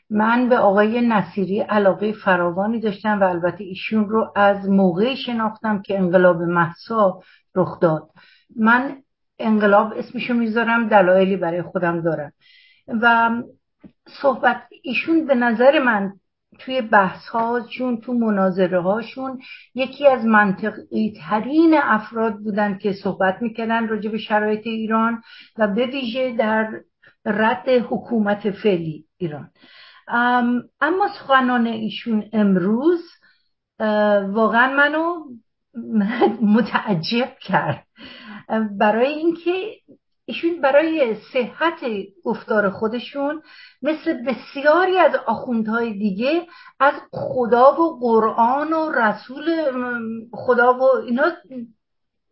من به آقای نصیری علاقه فراوانی داشتم و البته ایشون رو از موقعی شناختم که انقلاب محسا رخ داد. من انقلاب اسمشو می‌ذارم دلایلی برای خودم دارم. و صحبت ایشون به نظر من توی بحث هاشون تو مناظره هاشون یکی از منطقی ترین افراد بودن که صحبت می‌کردن راجع به شرایط ایران و به ویژه در رد حکومت فعلی ایران. اما سخنان ایشون امروز واقعا منو متعجب کرد. برای اینکه ایشون برای صحت گفتار خودشون مثل بسیاری از آخوندهای دیگه از خدا و قرآن و رسول خدا و اینا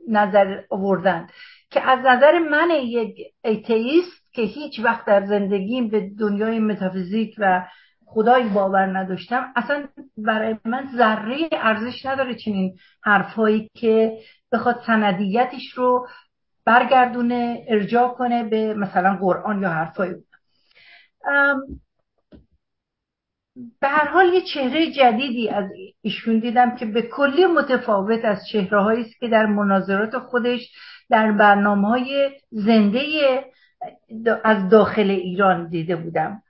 نظر آوردن که از نظر من یک atheist که هیچ وقت در زندگیم به دنیای متافیزیک و خدایی باور نداشتم اصلا برای من ذره ارزش نداره چنین حرفهایی که بخواد سندیتش رو برگردونه ارجاع کنه به مثلا قرآن یا حرفای به هر حال یه چهره جدیدی از ایشون دیدم که به کلی متفاوت از چهره است که در مناظرات خودش در برنامه های زنده از داخل ایران دیده بودم.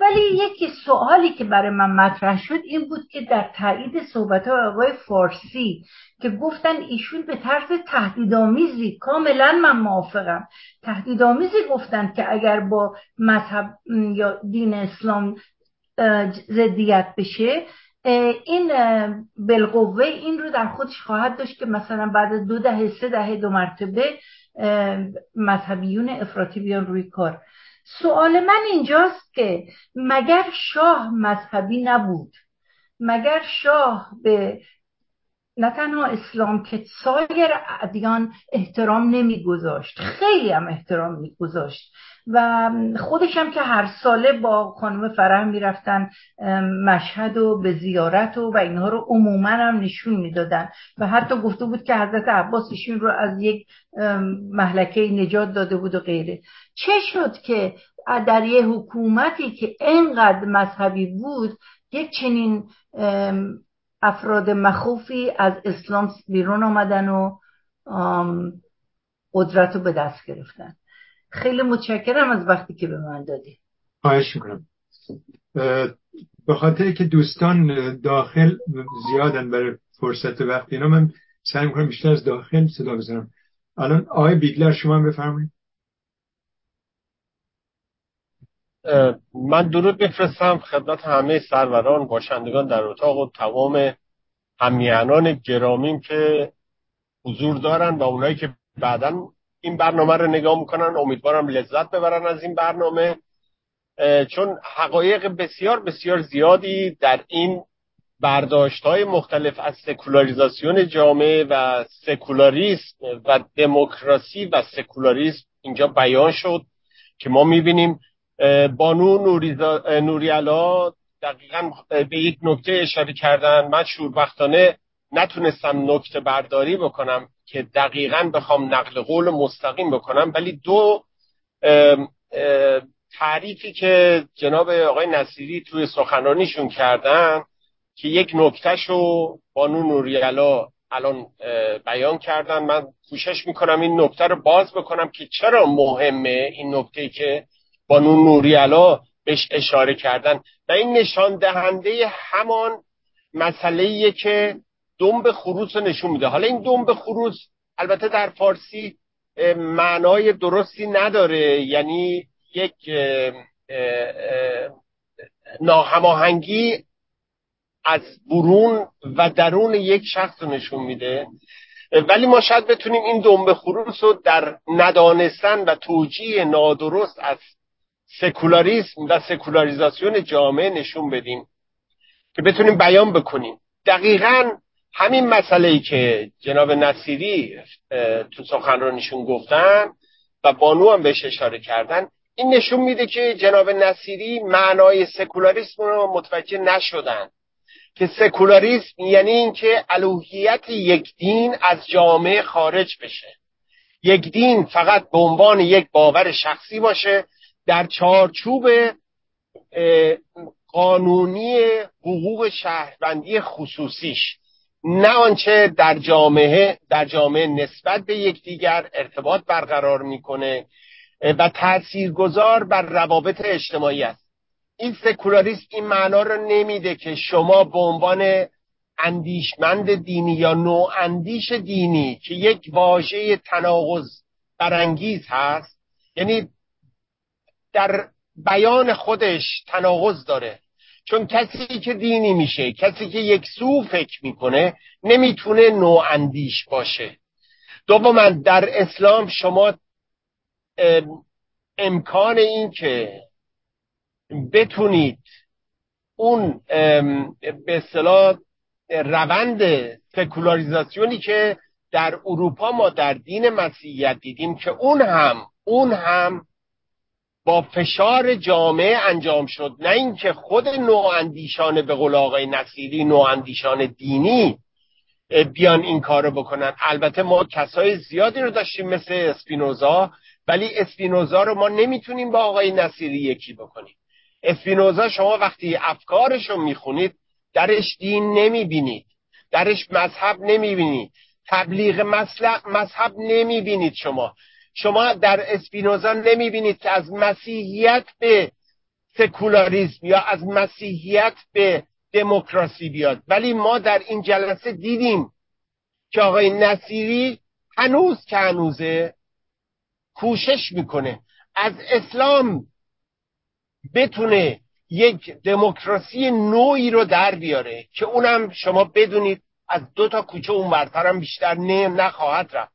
ولی یکی سوالی که برای من مطرح شد این بود که در تایید صحبت های آقای فارسی که گفتن ایشون به طرز تهدیدآمیزی کاملا من موافقم. تهدیدآمیزی گفتن که اگر با مذهب یا دین اسلام زدیت بشه این بالقوه این رو در خودش خواهد داشت که مثلا بعد دو دهه سه دهه دو مرتبه مذهبیون افراطی بیان روی کار. سوال من اینجاست که مگر شاه مذهبی نبود؟ مگر شاه به نه تنها اسلام که سایر ادیان احترام نمیگذاشت. خیلی هم احترام میگذاشت. و خودشم که هر ساله با خانم فرح می‌رفتن مشهد و به زیارت و و اینها رو عموما هم نشون می‌دادن. و حتی گفته بود که حضرت عباس ایشون رو از یک محلکه نجات داده بود و غیره. چه شد که در یه حکومتی که اینقدر مذهبی بود یک چنین افراد مخوفی از اسلام بیرون آمدن و قدرت رو به دست گرفتن. خیلی متشکرم از وقتی که به من دادی. خواهش می‌کنم. به خاطر که دوستان داخل زیادن برای فرصت وقتی اینا من سعی می‌کنم بیشتر از داخل صدا بزنم. الان آقای بیگلر شما بفرمایید. من درود میفرستم خدمت همه سروران باشندگان در اتاق و تمام همیانان گرامیم که حضور دارن و اونایی که بعدا این برنامه رو نگاه می‌کنن امیدوارم لذت ببرن از این برنامه. چون حقایق بسیار بسیار زیادی در این برداشت های مختلف از سکولاریزاسیون جامعه و سکولاریسم و دموکراسی و سکولاریسم اینجا بیان شد که ما می‌بینیم بانو نوری علا دقیقا به یک نکته اشاره کردن. من شوربختانه نتونستم نکته برداری بکنم که دقیقا بخوام نقل قول مستقیم بکنم. ولی دو تعریفی که جناب آقای نصیری توی سخنانیشون کردن که یک نکتهشو بانو نوریالا الان بیان کردن. من کوشش می‌کنم این نکته رو باز بکنم که چرا مهمه این نکته که بانو نوریالا بهش اشاره کردن. و این نشان دهنده همان مسئله که دنب خروس رو نشون میده. حالا این دنب خروس البته در فارسی معنای درستی نداره. یعنی یک ناهماهنگی از برون و درون یک شخص رو نشون میده. ولی ما شاید بتونیم این دنبه خروس رو در ندانستن و توجیه نادرست از سکولاریسم و سکولاریزاسیون جامعه نشون بدیم که بتونیم بیان بکنیم. دقیقا همین مسئله ای که جناب نصیری تو سخنرانیشون گفتن و بانو هم بهش اشاره کردن این نشون میده که جناب نصیری معنای سکولاریسم رو متوجه نشدن. که سکولاریسم یعنی اینکه الوهیت یک دین از جامعه خارج بشه. یک دین فقط به عنوان یک باور شخصی باشه در چارچوب قانونی حقوق شهروندی خصوصیش. نه آنچه در جامعه در جامعه نسبت به یکدیگر ارتباط برقرار می‌کنه و تاثیرگذار بر روابط اجتماعی است. این سکولاریسم این معنا رو نمیده که شما به عنوان اندیشمند دینی یا نوع اندیش دینی که یک واژه تناقض برانگیز هست یعنی در بیان خودش تناقض داره. چون کسی که دینی میشه کسی که یک سو فکر می‌کنه نمی‌تونه نوع اندیش باشه. دوما در اسلام شما امکان این که بتونید اون به اصطلاح روند سکولاریزاسیونی که در اروپا ما در دین مسیحیت دیدیم که اون هم اون هم با فشار جامعه انجام شد. نه اینکه خود نواندیشان به قول آقای نصیری نواندیشان دینی بیان این کارو بکنن. البته ما کسای زیادی رو داشتیم مثل اسپینوزا ولی اسپینوزا رو ما نمی‌تونیم با آقای نصیری یکی بکنیم. اسپینوزا شما وقتی افکارش رو می‌خونید درش دین نمی‌بینید درش مذهب نمی‌بینید تبلیغ مذهب نمی‌بینید شما. شما در اسپینوزا نمی‌بینید که از مسیحیت به سکولاریسم یا از مسیحیت به دموکراسی بیاد. ولی ما در این جلسه دیدیم که آقای نصیری هنوز که هنوزه کوشش می‌کنه از اسلام بتونه یک دموکراسی نوعی رو در بیاره که اونم شما بدونید از دو تا کوچه اون هم بیشتر نه نخواهد رفت.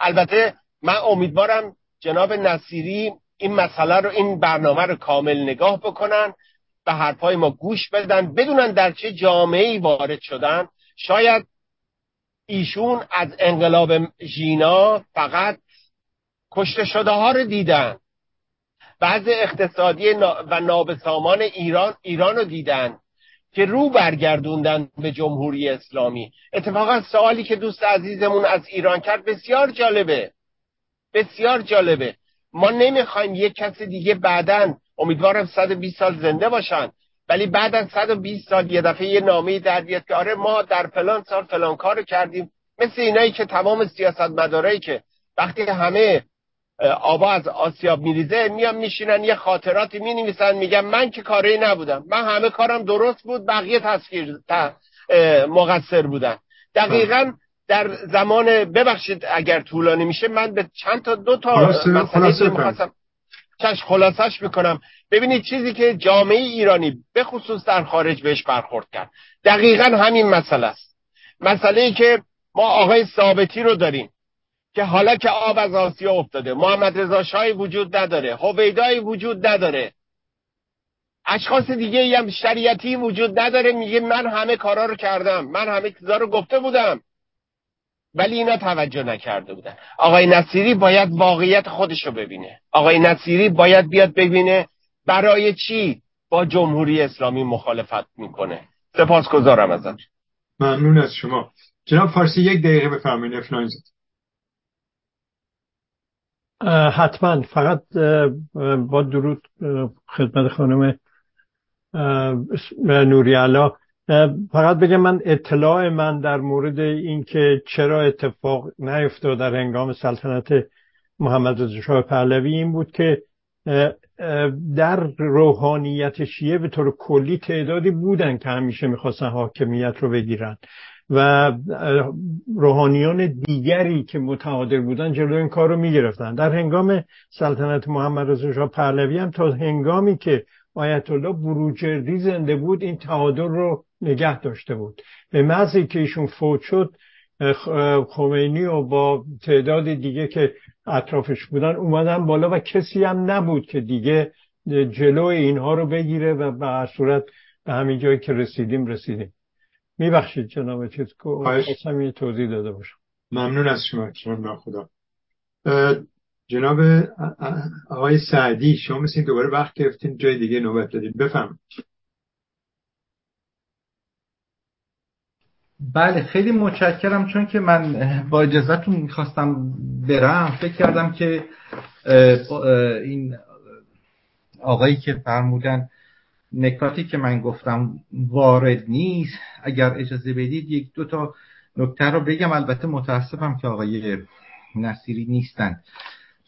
البته من امیدوارم جناب نصیری این مسئله رو این برنامه رو کامل نگاه بکنن به حرفای ما گوش بدن بدونن در چه جامعه ای وارد شدن. شاید ایشون از انقلاب ژینا فقط کشته شده ها رو دیدن. بعض اقتصادی و نابسامان ایران ایران رو دیدن که رو برگردوندن به جمهوری اسلامی. اتفاقا سوالی که دوست عزیزمون از ایران کرد بسیار جالبه. بسیار جالبه. ما نمی‌خوایم یک کس دیگه بعدا امیدوارم 120 سال زنده باشن ولی بعد از 120 سال یه دفعه یه نامه در بیاد که آره ما در فلان سال فلان کار کردیم. مثل اینایی که تمام سیاست مدارایی که وقتی همه آبا از آسیاب میریزه میام میشینن یه خاطراتی می‌نویسن میگن من که کاری نبودم. من همه کارم درست بود بقیه تصویر مقصر بودن. دقیقا در زمان ببخشید اگر طولانی میشه من به چند تا دو تا مسئله چش خلاصش می‌کنم. ببینید چیزی که جامعه ایرانی به خصوص در خارج بهش برخورد کرد. دقیقا همین مسئله است. مسئله ای که ما آقای ثابتی رو داریم که حالا که آب از آسیا افتاده محمد رضا شاهی وجود نداره هویدایی وجود نداره. اشخاص دیگه هم شریعتی وجود نداره میگه من همه کارا رو کردم من همه چیزا رو گفته بودم. ولی اینا توجه نکرده بودن. آقای نصیری باید واقعیت خودش رو ببینه. آقای نصیری باید بیاد ببینه برای چی با جمهوری اسلامی مخالفت می‌کنه. سپاسگزارم ازت ممنون از شما. جناب فارسی یک دقیقه بفرمایید. افنایزت حتما. فقط با درود خدمت خانم نوری علا. فقط بگم من اطلاع من در مورد اینکه چرا اتفاق نیفتاد در هنگام سلطنت محمد رضا شاه پهلوی این بود که در روحانیت شیعه به طور کلی تعدادی بودن که همیشه می‌خواستن حاکمیت رو بگیرن و روحانیان دیگری که متعادل بودن جلو این کار رو می‌گرفتن. در هنگام سلطنت محمد رضا شاه پهلوی هم تا هنگامی که آیت الله بروجردی زنده بود این تعادل رو نگه داشته بود. به محضی که ایشون فوت شد خمینی و با تعداد دیگه که اطرافش بودن اومدن بالا و کسی هم نبود که دیگه جلو اینها رو بگیره و به هر صورت به همین جایی که رسیدیم رسیدیم. میبخشید جناب چیز خواستم یه توضیح داده باشم. ممنون از شما. جناب خدا. جناب آقای سعدی شما مثل دوباره وقت گرفتین جای دیگه نوبت دادیم بفهم بله خیلی متشکرم چون که من با اجازهتون می‌خواستم برم. فکر کردم که این آقایی که فرمودن نکاتی که من گفتم وارد نیست. اگر اجازه بدید یک دو تا نکته رو بگم. البته متاسفم که آقای نصیری نیستند.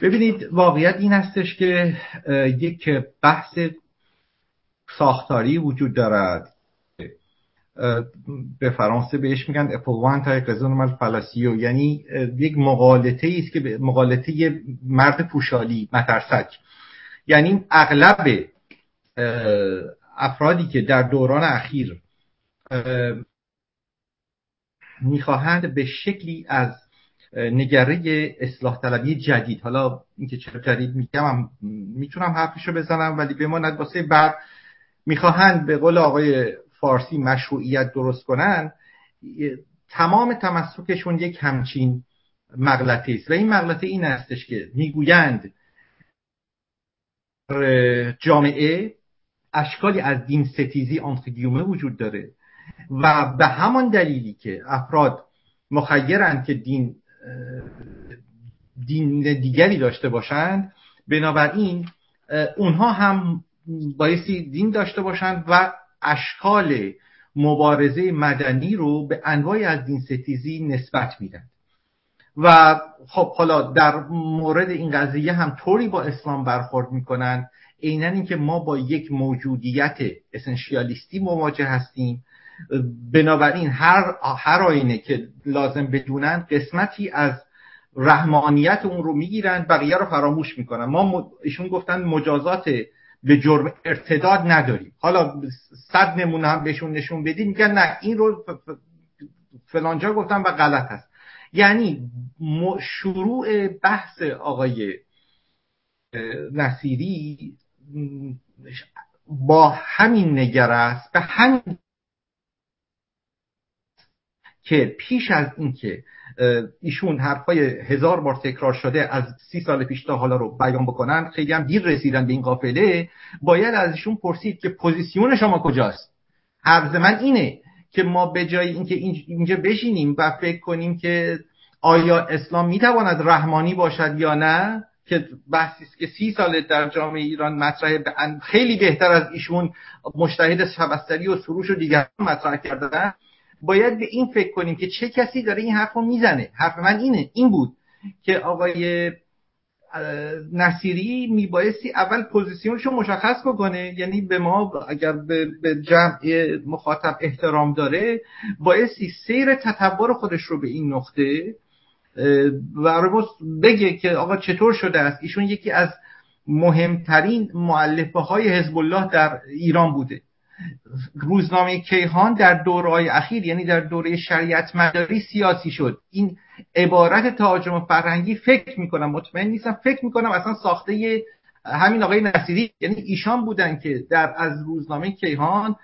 ببینید واقعیت این هستش که یک بحث ساختاری وجود دارد. به فرانسه بهش میگن اپوان تا قزون فلاسیو یعنی یک مقالطه است که مقالطه مرد پوشالی مترسک. یعنی اغلب افرادی که در دوران اخیر می‌خواهند به شکلی از نگره اصلاح طلبی جدید. حالا اینکه چرا جدید میگم می‌تونم حرفشو بزنم ولی بماند واسه بعد می‌خواهند به قول آقای فارسی مشروعیت درست کنن تمام تمسکشون یک همچین مغلطه است. و این مغلطه این هستش که می‌گویند جامعه اشکالی از دین ستیزی آنتگیومه وجود داره و به همان دلیلی که افراد مخیرند که دین دین دیگری داشته باشند بنابراین اونها هم بایستی دین داشته باشند و اشکال مبارزه مدنی رو به انواعی از دین ستیزی نسبت میدن و خب حالا در مورد این قضیه هم طوری با اسلام برخورد می‌کنن عینا اینکه ما با یک موجودیت اسنشیالیستی مواجه هستیم. بنابراین هر هر آینه که لازم بدونن قسمتی از رحمانیت اون رو می‌گیرن بقیه رو فراموش می‌کنن. ما ایشون گفتن مجازات به جرم ارتداد نداریم. حالا صد نمونه هم بهشون نشون بدیم میگن نه این رو فلانجا گفتن و غلط هست. یعنی شروع بحث آقای نصیری با همین نگر است. به همین که پیش از اینکه ایشون حرفای هزار بار تکرار شده از سی سال پیش تا حالا رو بیان بکنن خیلی هم دیر رسیدن به این قافله. باید از ایشون پرسید که پوزیسیون شما کجاست؟ عرض من اینه که ما به جای اینکه اینجا بشینیم و فکر کنیم که آیا اسلام می‌تواند رحمانی باشد یا نه که بحثی است که سی سال در جامعه ایران مطرح خیلی بهتر از ایشون مشتهد شبستری و سروش و دیگر مطرح کردن. باید به این فکر کنیم که چه کسی داره این حرف رو می‌زنه. حرف من اینه این بود که آقای نصیری میبایستی اول پوزیسیونش رو مشخص بکنه. یعنی به ما اگر به جمع مخاطب احترام داره بایستی سیر تطور خودش رو به این نقطه و بگه که آقا چطور شده است؟ ایشون یکی از مهمترین معلفه های حزب الله در ایران بوده. روزنامه کیهان در دورهای اخیر یعنی در دوره شریعت مداری سیاسی شد. این عبارت تهاجم فرهنگی فکر می‌کنم مطمئن نیستم فکر می‌کنم اصلا ساخته همین آقای نصیری. یعنی ایشان بودن که در از روزنامه کیهان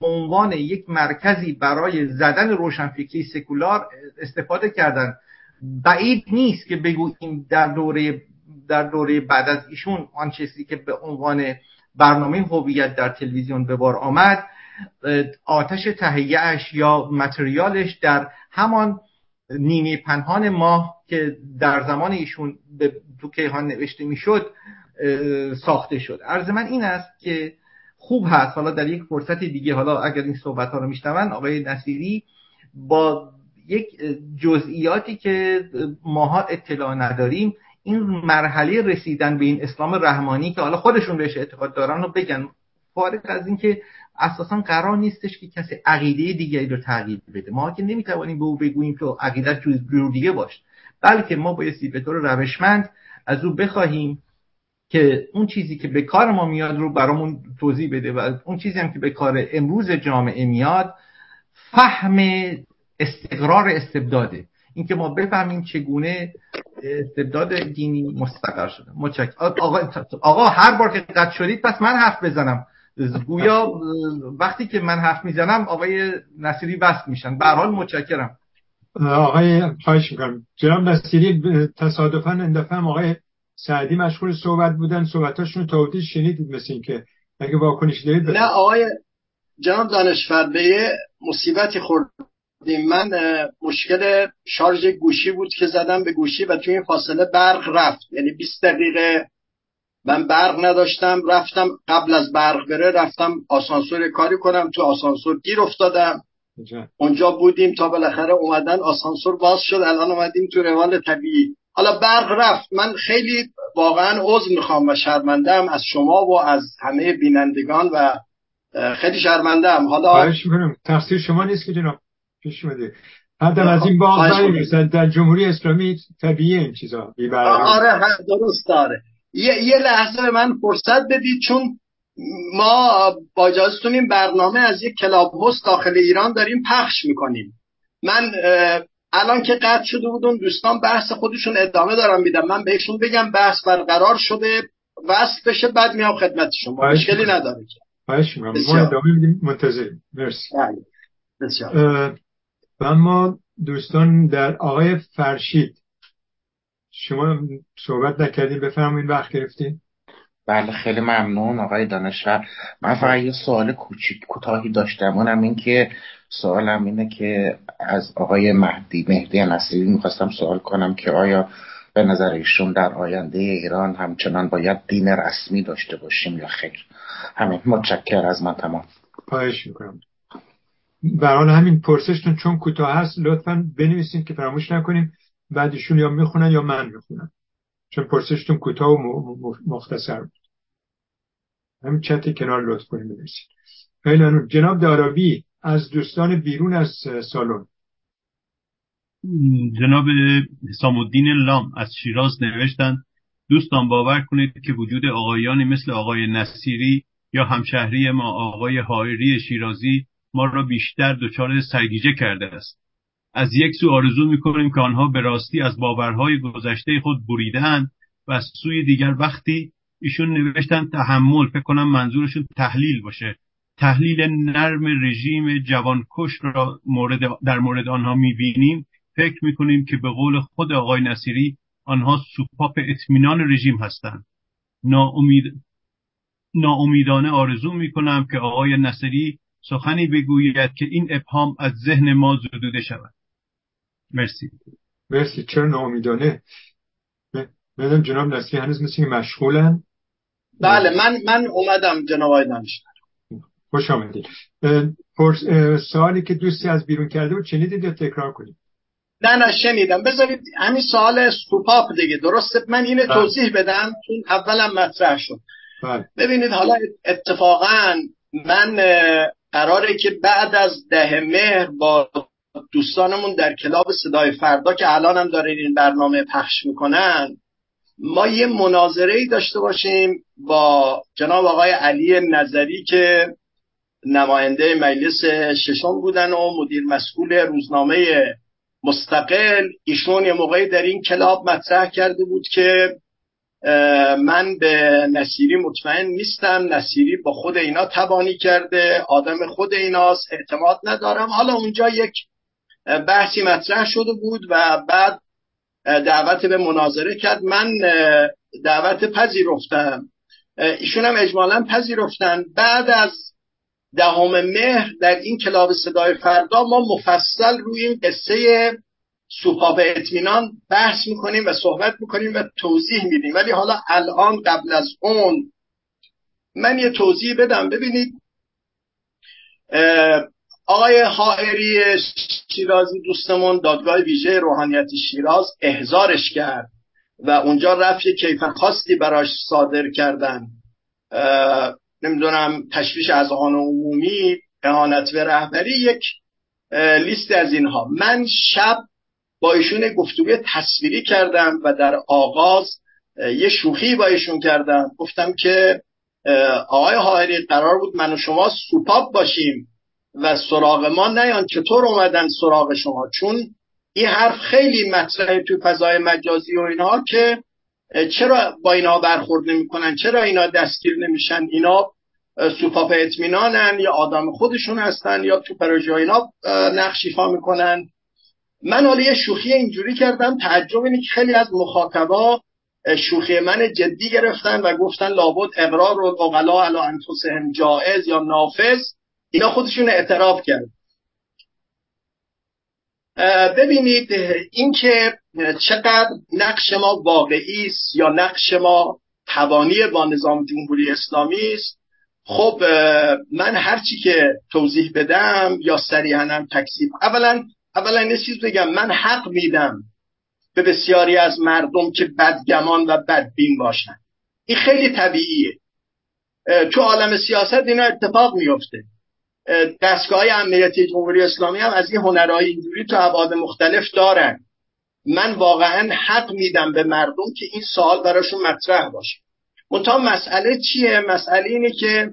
به عنوان یک مرکزی برای زدن روشنفکری سکولار استفاده کردن. بعید نیست که بگوییم در دوره در دوره بعد از ایشون آن چیزی که به عنوان برنامه هویت در تلویزیون به بار آمد آتش تهیهش یا متریالش در همان نیمه پنهان ماه که در زمان ایشون به تو کیهان نوشته می‌شد ساخته شد. عرض من این است که خوب هست. حالا در یک فرصت دیگه حالا اگر این صحبت ها رو میشنون آقای نصیری با یک جزئیاتی که ماها اطلاع نداریم این مرحله رسیدن به این اسلام رحمانی که حالا خودشون بهش اعتقاد دارن رو بگن فارغ از اینکه اساسا قرار نیستش که کسی عقیده دیگری رو تغییر بده. ما که نمی‌توانیم به او بگوییم که عقیده جور دیگه باش بلکه ما بایستی به طور روشمند از او بخواهیم که اون چیزی که به کار ما میاد رو برامون توضیح بده و اون چیزی هم که به کار امروز جامعه میاد فهم استقرار استبداده. اینکه ما بفهمیم چگونه استبداد دینی مستقر شده. متشکرم. آقا آقا هر بار که قد شدید پس من حرف بزنم. گویا وقتی که من حرف می‌زنم آقای نصیری بست میشن. به حال متشکرم. آقای خواهش می‌کنم. جناب نصیری تصادفا اندفعه آقای سعدی مشغول صحبت بودن. صحبتاشون توضیح شنیدید مثل این که اگه واکنش دارید نه آقای جناب دانشور به مصیبتی خوردیم من مشکل شارژ گوشی بود که زدم به گوشی و توی این فاصله برق رفت. یعنی 20 دقیقه من برق نداشتم. رفتم قبل از برق بره رفتم آسانسور کاری کنم. تو آسانسور گیر افتادم. اونجا بودیم تا بالاخره اومدن آسانسور باز شد. الان اومدیم تو روال طبیعی. حالا برق رفت. من خیلی واقعا عذر می‌خوام و شرمندم از شما و از همه بینندگان و خیلی شرمندم حالا خواهش می‌کنم. تقصیر شما نیست که جناب. پیش اومده. حتی از این باز در جمهوری اسلامی طبیعی این چیزا آره درست داره یه, یه لحظه به من فرصت بدید چون ما با این برنامه از یک کلاب هست داخل ایران داریم پخش می‌کنیم. من الان که قطع شده بودون دوستان بحث خودشون ادامه دارم میدم. من بهشون بگم بحث برقرار شده وصل بشه بعد میام خدمت شما. مشکلی نداره خواهش ما ادامه میدیم منتظریم. مرسی. بله. بسیار. و اما دوستان در آقای فرشید شما صحبت نکردین بفرمایید وقت گرفتین. بله خیلی ممنون آقای دانشور. من فقط یه سوال کوچیک کوتاهی داشتم. اونم این که سوالم اینه که از آقای مهدی مهدی نصیری می‌خواستم سوال کنم که آیا به نظر ایشون در آینده ایران همچنان باید دین رسمی داشته باشیم یا خیر؟ همین متشکر از من تمام. خواهش می‌کنم. برحال همین پرسشتون چون کوتاه هست لطفا بنویسید که فراموش نکنیم بعدشون یا می‌خونن یا من می‌خونم. چون پرسشتون کوتاه و مختصر بود. همین چت کنار لطف کنیم بنویسید. خیلی جناب دارابی از دوستان بیرون از سالن. جناب حسام الدین لام از شیراز نوشتند دوستان باور کنید که وجود آقایانی مثل آقای نصیری یا همشهری ما آقای حائری شیرازی ما را بیشتر دچار سرگیجه کرده است. از یک سو آرزو می‌کنیم که آنها به راستی از باورهای گذشته خود بریدن و از سوی دیگر وقتی ایشون نوشتن تحمل فکر کنم منظورشون تحلیل باشه. تحلیل نرم رژیم جوانکش را مورد در مورد آنها می‌بینیم. فکر می‌کنیم که به قول خود آقای نصیری آنها سوپاپ اطمینان رژیم هستند. ناامید ناامیدانه آرزو می‌کنم که آقای نصیری سخنی بگوید که این ابهام از ذهن ما زدوده شود. مرسی. مرسی. چرا ناامیدانه؟ بدم جناب نصیری هنوز مثل مشغولن. بله من من اومدم جناب آقای خوش آمدید. سوالی که دوستی از بیرون کرده بود شنیدید یا تکرار کنید؟ نه نه شنیدم. بذارید همین سوال سوپاپ دیگه. درسته؟ من اینه بله. توضیح بدم چون اولم مطرح شد. بله. ببینید حالا اتفاقا من قراره که بعد از ده مهر با دوستانمون در کلاب صدای فردا که الان هم دارین این برنامه پخش می‌کنن ما یه مناظره ای داشته باشیم با جناب آقای علی نظری که نماینده مجلس ششم بودن و مدیر مسئول روزنامه مستقل. ایشون یه موقعی در این کلاب مطرح کرده بود که من به نصیری مطمئن نیستم. نصیری با خود اینا تبانی کرده آدم خود ایناست اعتماد ندارم. حالا اونجا یک بحثی مطرح شده بود و بعد دعوت به مناظره کرد. من دعوت پذیرفتم. ایشون هم اجمالا پذیرفتن. بعد از دهم مهر در این کلاب صدای فردا ما مفصل روی این قصه سوپاپ اطمینان بحث می‌کنیم و صحبت می‌کنیم و توضیح میدیم. ولی حالا الان قبل از اون من یه توضیح بدم. ببینید آقای حائری شیرازی دوستمون دادگاه ویژه روحانیت شیراز احزارش کرد و اونجا رفت یه کیف خاصی براش صادر کردن. نمی‌دونم تشویش از آن عمومی اهانت به رهبری یک لیست از اینها. من شب با ایشون گفتگوی تصویری کردم و در آغاز یه شوخی با ایشون کردم. گفتم که آقای حائری قرار بود من و شما سوپاپ باشیم و سراغ ما نیان چطور اومدن سراغ شما. چون این حرف خیلی مطرحه تو فضای مجازی و اینها که چرا با اینا برخورد نمی‌کنن؟ چرا اینا دستگیر نمیشن؟ اینا سوپاپ اطمینانن یا آدم خودشون هستن یا تو پروژه اینا نقش ایفا می‌کنن؟ من حالا یه شوخی اینجوری کردم تعجب اینه که خیلی از مخاطبا شوخی من جدی گرفتن و گفتن لابد اقرار و اقلا علا انفسهم جائز یا نافذ. اینا خودشون اعتراف کرد. ببینید اینکه چقدر نقش ما واقعی است یا نقش ما توانی با نظام جمهوری اسلامی است. خب من هرچی که توضیح بدم یا سریعا هم تکسیب اولا اولا یه چیز بگم من حق میدم به بسیاری از مردم که بدگمان و بدبین باشن. این خیلی طبیعیه. تو عالم سیاست اینا اتفاق میفته دستگاه امنیتی جمهوری اسلامی هم از این هنرهای اینجوری تو ابعاد مختلف دارن. من واقعا حق میدم به مردم که این سوال براشون مطرح باشه. منتها مسئله چیه؟ مسئله اینه که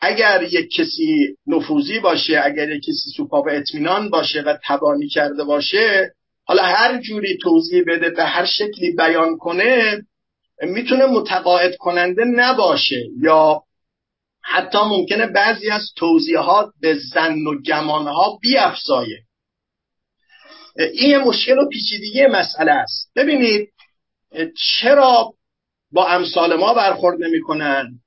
اگر یک کسی نفوذی باشه اگر یک کسی سوپاب اطمینان باشه و تبانی کرده باشه حالا هر جوری توضیح بده به هر شکلی بیان کنه می‌تونه متقاعد کننده نباشه یا حتی ممکنه بعضی از توضیحات به زن و گمانها بیافزایه. این مشکل و پیچیدگی مسئله است. ببینید چرا با امثال ما برخورد نمی‌کنن؟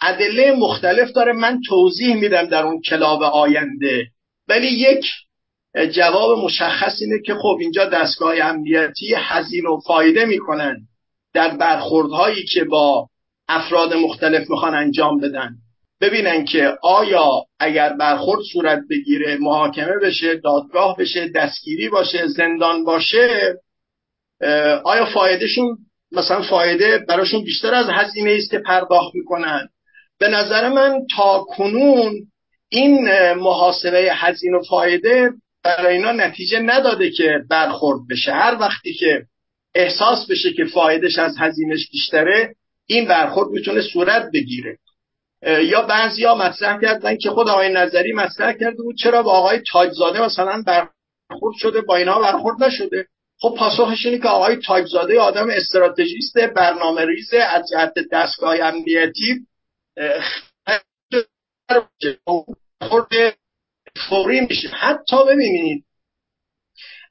ادله مختلف داره. من توضیح میدم در اون کلاب آینده. ولی یک جواب مشخص اینه که خب اینجا دستگاه امنیتی هزینه و فایده می‌کنن در برخوردهایی که با افراد مختلف می‌خوان انجام بدن. ببینن که آیا اگر برخورد صورت بگیره محاکمه بشه دادگاه بشه دستگیری باشه زندان باشه آیا فایدهشون مثلا فایده براشون بیشتر از هزینه است که پرداخت می‌کنن؟ به نظر من تا کنون این محاسبه هزینه و فایده برای اینا نتیجه نداده که برخورد بشه. هر وقتی که احساس بشه که فایدش از هزینش بیشتره این برخورد می‌تونه صورت بگیره. یا بعضیا مطرح کردن که خود آقای نظری مطرح کرده بود چرا با آقای تاجزاده مثلا برخورد شده؟ با اینها برخورد نشده. خب پاسخش اینه که آقای تاجزاده آدم استراتژیست برنامه از جهت دستگاه امنیتی فوری میشه حتی ببینید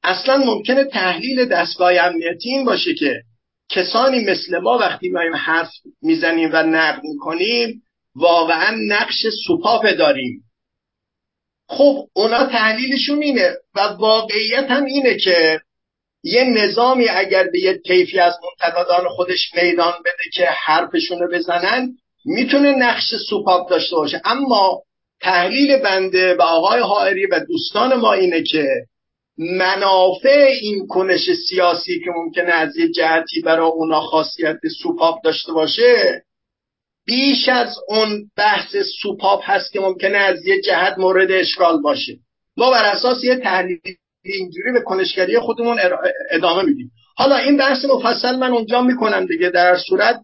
اصلا ممکنه تحلیل دستگاه امنیتی این باشه که کسانی مثل ما وقتی ما حرف می‌زنیم و نقد می‌کنیم واقعا نقش سوپاپ داریم. خب اونا تحلیلشون اینه و واقعیت هم اینه که یه نظامی اگر به یه طیفی از منتقدان خودش میدان بده که حرفشون رو بزنن می‌تونه نقش سوپاپ داشته باشه. اما تحلیل بنده به آقای حائری و دوستان ما اینه که منافع این کنش سیاسی که ممکنه از یه جهتی برای اونا خاصیت سوپاپ داشته باشه بیش از اون بحث سوپاپ هست که ممکنه از یه جهت مورد اشکال باشه. ما بر اساس یه تحلیل اینجوری به کنشگری خودمون ادامه میدیم. حالا این بحث مفصل من اونجا می‌کنم دیگه در صورت.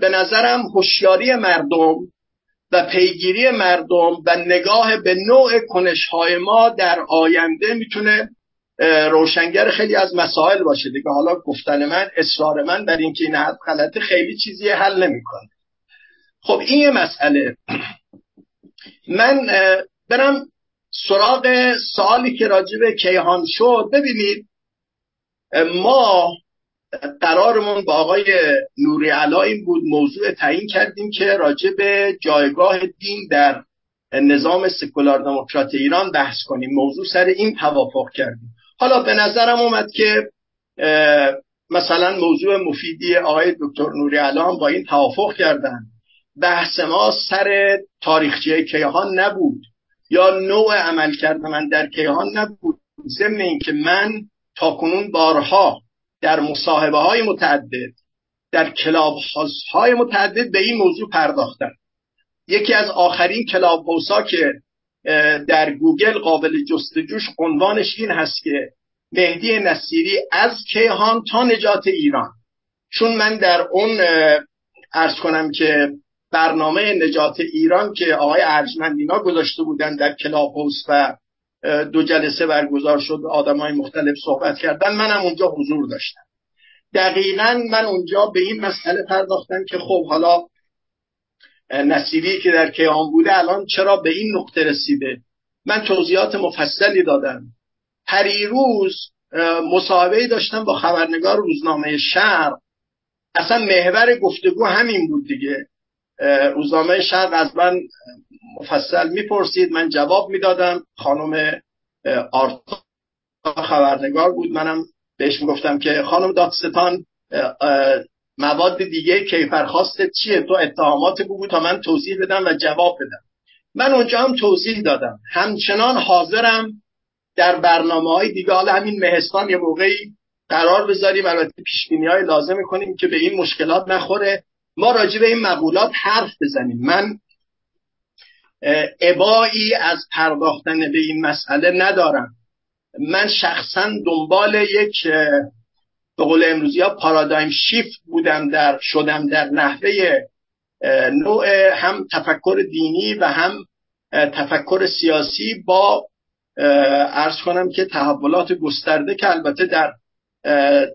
به نظرم هوشیاری مردم و پیگیری مردم و نگاه به نوع کنشهای ما در آینده می‌تونه روشنگر خیلی از مسائل باشه. دیگه حالا گفتن من اصرار من در اینکه این حد غلطه خیلی چیزی حل نمی‌کنه. خب این یه مسئله. من برم سراغ سوالی که راجع به کیهان شد. ببینید ما قرارمون با آقای نوری علا این بود موضوع تعیین کردیم که راجع به جایگاه دین در نظام سکولار دموکرات ایران بحث کنیم. موضوع سر این توافق کردیم. حالا به نظرم اومد که مثلا موضوع مفیدی آقای دکتر نوری علا هم با این توافق کردن. بحث ما سر تاریخچه کیهان نبود یا نوع عمل کرده من در کیهان نبود. ضمن اینکه من تا کنون بارها در مصاحبه های متعدد در club های متعدد به این موضوع پرداختم یکی از آخرین club ها که در گوگل قابل جستجوش عنوانش این هست که مهدی نصیری از کیهان تا نجات ایران. چون من در اون ارز کنم که برنامه نجات ایران که آقای ارجمند اینا گذاشته بودن در کلاب و دو جلسه برگزار شد آدم های مختلف صحبت کردن. منم اونجا حضور داشتم. دقیقا من اونجا به این مسئله پرداختم که خب حالا نصیری که در کیهان بوده الان چرا به این نقطه رسیده؟ من توضیحات مفصلی دادم. پریروز مصاحبه داشتم با خبرنگار روزنامه شرق. اصلا محور گفتگو همین بود دیگه. روزنامه شرق از من مفصل می‌پرسید من جواب می‌دادم. خانم آرتا خبرنگار بود. منم بهش می‌گفتم که خانم دادستان مواد دیگه کیفرخواست چیه؟ تو اتهامات بگو تا من توضیح بدم و جواب بدم. من اونجا هم توضیح دادم. همچنان حاضرم در برنامه های دیگه حالا همین مهستان یه موقعی قرار بذاریم. البته پیش های لازم کنیم که به این مشکلات نخوره. ما راجع به این مقولات حرف بزنیم. من ابایی از پرداختن به این مسئله ندارم. من شخصا دنبال یک به قول امروزی ها پارادایم شیفت بودم در شدم در نحوه نوع هم تفکر دینی و هم تفکر سیاسی با ارز کنم که تحولات گسترده که البته در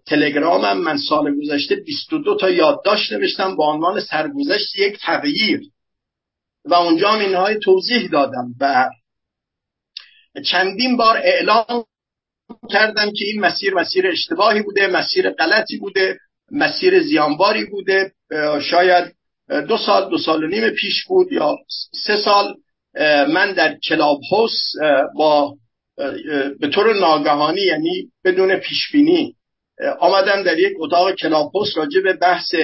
تلگرامم من سال گذشته 22 تا یادداشت نوشتم با عنوان سرگذشت یک تغییر. و اونجا هم اینهای توضیح دادم و چندین بار اعلام کردم که این مسیر مسیر اشتباهی بوده مسیر غلطی بوده مسیر زیانباری بوده. شاید دو سال دو سال و نیم پیش بود یا سه سال من در کلاب هوس با به طور ناگهانی یعنی بدون پیشبینی آمدم در یک اتاق کلاب هوس راجع به بحث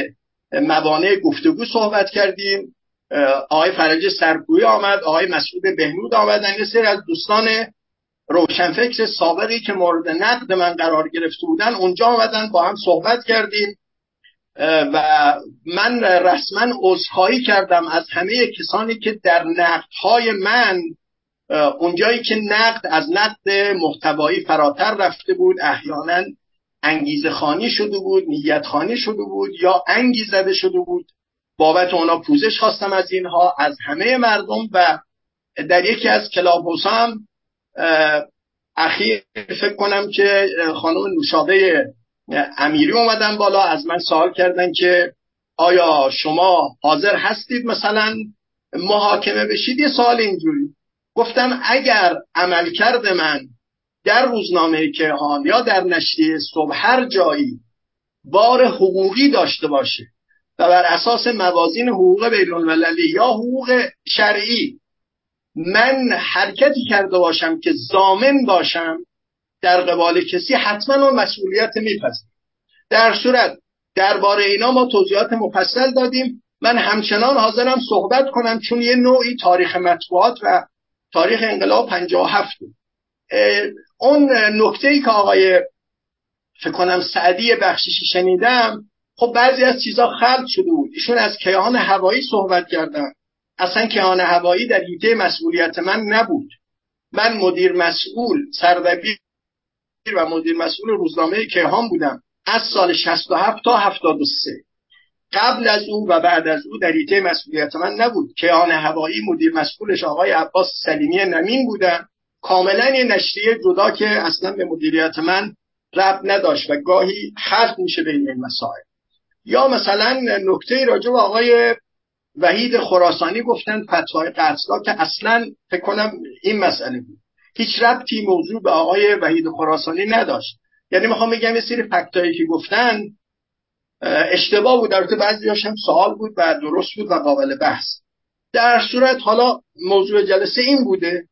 موانع گفتگو صحبت کردیم. آقای فرج سرگوی آمد آقای مسعود بهنود آمدن یه سری از دوستان روشنفکر سابقی که مورد نقد من قرار گرفته بودن اونجا آمدن با هم صحبت کردیم. و من رسما عذرخواهی کردم از همه کسانی که در نقدهای من اونجایی که نقد از نقد محتوایی فراتر رفته بود احیانا انگیزه خانی شده بود نیت خانی شده بود یا انگیزده شده بود. بابت اونا پوزش خواستم از اینها از همه مردم و در یکی از کلاب هم اخیر فکر کنم که خانم نوشابه امیری اومدن بالا از من سوال کردن که آیا شما حاضر هستید مثلا محاکمه بشید؟ یه سوال اینجوری. گفتم اگر عملکرد من در روزنامه کهان یا در نشریه صبح هر جایی بار حقوقی داشته باشه و بر اساس موازین حقوق بین المللی یا حقوق شرعی من حرکتی کرده باشم که زامن باشم در قبال کسی حتما اون مسئولیت میپذیرم. در صورت درباره اینا ما توضیحات مفصل دادیم. من همچنان حاضرم صحبت کنم چون یه نوعی تاریخ مطبوعات و تاریخ انقلاب 57 اون نکته ای که آقای فکر کنم سعدی بخشیشی شنیدم خب بعضی از چیزا خلق شده بود. ایشون از کیهان هوایی صحبت کردن. اصلا کیهان هوایی در حیطه مسئولیت من نبود. من مدیر مسئول سردبیر و مدیر مسئول روزنامه کیهان بودم. از سال 67 تا 73 قبل از او و بعد از او در حیطه مسئولیت من نبود. کیهان هوایی مدیر مسئولش آقای عباس سلیمی نمین بودن. کاملا یه نشریه جدا که اصلا به مدیریت من رب نداشت و گاهی خلق میشه بین این مسائل. یا مثلا نکته راجع به آقای وحید خراسانی گفتن فتوای قتلا که اصلا فکر کنم این مسئله بود. هیچ ربطی موضوع به آقای وحید خراسانی نداشت. یعنی می‌خوام بگم یه سری فکتایی که گفتن اشتباه بود. البته بعضی هم سوال بود و درست بود و قابل بحث. در صورت حالا موضوع جلسه این بوده.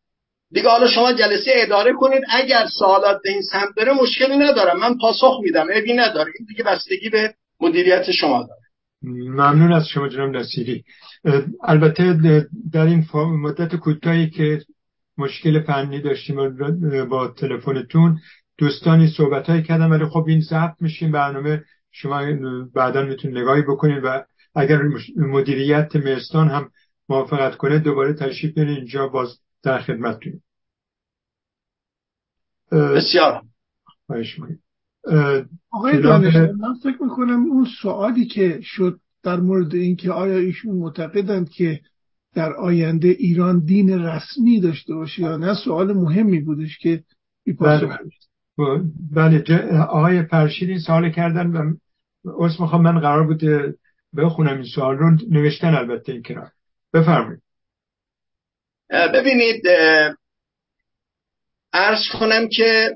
دیگه حالا شما جلسه اداره کنید. اگر سوالات به این سمت بره مشکلی ندارم. من پاسخ میدم. ابی نداره. این دیگه بستگی به مدیریت شما داره. ممنون از شما جناب نصیری. البته در این مدت کوتاهی که مشکل فنی داشتیم با تلفنتون دوستانی صحبت های کردم ولی خب این ضبط میشین برنامه شما بعدا می‌تونید نگاهی بکنید و اگر مدیریت مهستان هم موافقت کنه دوباره تشریف بیارید. اینجا باز در خدمتتون بسیار. آقای دانش من فکر می‌کنم اون سوالی که شد در مورد اینکه آیا ایشون معتقدند که در آینده ایران دین رسمی داشته باشه یا نه سوال مهمی بودش که بله, بله آقای پرشید این سوال کردن و از می‌خوام من قرار بود بخونم این سوال رو نوشتن البته این کنار بفرمایید. ببینید ارز کنم که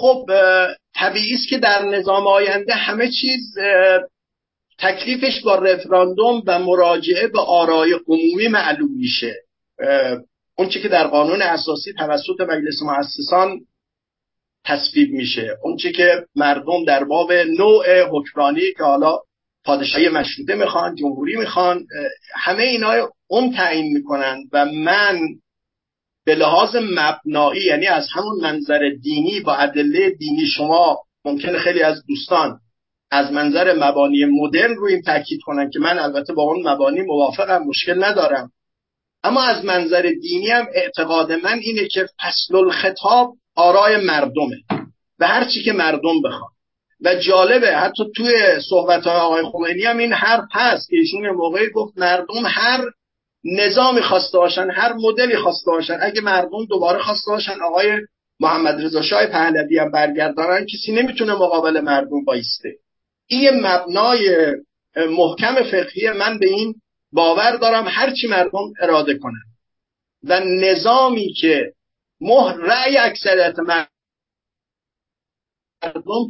خب طبیعی است که در نظام آینده همه چیز تکلیفش با رفراندوم و مراجعه به آرای عمومی معلوم میشه. اون که در قانون اساسی توسط مجلس مؤسسان تصویب میشه. اون که مردم در باب نوع حکمرانی که حالا پادشاهی مشروطه می‌خوان جمهوری می‌خوان همه اینا اون تعیین می‌کنن و من به لحاظ مبنایی یعنی از همون منظر دینی با ادله دینی شما ممکنه خیلی از دوستان از منظر مبانی مدرن رو این تاکید کنن که من البته با اون مبانی موافقم مشکل ندارم. اما از منظر دینی هم اعتقاد من اینه که فصل الخطاب آرای مردمه و هر چی که مردم بخوان. و جالبه حتی توی صحبت آقای خمینی هم این حرف هست که ایشون موقعی گفت مردم هر نظامی خواسته باشن هر مدلی خواسته باشن. اگه مردم دوباره خواسته باشن آقای محمد رضا شاه پهلوی هم برگردانن کسی نمی‌تونه مقابل مردم بایسته. این مبنای محکم فقهی من به این باور دارم هرچی مردم اراده کنن. و نظامی که مهر رأی اکثریت مردم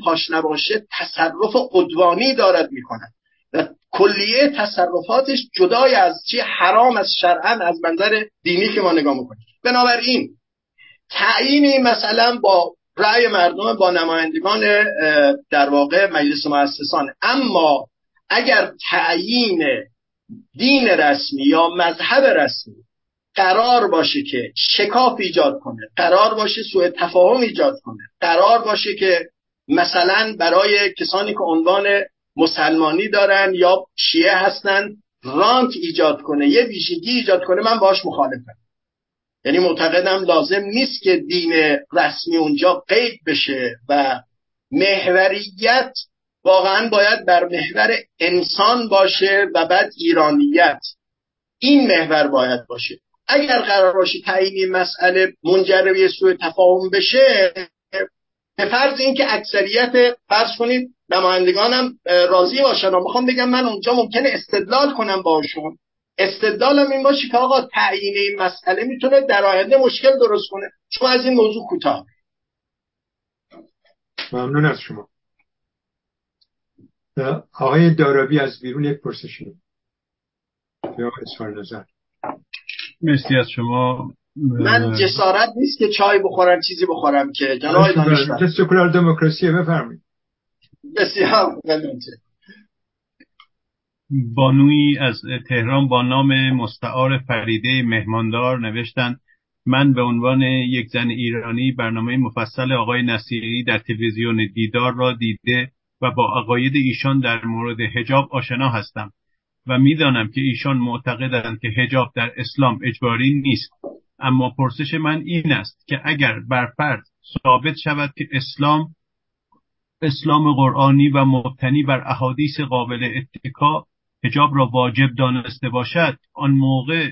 پاش نباشه تصرف قدوانی دارد می‌کنن و کلیه تصرفاتش جدای از چی حرام از شرعن از منظر دینی که ما نگاه می‌کنیم. بنابراین تعیین مثلا با رأی مردم با نمایندگان در واقع مجلس مؤسسان. اما اگر تعیین دین رسمی یا مذهب رسمی قرار باشه که شکاف ایجاد کنه قرار باشه سوء تفاهم ایجاد کنه قرار باشه که مثلا برای کسانی که عنوان مسلمانی دارن یا شیعه هستن رانت ایجاد کنه یه ویژگی ایجاد کنه من باش مخالفم. یعنی معتقدم لازم نیست که دین رسمی اونجا قید بشه و محوریت واقعا باید بر محور انسان باشه و بعد ایرانیت. این محور باید باشه. اگر قرار باشه تعیین مسئله منجر به سوء تفاهم بشه به فرض اینکه اکثریت فرض کنید نمایندگانم راضی باشن. و می‌خوام بگم من اونجا ممکنه استدلال کنم باشون استدلالم این باشه که آقا تعیین این مسئله می‌تونه در آینده مشکل درست کنه. شما از این موضوع کوتاه. ممنون از شما. آقای دارابی از بیرون یک پرسشی. اظهار نظر. مرسی از شما. من جسارت نیست که چای بخورم چیزی بخورم که. جناب دانشور. سکولار دموکراسی بفرمایید. بسیار بانوی از تهران با نام مستعار فریده مهماندار نوشتند من به عنوان یک زن ایرانی برنامه مفصل آقای نصیری در تلویزیون دیدار را دیده و با عقاید ایشان در مورد حجاب آشنا هستم و می‌دانم که ایشان معتقدند که حجاب در اسلام اجباری نیست. اما پرسش من این است که اگر بر فرض ثابت شود که اسلام اسلام قرآنی و مبتنی بر احادیث قابل اتکا حجاب را واجب دانسته باشد آن موقع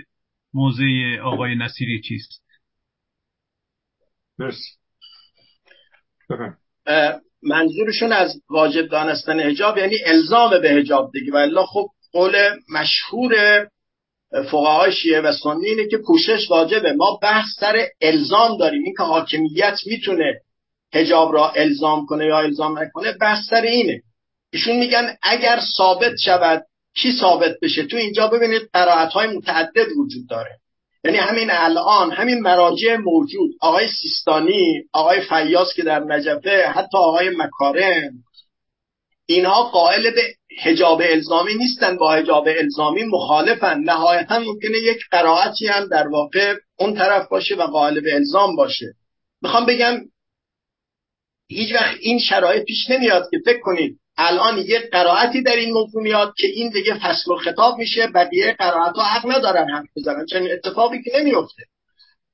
موضع آقای نصیری چیست؟ مرسی. منظورشون از واجب دانستن حجاب یعنی الزام به حجاب دیگه. و الا خب قول مشهور فقهای شیعه و سنی اینه که پوشش واجبه. ما بحث سر الزام داریم. این که حاکمیت می‌تونه حجاب را الزام کنه یا الزام نکنه سر اینه. ایشون میگن اگر ثابت شود کی ثابت بشه؟ تو اینجا ببینید قرائت های متعدد وجود داره. یعنی همین الان همین مراجع موجود. آقای سیستانی آقای فیاس که در نجفه حتی آقای مکارم. اینها قائل به حجاب الزامی نیستن. با حجاب الزامی مخالفن. نهایتا ممکنه یک قرائتی هم در واقع اون طرف باشه و قائل به الزام باشه. می‌خوام بگم هیچ وقت این شرایط پیش نمیاد که فکر کنید الان یک قرائتی در این موضوع میاد که این دیگه فصل و خطاب میشه بقیه قرائت ها حق ندارن حرف بزنن. چنین اتفاقی که نمیفته.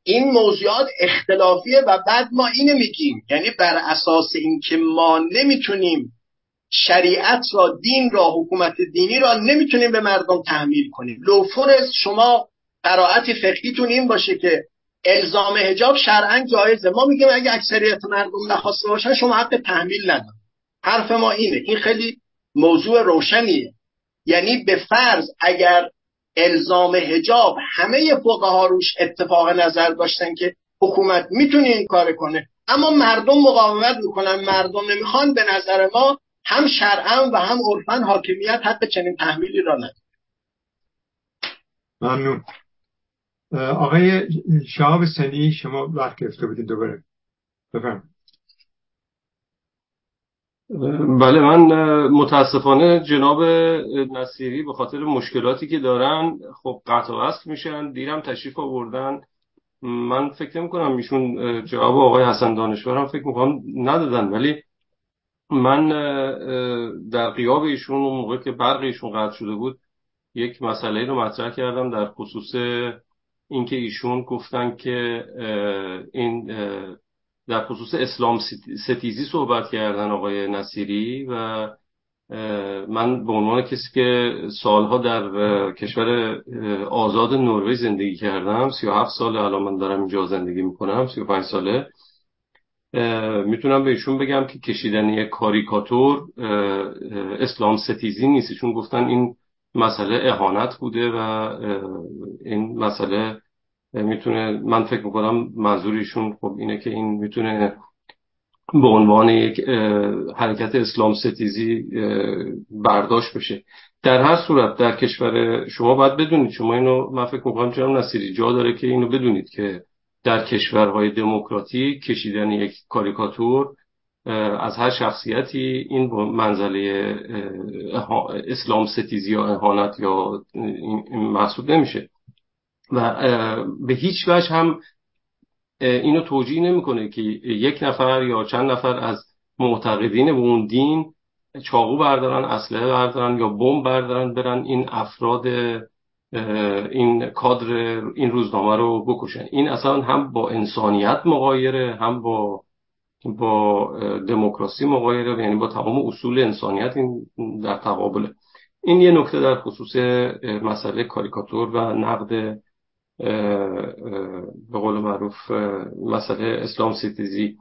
این موضوعات اختلافیه و بعد ما اینو میگیم. یعنی بر اساس اینکه ما نمی‌تونیم شریعت را دین را حکومت دینی را نمی‌تونیم به مردم تحمیل کنیم. لوفرز شما قرائت فقهیتون این باشه که الزام هجاب شرعا جایزه ما میگیم اگه اکثریت مردم نخواسته باشن شما حق تحمیل ندار حرف ما اینه. این خیلی موضوع روشنیه. یعنی به فرض اگر الزام هجاب همه فقها روش اتفاق نظر داشتن که حکومت می‌تونه این کار کنه اما مردم مقاومت می‌کنن مردم نمی‌خوان به نظر ما هم شرعا و هم عرفا حاکمیت حق چنین تحمیلی را نداره. ممنون. آقای شهاب سنی شما وقت گرفته بودین دوباره. بفرم بله من متاسفانه جناب نصیری به خاطر مشکلاتی که دارن خب قطع و وصل میشن دیرم تشریف آوردن. من فکر نمی کنم ایشون جواب آقای حسن دانشور هم فکر می‌کنم ندادن. ولی من در قیاب ایشون اون موقع که برق ایشون قطع شده بود یک مسئله رو مطرح کردم در خصوص اینکه ایشون گفتن که این در خصوص اسلام ستیزی صحبت کردن آقای نصیری و من به عنوان کسی که سالها در کشور آزاد نروژ زندگی کردم 37 سال الان من دارم اینجا زندگی می‌کنم 35 ساله می‌تونم به ایشون بگم که کشیدن یک کاریکاتور اسلام ستیزی نیست. چون گفتن این مسئله اهانت بوده و این مسئله می‌تونه من فکر می‌کنم منظوریشون خب اینه که این می‌تونه به عنوان یک حرکت اسلام ستیزی برداشت بشه. در هر صورت در کشور شما باید بدونید شما اینو من فکر می‌کنم جناب نصیری جا داره که اینو بدونید که در کشورهای دموکراتی کشیدن یک کاریکاتور از هر شخصیتی این منزله اسلام ستیزی یا اهانت یا محسوب نمیشه. و به هیچ وجه هم اینو توجیه نمی‌کنه که یک نفر یا چند نفر از معتقدین به اون دین چاقو بردارن اسلحه بردارن یا بمب بردارن برن این افراد این کادر این روزنامه رو بکشن. این اصلا هم با انسانیت مقایره هم با با دموکراسی مقایره یعنی با تمام اصول انسانیت این در تقابله. این یه نکته در خصوص مسئله کاریکاتور و نقد به قول معروف مسئله اسلام سیتیزی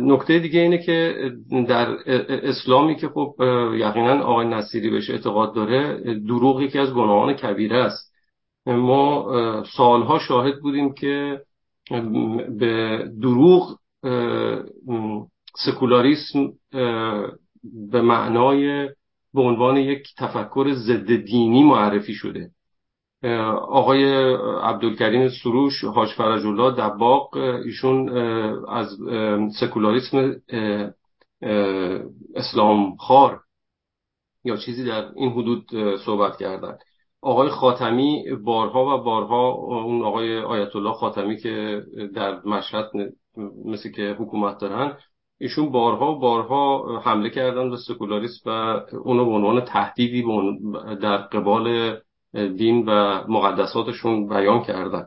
نکته دیگه اینه که در اسلامی که خب یقینا آقای نصیری بهش اعتقاد داره دروغ یکی از گناهان کبیره است. ما سالها شاهد بودیم که به دروغ سکولاریسم به معنای به عنوان یک تفکر ضد دینی معرفی شده. آقای عبدالکریم سروش حاج فرج الله دباغ ایشون از سکولاریسم اسلام خار یا چیزی در این حدود صحبت کردن. آقای خاتمی بارها و بارها اون آقای آیت الله خاتمی که در مشهد مثل که حکومت دارن ایشون بارها و بارها حمله کردن به سکولاریسم و اونو به عنوان تهدیدی در قبال دین و مقدساتشون بیان کردن.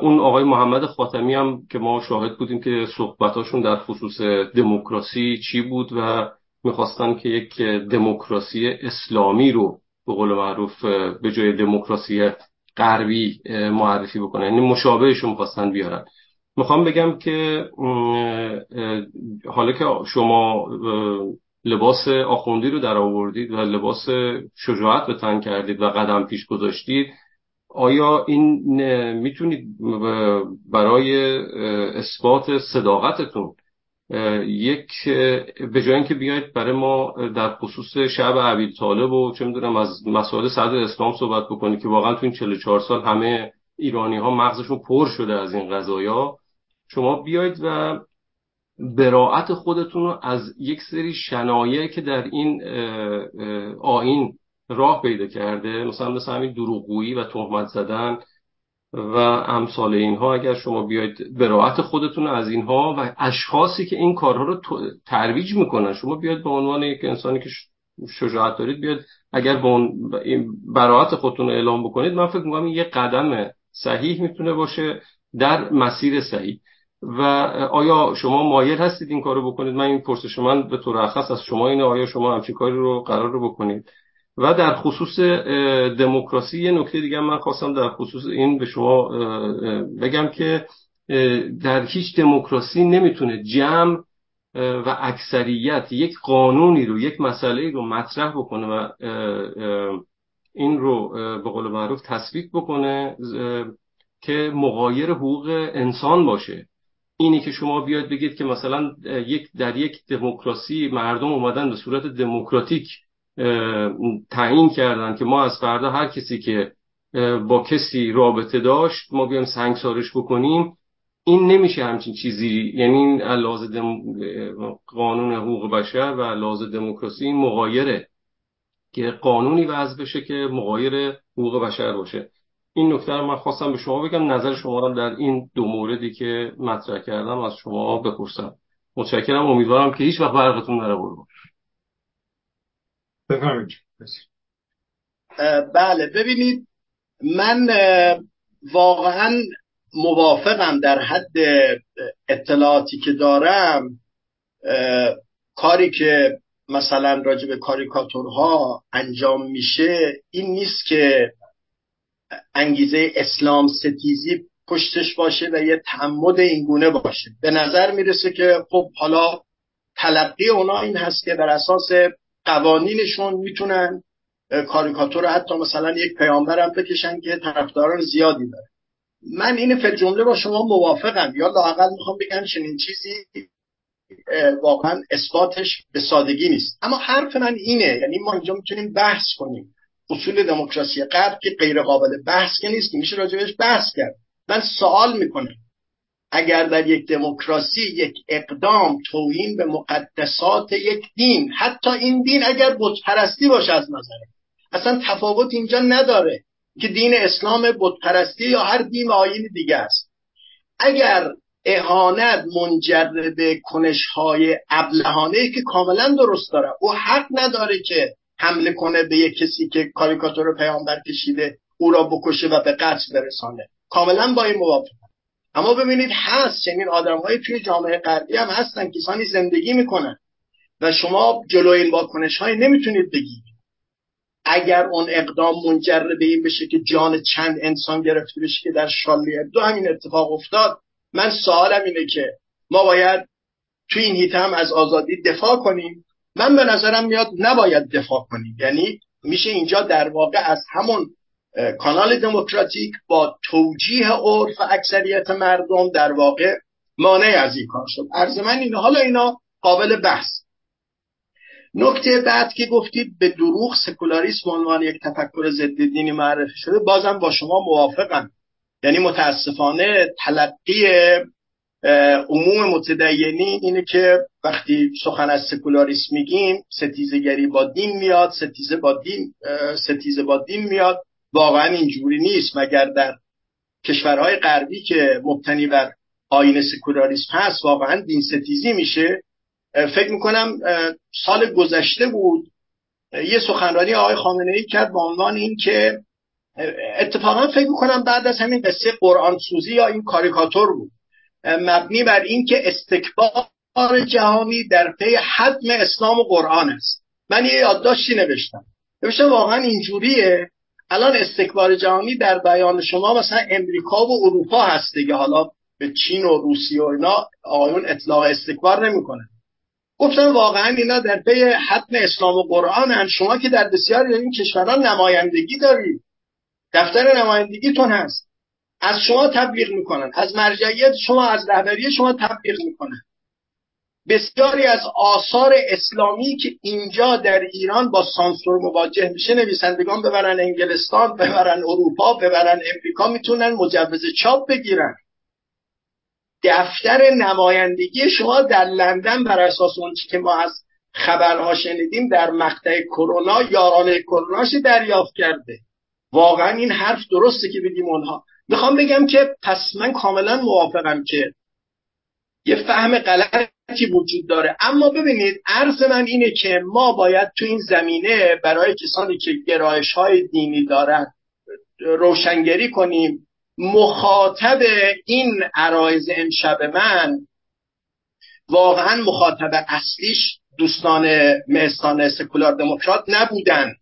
اون آقای محمد خاتمی هم که ما شاهد بودیم که صحبتاشون در خصوص دموکراسی چی بود و می‌خواستن که یک دموکراسی اسلامی رو به قول معروف به جای دموکراسی غربی معرفی بکنن یعنی مشابهشون می‌خواستن بیارن. می‌خوام بگم که حالا که شما لباس آخوندی رو در آوردید و لباس شجاعت به تن کردید و قدم پیش گذاشتید آیا این می‌تونید برای اثبات صداقتتون یک به جای اینکه بیاید برای ما در خصوص شعب عبید طالب و چه می‌دونم از مسائل صدر اسلام صحبت بکنید که واقعا تو این 44 سال همه ایرانی ها مغزشون پر شده از این قضایا شما بیاید و براعت خودتون رو از یک سری شنایع که در این آین راه پیدا کرده مثلا مثل همین دروغگویی و تهمت زدن و امثال اینها اگر شما بیاید براعت خودتون از اینها و اشخاصی که این کارها رو ترویج می‌کنن شما بیاید به عنوان یک انسانی که شجاعت دارید بیاید اگر به اون براعت خودتون رو اعلام بکنید من فکر می‌کنم یه قدم صحیح می‌تونه باشه در مسیر صحیح و آیا شما مایل هستید این کارو بکنید؟ من این پرسش من به طور خاص از شما اینه آیا شما همچین کاری رو قرار رو بکنید؟ و در خصوص دموکراسی یه نکته دیگه من خواستم در خصوص این به شما بگم که در هیچ دموکراسی نمی‌تونه جمع و اکثریت یک قانونی رو یک مسئله رو مطرح بکنه و این رو به قول معروف تصویب بکنه که مغایر حقوق انسان باشه. اینی که شما بیاید بگید که مثلا یک در یک دموکراسی مردم اومدن به صورت دموکراتیک تعیین کردن که ما از فردا هر کسی که با کسی رابطه داشت ما بیایم سنگسارش بکنیم این نمیشه همچین چیزی. یعنی این دم... قانون حقوق بشر و لحاظ دموکراسی مغایره که قانونی وضع بشه که مغایر حقوق بشر باشه. این نکته رو من خواستم به شما بگم نظر شما رو در این دو موردی که مطرح کردم از شما بپرسم. متشکرم امیدوارم که هیچ وقت برقتون نره برو بله ببینید من واقعا موافقم در حد اطلاعاتی که دارم. کاری که مثلا راجع به کاریکاتورها انجام میشه این نیست که انگیزه اسلام ستیزی پشتش باشه و یه تعمد اینگونه باشه. به نظر می‌رسه که خب حالا تلقی اونا این هست که بر اساس قوانینشون می‌تونن کاریکاتور حتی مثلا یک پیامبرم بکشن که طرفداران زیادی داره. من این فل جمله با شما موافقم. یا لاقل می‌خوام بگم چنین چیزی واقعا اثباتش به سادگی نیست. اما حرف من اینه یعنی ما اینجا می‌تونیم بحث کنیم. اصول دموکراسی غرب که غیر قابل بحث که نیست که میشه راجبش بحث کرد. من سوال می‌کنم. اگر در یک دموکراسی یک اقدام توهین به مقدسات یک دین حتی این دین اگر بتپرستی باشه از نظر اصلا تفاوت اینجا نداره که دین اسلام بتپرستی یا هر دین آیین دیگه است. اگر اهانت منجر به کنشهای ابلهانه که کاملا درست داره او حق نداره که حمله کنه به یک کسی که کاریکاتور پیامبر کشیده او را بکشه و به قتل برسانه. کاملا با این موافقم اما ببینید هست چنین آدمهایی توی جامعه غربی هم هستن کسانی زندگی می‌کنن. و شما جلو این واکنش های نمی‌تونید بگید اگر اون اقدام منجر به این بشه که جان چند انسان گرفته بشه که در شالی دو همین اتفاق افتاد من سوالم اینه که ما باید توی این هیته هم از آزادی دفاع کنیم. من به نظرم میاد نباید دفاع کنیم. یعنی میشه اینجا در واقع از همون کانال دموکراتیک با توجیه عرف و اکثریت مردم در واقع مانع از این کار شد. عرض من اینه. حالا اینا قابل بحث. نکته بعد که گفتید به دروغ سکولاریسم عنوان یک تفکر ضد دینی معرفی شده بازم با شما موافقم. یعنی متاسفانه تلقی عموم متدینی اینه که وقتی سخن از سکولاریسم میگیم ستیزگری با دین میاد ستیزه با دین ستیزه با دین میاد. واقعا اینجوری نیست. مگر در کشورهای غربی که مبتنی بر آین سکولاریسم هست واقعا دین ستیزی میشه. فکر می‌کنم سال گذشته بود یه سخنرانی آقای خامنه ای کرد با عنوان این که اتفاقا فکر می‌کنم بعد از همین قصه قرآن سوزی یا این کاریکاتور بود. مبنی بر اینکه استکبار جهانی در پی حتم اسلام و قرآن است. من یه یادداشتی نوشتم. نوشتم واقعا اینجوریه. الان استکبار جهانی در بیان شما مثلا امریکا و اروپا هست دیگه. حالا به چین و روسیه و اینا آقایون اطلاق استکبار نمی‌کنن گفتم واقعا اینا در پی حتم اسلام و قرآن هن. شما که در بسیاری این کشوران نمایندگی دارید. دفتر نمایندگیتون هست. از شما تبلیغ می‌کنن. از مرجعیت شما از رهبری شما تبلیغ می‌کنن. بسیاری از آثار اسلامی که اینجا در ایران با سانسور مواجه میشه نویسندگان ببرن انگلستان ببرن اروپا ببرن امریکا می‌تونن مجوز چاپ بگیرن. دفتر نمایندگی شما در لندن بر اساس اون که ما از خبرها شنیدیم در مقطع کرونا یارانه کروناش دریافت کرده؟ واقعا این حرف درسته که بگیم اونها. می‌خوام بگم که پس من کاملا موافقم که یه فهم غلطی وجود داره. اما ببینید عرض من اینه که ما باید تو این زمینه برای کسانی که گرایش های دینی دارن روشنگری کنیم. مخاطب این عرایز امشب من واقعا مخاطب اصلیش دوستان مهستان سکولار دموکرات نبودن.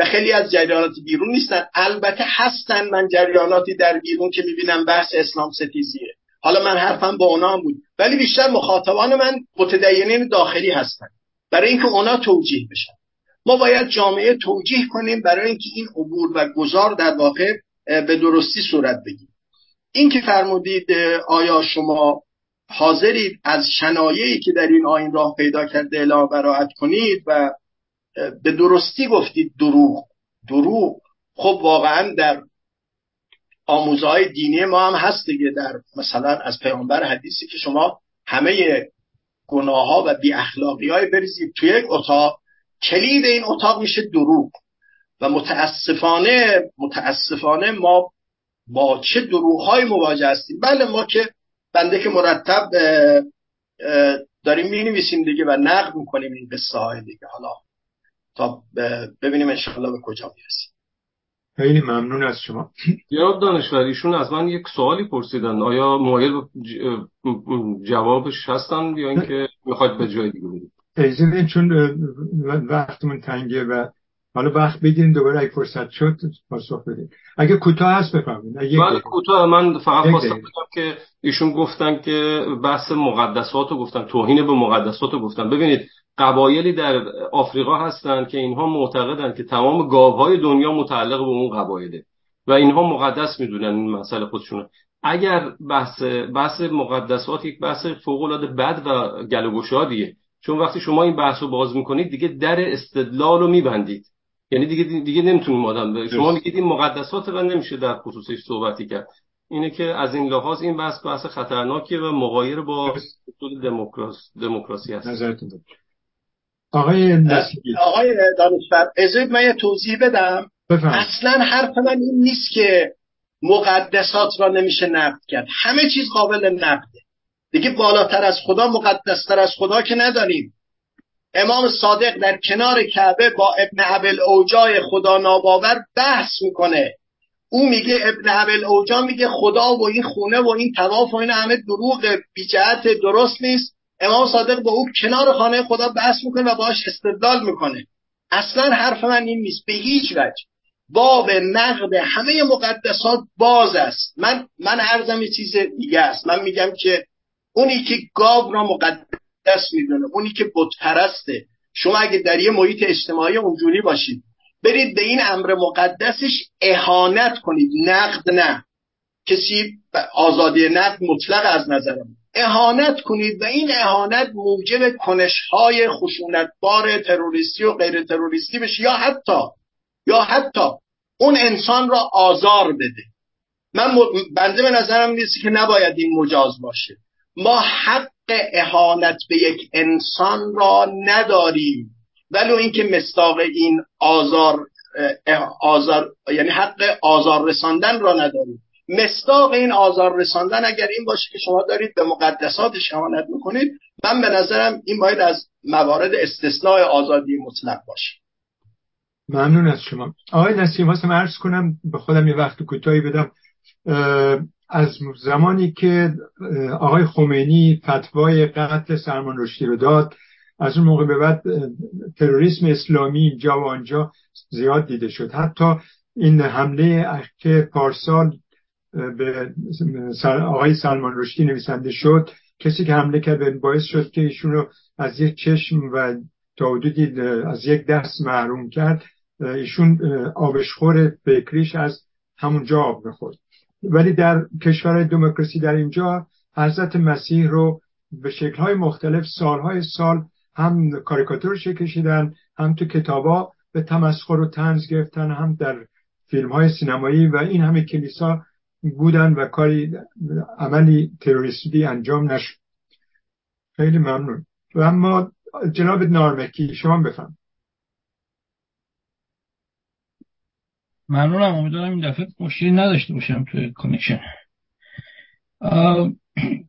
و خیلی از جریانات بیرون نیستن. البته هستن من جریاناتی در بیرون که می‌بینم بحث اسلام ستیزیه. حالا من حرفم با اونا هم بود ولی بیشتر مخاطبان من متدینین داخلی هستن. برای اینکه اونا توجیه بشن. ما باید جامعه توجیه کنیم برای اینکه این عبور و گذار در واقع به درستی صورت بگیره. این که فرمودید آیا شما حاضرید از شنایعی که در این آین راه پیدا کرده اعلام براعت کنید و به درستی گفتید دروغ. دروغ خب واقعا در آموزهای دینی ما هم هست دیگه در مثلا از پیامبر حدیثی که شما همه گناه ها و بی اخلاقی های بریزید توی یک اتاق کلید این اتاق میشه دروغ. و متاسفانه متاسفانه ما با چه دروغ های مواجه هستیم؟ بله ما که بنده که مرتب داریم می نویسیم دیگه و نقد می‌کنیم این قصه های دیگه. حالا تا ببینیم انشاءالله به کجا می‌رسیم. خیلی ممنون از شما. جناب دانشوریشون از من یک سوالی پرسیدن. آیا مایل جوابش هستن یا اینکه می‌خواید به جای دیگه برید؟ چون وقتمون تنگه و حالا وقت بگیریم دوباره اگه فرصت شد پاسخ بدیم اگه کوتاه هست بفهمید بله کوتاه. من فقط خواستم بگم که ایشون گفتن که بحث مقدسات رو گفتن توهین به مقدسات رو گفتن. ببینید قبایلی در آفریقا هستند که اینها معتقدند که تمام گاوهای دنیا متعلق به اون قبایله و اینها مقدس می‌دونن این مسئله خودشون اگر بحث بحث مقدسات یک بحث فوق العاده بد و گلوگشادیه چون وقتی شما این بحث رو باز می‌کنید دیگه در استدلال رو میبندید. یعنی دیگه دیگه نمی‌تونیم آدم شما میگید این مقدسات و نمیشه در خصوصش صحبتی کرد. اینه که از این لحاظ این بحث بحث خطرناکیه و مغایر با اصول دموکراس دموکراسی هست. آقای آقای دانشور ازید من یه توضیح بدم. بفهم. اصلا حرف من این نیست که مقدسات را نمیشه نقد کرد. همه چیز قابل نقده. دیگه بالاتر از خدا مقدستر از خدا که نداریم. امام صادق در کنار کعبه با ابن عبل اوجای خدا ناباور بحث می‌کنه. او میگه ابن عبل اوجا میگه خدا و این خونه و این تواف و این همه دروغ بیجهت درست نیست. امام صادق با او کنار خانه خدا بحث می‌کنه و باش استدلال می‌کنه. اصلا حرف من این نیست به هیچ وجه. باب نقد همه مقدسات باز است. من من عرضم یه چیز دیگه است. من میگم که اونی که گاو را مقدس می‌دونه اونی که بت پرسته شما اگه در یه محیط اجتماعی اونجوری باشید برید به این امر مقدسش اهانت کنید. نقد نه. کسی آزادی نقد مطلق از نظرم اهانت کنید و این اهانت موجب کنشهای خشونتبار تروریستی و غیر تروریستی بشه یا حتی یا حتی اون انسان را آزار بده. من بنده به نظرم نیست که نباید این مجاز باشه. ما حق اهانت به یک انسان را نداریم ولو اینکه مستاق این آزار آزار یعنی حق آزار رساندن را نداریم. مستاق این آزار رساندن اگر این باشه که شما دارید به مقدسات شهانت می‌کنید من به نظرم این باید از موارد استثناء آزادی مطلق باشه. ممنون از شما. آقای نسیم واسه عرض کنم به خودم یه وقت کوتاهی بدم. از زمانی که آقای خمینی فتوای قتل سلمان رشدی رو داد از اون موقع به بعد تروریسم اسلامی اینجا و آنجا زیاد دیده شد. حتی این حمله که پارسال به آقای سلمان رشدی نویسنده شد. کسی که حمله کرد باعث شد که ایشون رو از یک چشم و تا حدودی از یک دست محروم کرد. ایشون آبشخور فکریش از همونجا آب می‌خورد. ولی در کشورهای دموکراسی در اینجا حضرت مسیح رو به شکلهای مختلف سالهای سال هم کاریکاتورش کشیدن هم تو کتابا به تمسخر و تنز گرفتن هم در فیلم های سینمایی و این همه کلیسا بودن و کاری عملی تروریستی انجام نشد. خیلی ممنون. و اما جناب نارمکی شما بفهم ممنونم. امیدوارم این دفعه مشکلی نداشته باشم توی کنیکشن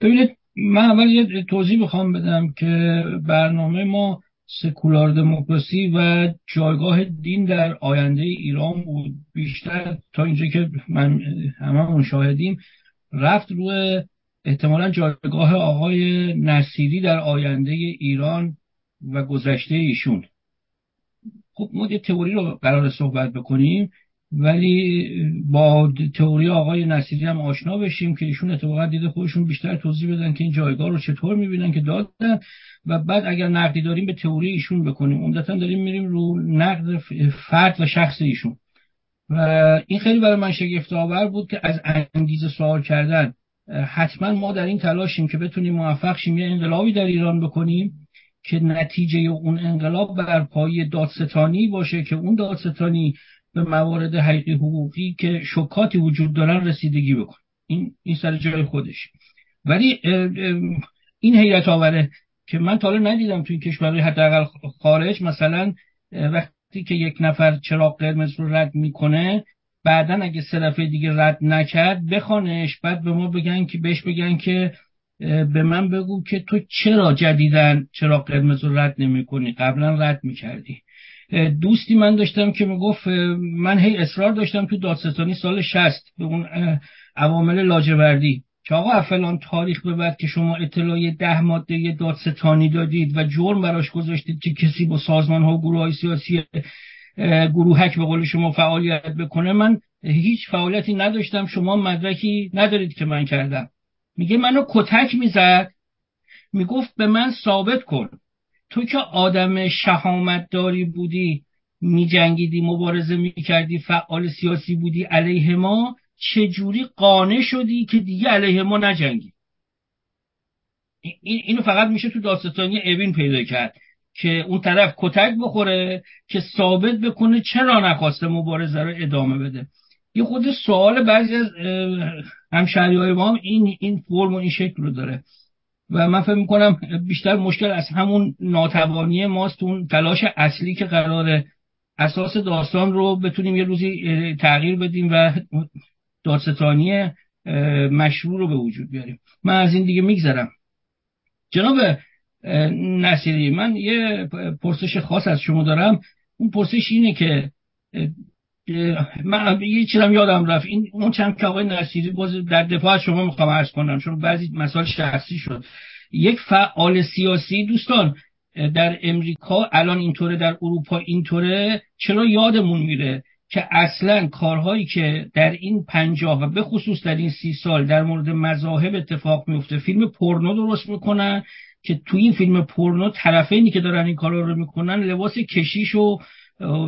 ببینید من اول یه توضیح بخوام بدم که برنامه ما سکولار دموکراسی و جایگاه دین در آینده ایران بود. بیشتر تا اینجا که من همه شاهدیم رفت روی احتمالا جایگاه آقای نصیری در آینده ایران و گذشته ایشون. خب ما یه تئوری رو قرار صحبت بکنیم. ولی با تئوری آقای نصیری هم آشنا بشیم که ایشون اتفاقا دیده خودشون بیشتر توضیح بدن که این جایگاه رو چطور می‌بینن که دادن و بعد اگر نقدی داریم به تئوری ایشون بکنیم. عمدتا داریم میریم رو نقد فرد و شخص ایشون. و این خیلی برای من شگفت آور بود که از انگیزه سوال کردن. حتما ما در این تلاشیم که بتونیم موفق شیم یه انقلابی در ایران بکنیم که نتیجه اون انقلاب بر پای دادستانی باشه که اون دادستانی به موارد حقیقی حقوقی که شکاتی وجود دارن رسیدگی بکن این این سر جای خودش ولی این حیرت آوره که من تا ندیدم توی کشورهای حداقل خارج مثلا وقتی که یک نفر چراغ قرمز رو رد می‌کنه بعدا اگه سه دفعه دیگه رد نکرد بخوانش بعد به ما بگن که بهش بگن که به من بگو که تو چرا جدیدن چراغ قرمز رو رد نمی کنی قبلا رد می‌کردی. دوستی من داشتم که می‌گفت من هی اصرار داشتم تو دادستانی سال شست به اون عوامل لاجوردی که آقا فلان تاریخ به بعد که شما اطلاعی ده ماده دادستانی دادید و جرم براش گذاشتید که کسی با سازمان ها و گروه های سیاسی گروهک به قول شما فعالیت بکنه من هیچ فعالیتی نداشتم شما مدرکی ندارید که من کردم. میگه منو کتک می‌زد. می‌گفت به من ثابت کن. تو که آدم شهامتداری بودی میجنگیدی مبارزه می‌کردی فعال سیاسی بودی علیه ما چجوری قانع شدی که دیگه علیه ما نجنگی؟ این اینو فقط میشه تو داستانی اوین پیدا کرد که اون طرف کتک بخوره که ثابت بکنه چرا نخواسته مبارزه رو ادامه بده. یه خود سوال بعضی از همشهری های ما این این فرم و این شکل رو داره. و من فکر می‌کنم بیشتر مشکل از همون ناتوانی ماست اون تلاش اصلی که قراره اساس داستان رو بتونیم یه روزی تغییر بدیم و دادستانی مشروع رو به وجود بیاریم. من از این دیگه میگذرم. جناب نصیری من یه پرسش خاص از شما دارم. اون پرسش اینه که من یه چیزم یادم رفت. این اون چند که آقای نصیری باز در دفاع شما می‌خوام عرض کنم. چون بعضی مسائل شخصی شد. یک فعال سیاسی دوستان در امریکا الان اینطوره در اروپا اینطوره. چرا یادمون میره که اصلا کارهایی که در این پنجاه و به خصوص در این سی سال در مورد مذاهب اتفاق میفته فیلم پورنو درست می‌کنن که تو این فیلم پورنو طرفینی که دارن این کارا رو می‌کنن لباس کشیش و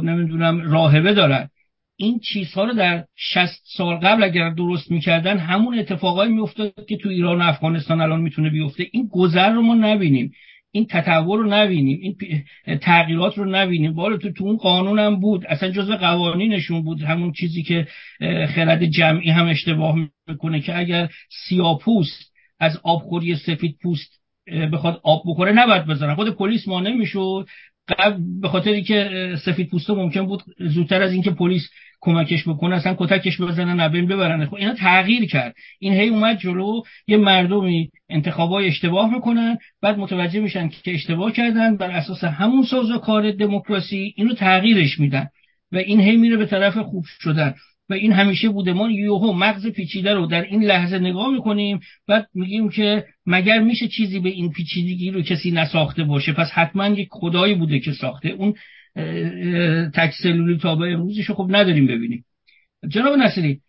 نمی‌دونم راهبه دارن. این چیزها رو در 60 سال قبل اگر درست می‌کردن همون اتفاقایی میافتاد که تو ایران و افغانستان الان می‌تونه بیفته. این گذر رو ما نبینیم. این تطور رو نبینیم. این تغییرات رو نبینیم. بالا تو تو اون قانون هم بود. اصلا جزء قوانینشون بود. همون چیزی که خرد جمعی هم اشتباه می‌کنه که اگر سیاپوست از آبخوری سفید پوست بخواد آب بخوره نباید بزنن خود پلیس مانع می‌شد. قبل به خاطری که سفید پوسته ممکن بود زودتر از اینکه پلیس کمکش بکنه اصلا کتکش بزنن نبین ببرن خب اینا تغییر کرد. این هی اومد جلو یه مردمی انتخابای اشتباه می‌کنن بعد متوجه میشن که اشتباه کردن بر اساس همون کار دموکراسی اینو تغییرش میدن. و این هی میره به طرف خوب شدن. و این همیشه بوده. ما یوهو مغز پیچیده رو در این لحظه نگاه می‌کنیم بعد میگیم که مگر میشه چیزی به این پیچیدگی رو کسی نساخته باشه؟ پس حتما یک خدایی بوده که ساخته. اون تک سلولی تا به امروزش خب نداریم ببینیم. جناب نصری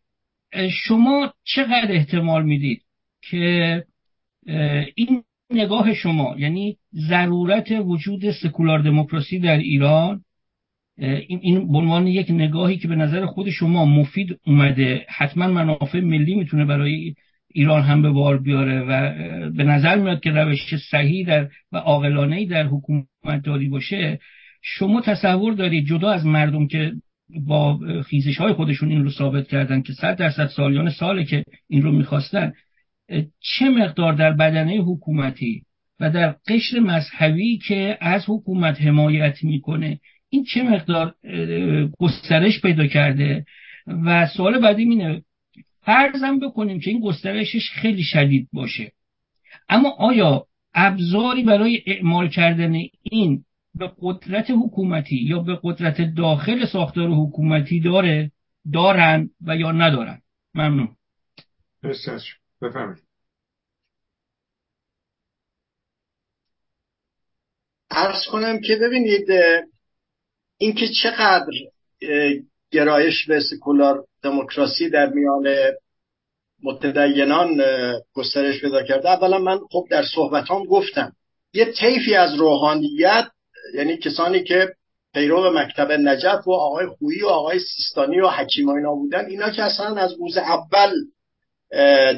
شما چقدر احتمال می‌دید که این نگاه شما یعنی ضرورت وجود سکولار دموکراسی در ایران این این به عنوان یک نگاهی که به نظر خود شما مفید اومده حتما منافع ملی می‌تونه برای ایران هم به بار بیاره و به نظر میاد که روش صحیح در و عاقلانه در حکومت داری باشه شما تصور دارید جدا از مردم که با خیزش های خودشون این رو ثابت کردن که صد درصد سالیان ساله که این رو می‌خواستن چه مقدار در بدنه حکومتی و در قشر مذهبی که از حکومت حمایت می‌کنه این چه مقدار گسترش پیدا کرده؟ و سوال بعدی اینه فرضم بکنیم که این گسترشش خیلی شدید باشه. اما آیا ابزاری برای اعمال کردن این به قدرت حکومتی یا به قدرت داخل ساختار حکومتی داره دارن و یا ندارن؟ ممنون. بفرمایید. ارز کنم که ببینید اینکه چقدر گرایش به سکولار دموکراسی در میان متدینان گسترش پیدا کرده. اولا من خب در صحبتام گفتم یه طیفی از روحانیت یعنی کسانی که پیرو مکتب نجف و آقای خویی و آقای سیستانی و حکیم اینا بودن اینا که اصلا از روز اول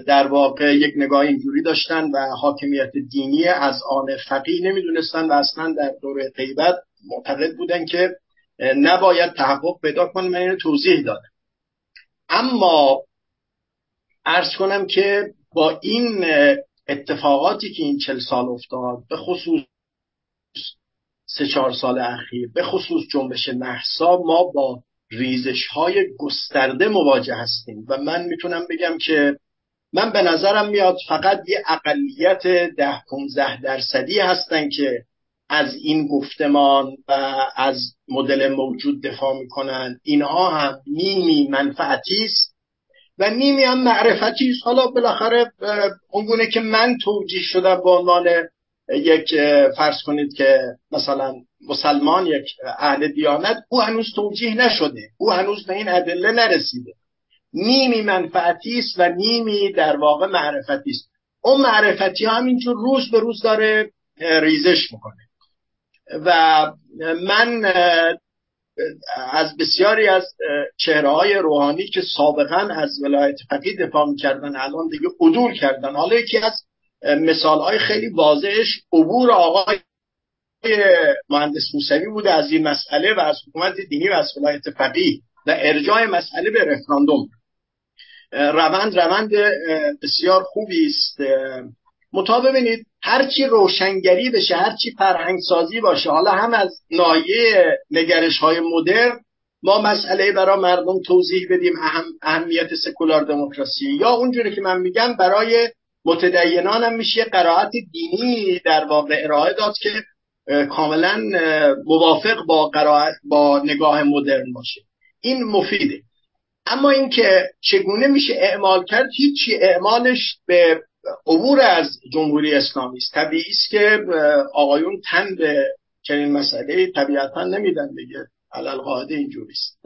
در واقع یک نگاه اینجوری داشتن و حاکمیت دینی از آن فقیه نمی‌دونستن و اصلا در دوره غیبت معتقد بودن که نباید تحقق پیدا کنه من اینو توضیح دادم. اما ارز کنم که با این اتفاقاتی که این چل سال افتاد به خصوص سه چهار سال اخیر به خصوص جنبش محسا ما با ریزش های گسترده مواجه هستیم و من می‌تونم بگم که من به نظرم میاد فقط یه اقلیت ده 15 درصدی هستن که از این گفتمان و از مدل موجود دفاع می‌کنن. اینها هم نیمی منفعتی است و نیمی هم معرفتی است. حالا بالاخره اونگونه که من توجیه شدم به عنوان یک فرض کنید که مثلا مسلمان یک اهل دیانت او هنوز توجیه نشده. او هنوز به این ادله نرسیده. نیمی منفعتی است و نیمی در واقع معرفتی است. اون معرفتی همینجور روز به روز داره ریزش می‌کنه. و من از بسیاری از چهره های روحانی که سابقا از ولایت فقیه دفاع می‌کردن الان دیگه عدول کردن. حالا یکی از مثال های خیلی واضحش عبور آقای مهندس موسوی بوده از این مسئله و از حکومت دینی و از ولایت فقیه و ارجاع مسئله به رفراندوم. روند روند بسیار خوبی است. مطابق ببینید هرچی روشنگری بشه هرچی فرهنگ سازی باشه. حالا هم از نایه نگرش های مدرن ما مسئله برای مردم توضیح بدیم اهم، اهمیت سکولار دموکراسی. یا اونجوری که من میگم برای متدینان هم میشه قرائت دینی در واقع ارائه داد که کاملا موافق با با نگاه مدرن باشه. این مفیده. اما اینکه چگونه میشه اعمال کرد هیچی اعمالش به عبور از جمهوری اسلامی است. طبیعی است که آقایون تن به چنین مسئله طبیعتا نمیدن دیگه. علل قاعده اینجوری است.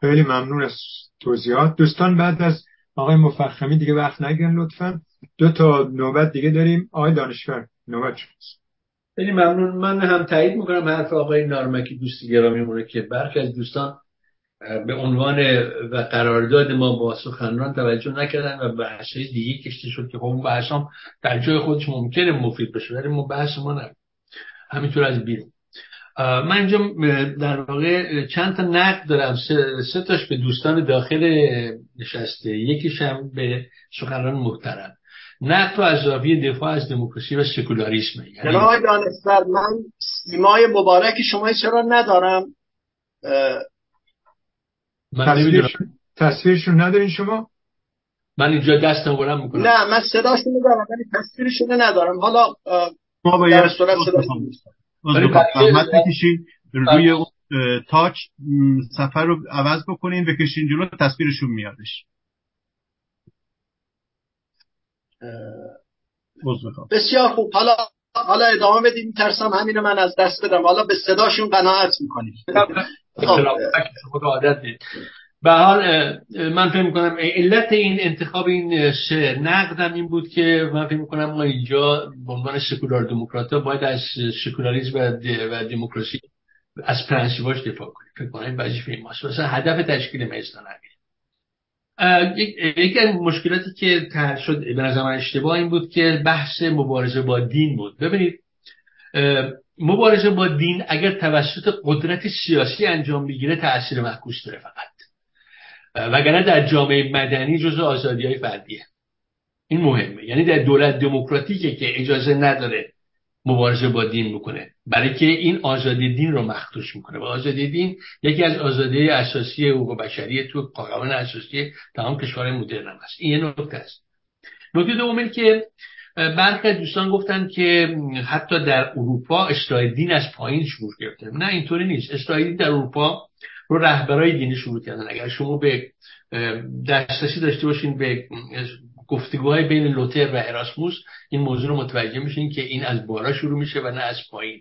خیلی ممنون از توضیحات. دوستان بعد از آقای مفخمی دیگه وقت نگیرن لطفا. دو تا نوبت دیگه داریم. آقای دانشور نوبت شماست. خیلی ممنون. من هم تایید می‌کنم حرف آقای نارمکی دوست گرامی که برخی از دوستان به عنوان و قرارداد ما با سخنران توجه نکردن و بحث دیگه کشته شد که خب اون بحث هم در جای خودش ممکنه مفید بشه ولی ما بحث ما نه همینطور از بیرون. من اینجا در واقع چند تا نقد دارم. سه, تاش به دوستان داخل نشسته. یکیش هم به سخنران محترم. نقد تو از زاویه دفاع از دموکراسی و سکولاریسم. یعنی دانشور من سیمای مبارک شما چرا ندارم؟ من تصویرشون ندارین شما؟ من اینجا دستم بلند می‌کنم. نه من صداشون میدارم ولی تصویرشون ندارم. حالا ما باید زحمت بکشین روی تاچ سفر رو عوض بکنین بکشین جلو تصویرشون میادش. بسیار خوب. حالا حالا ادامه بدیم ترسم همینو من از دست بدم. حالا به صداشون قناعت می‌کنیم. خب. عادت به حال من فکر می‌کنم علت این انتخاب این سه نقدم این بود که من فکر می‌کنم ما اینجا به عنوان سکولار دموکرات باید از سکولاریسم و دموکراسی از پرنسیباش دفاع کنیم. فکر کنم وظیفه ماست. مثلا هدف تشکیل میزان یکی از مشکلاتی که تر شد به نظر من اشتباه این بود که بحث مبارزه با دین بود. ببینید مبارزه با دین اگر توسط قدرت سیاسی انجام بگیره تاثیر معکوس داره فقط. وگرنه در جامعه مدنی جزء آزادی های فردیه. این مهمه. یعنی در دولت دموکراتیکه که اجازه نداره مبارزه با دین بکنه. برای که این آزادی دین رو مخدوش می‌کنه. و آزادی دین یکی از آزادی اساسی حقوق بشری تو قانون اساسی تمام کشورهای مدرن هست. این یه نکته است. نکته دوم که برخی دوستان گفتن که حتی در اروپا اصلاح دین از پایین شروع گرفته. نه اینطوری نیست. دین در اروپا رو رهبرای دینی شروع کردن. اگر شما به دسترسی داشته باشین به گفتگوهای بین لوتر و اراسموس این موضوع رو متوجه میشین که این از بالا شروع میشه و نه از پایین.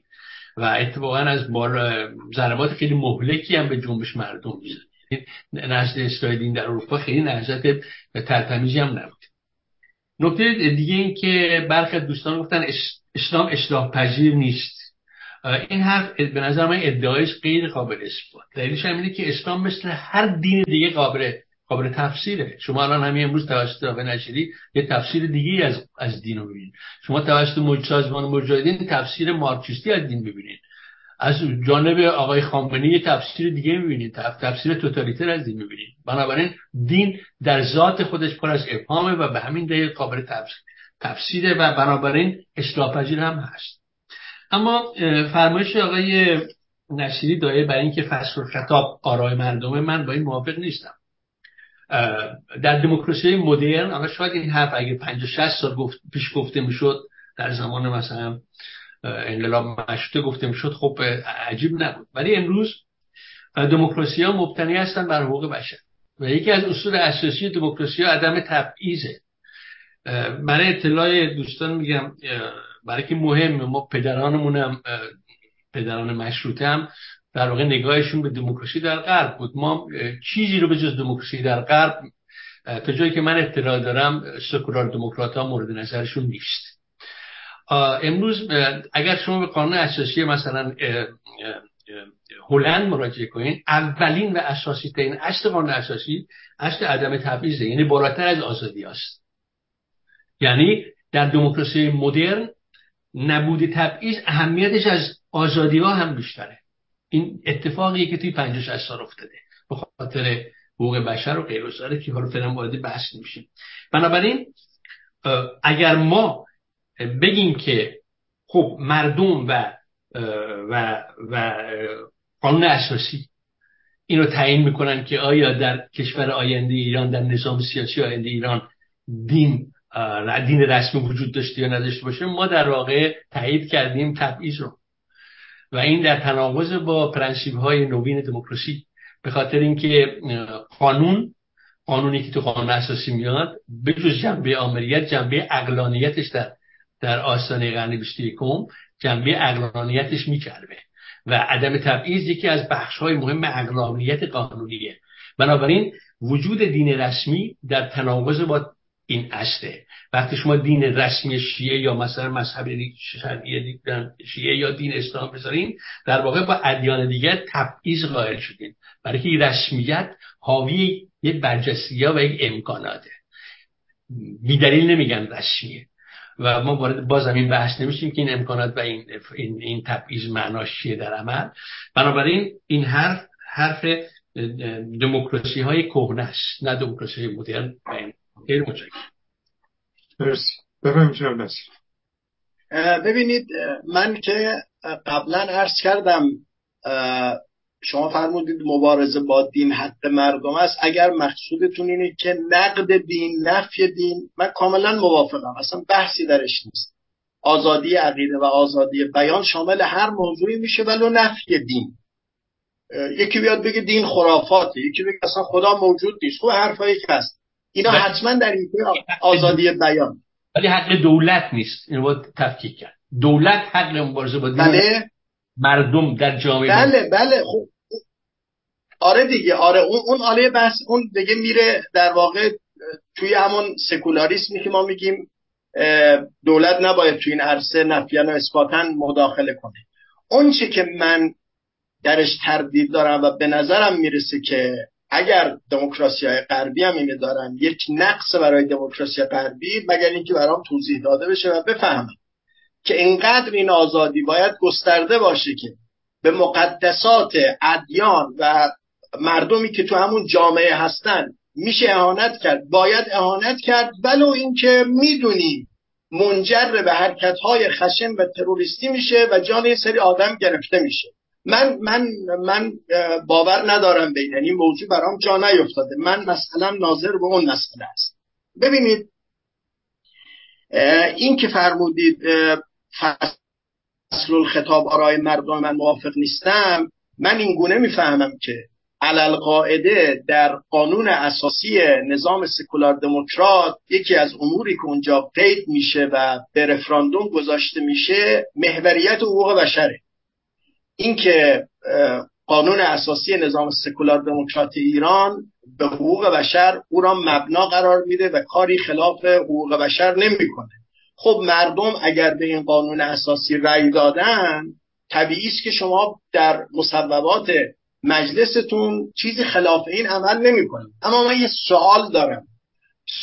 و اتفاقا از بار ضربات خیلی مهلکی هم به جنبش مردم نهضت اصلاح دین در اروپا خیلی نهضت ترتمیزی هم نبود نکته دیگه این که برخی دوستان گفتن اسلام اصلاح پذیر نیست این حرف به نظر من ادعایش غیر قابل اثبات دلیلش هم اینه که اسلام مثل هر دین دیگه قابل قابل تفسیره. شما الان همین امروز توسط آقای نشری یه تفسیر دیگه از از دین رو ببینید شما توسط مج... سازمان مجاهدین تفسیر مارکسیستی از دین ببینید. از جانب آقای خامنه‌ای تفسیر دیگه می‌بینید. تفسیر توتالیتر از دین می‌بینید. بنابراین دین در ذات خودش پر از ابهامه و به همین دلیل قابل تفسیر تفسیره و بنابراین اصلاح هم هست. اما فرمایش آقای نشیری دایه برای اینکه فصل خطاب آرای مردم من با این موافق نیستم. در دموکراسی مدرن حالا شاید این حرف اگه 50 60 سال گفت پیش گفته می‌شد در زمان مثلا انقلاب مشروطه گفته می‌شد خب عجیب نبود. ولی امروز دموکراسی ها مبتنی هستن بر حقوق بشر. و یکی از اصول اساسی دموکراسی ها عدم تبعیضه. برای اطلاع دوستان میگم برای که مهم ما پدرانمون هم پدران مشروطه هم در واقع نگاهشون به دموکراسی در غرب بود. ما چیزی رو به جز دموکراسی در غرب تا جایی که من اطلاع دارم سکولار دموکرات ها مورد نظرشون نیست. امروز اگر شما به قانون اساسی مثلا هلند مراجعه کنین اولین و اساسی ترین اصل قانون اساسی اصل عدم تبعیضه. یعنی بالاتر از آزادی است یعنی در دموکراسی مدرن نبود تبعیض اهمیتش از آزادی ها هم بیشتره. این اتفاقیه که توی 50 سال افتاده. به خاطر حقوق بشر و غیر که حالا فعلا وارد بحث نمیشیم. بنابراین اگر ما بگیم که خب مردم و و و قانون اساسی اینو تعیین می‌کنن که آیا در کشور آینده ایران در نظام سیاسی آینده ایران دین دین رسمی وجود داشته یا نداشته باشه ما در واقع تایید کردیم تبعیض رو. و این در تناقض با پرنسیب های نوین دموکراسی. به خاطر اینکه قانون قانونی که تو قانون اساسی میاد به جز جنبه آمریت جنبه اقلانیتش در در آستانه قرن 21 جنبه اقلانیتش می‌کرده و عدم تبعیض یکی از بخش های مهم اقلانیت قانونیه. بنابراین وجود دین رسمی در تناقض با این اصله. وقتی شما دین رسمی شیعه یا مثلا مذهب شیعه یا دین اسلام بذارین در واقع با ادیان دیگر تبعیض قائل شدین. برای که رسمیت حاوی یک برجسته و یک امکاناته. بیدلیل نمیگن رسمیه. و ما وارد باز این بحث نمیشیم که این امکانات و این این, این تبعیض معناش چیه در عمل. بنابراین این حرف حرف دموکراسی های کهنه است نه دموکراسی مدرن خیلی متشکرم ببینید من که قبلا عرض کردم شما فرمودید مبارزه با دین حق مردم است. اگر مقصودتون اینه که نقد دین نفی دین من کاملا موافقم. اصلا بحثی درش نیست. آزادی عقیده و آزادی بیان شامل هر موضوعی میشه ولو نفی دین. یکی بیاد بگه دین خرافاته یکی بگه اصلا خدا موجود نیست. خب حرفایی که هست. اینا بله. حتما در این آزادی بیان. ولی حق دولت نیست. اینو باید تفکیک کرد. دولت حق مبارزه با بله. مردم در جامعه بله بله خب. آره دیگه آره. اون اون آله بحث اون دیگه میره در واقع توی همون سکولاریسمی که ما میگیم دولت نباید توی این عرصه نفیان و اثباتا مداخله کنه. اون چه که من درش تردید دارم و به نظرم می‌رسه که اگر دموکراسی های غربی هم اینه دارن یک نقص برای دموکراسی غربی مگر اینکه برام توضیح داده بشه و بفهمم. که اینقدر این آزادی باید گسترده باشه که به مقدسات ادیان و مردمی که تو همون جامعه هستن میشه اهانت کرد. باید اهانت کرد ولو اینکه می‌دونیم منجر به حرکت های خشن و تروریستی میشه و جان یه سری آدم گرفته میشه. من من من باور ندارم به این. یعنی موضوع برام جا نیفتاده. من مثلا ناظر به اون مسئله است. ببینید این که فرمودید فصل الخطاب آرای مردم من موافق نیستم من این گونه می‌فهمم که علل قاعده در قانون اساسی نظام سکولار دموکرات یکی از اموری که اونجا قید میشه و به رفراندوم گذاشته میشه محوریت حقوق بشره. اینکه قانون اساسی نظام سکولار دموکرات ایران به حقوق بشر او را مبنا قرار میده و کاری خلاف حقوق بشر نمی‌کنه. خب مردم اگر به این قانون اساسی رأی دادن طبیعی است که شما در مصوبات مجلستون چیزی خلاف این عمل نمی‌کنید. اما من یه سوال دارم.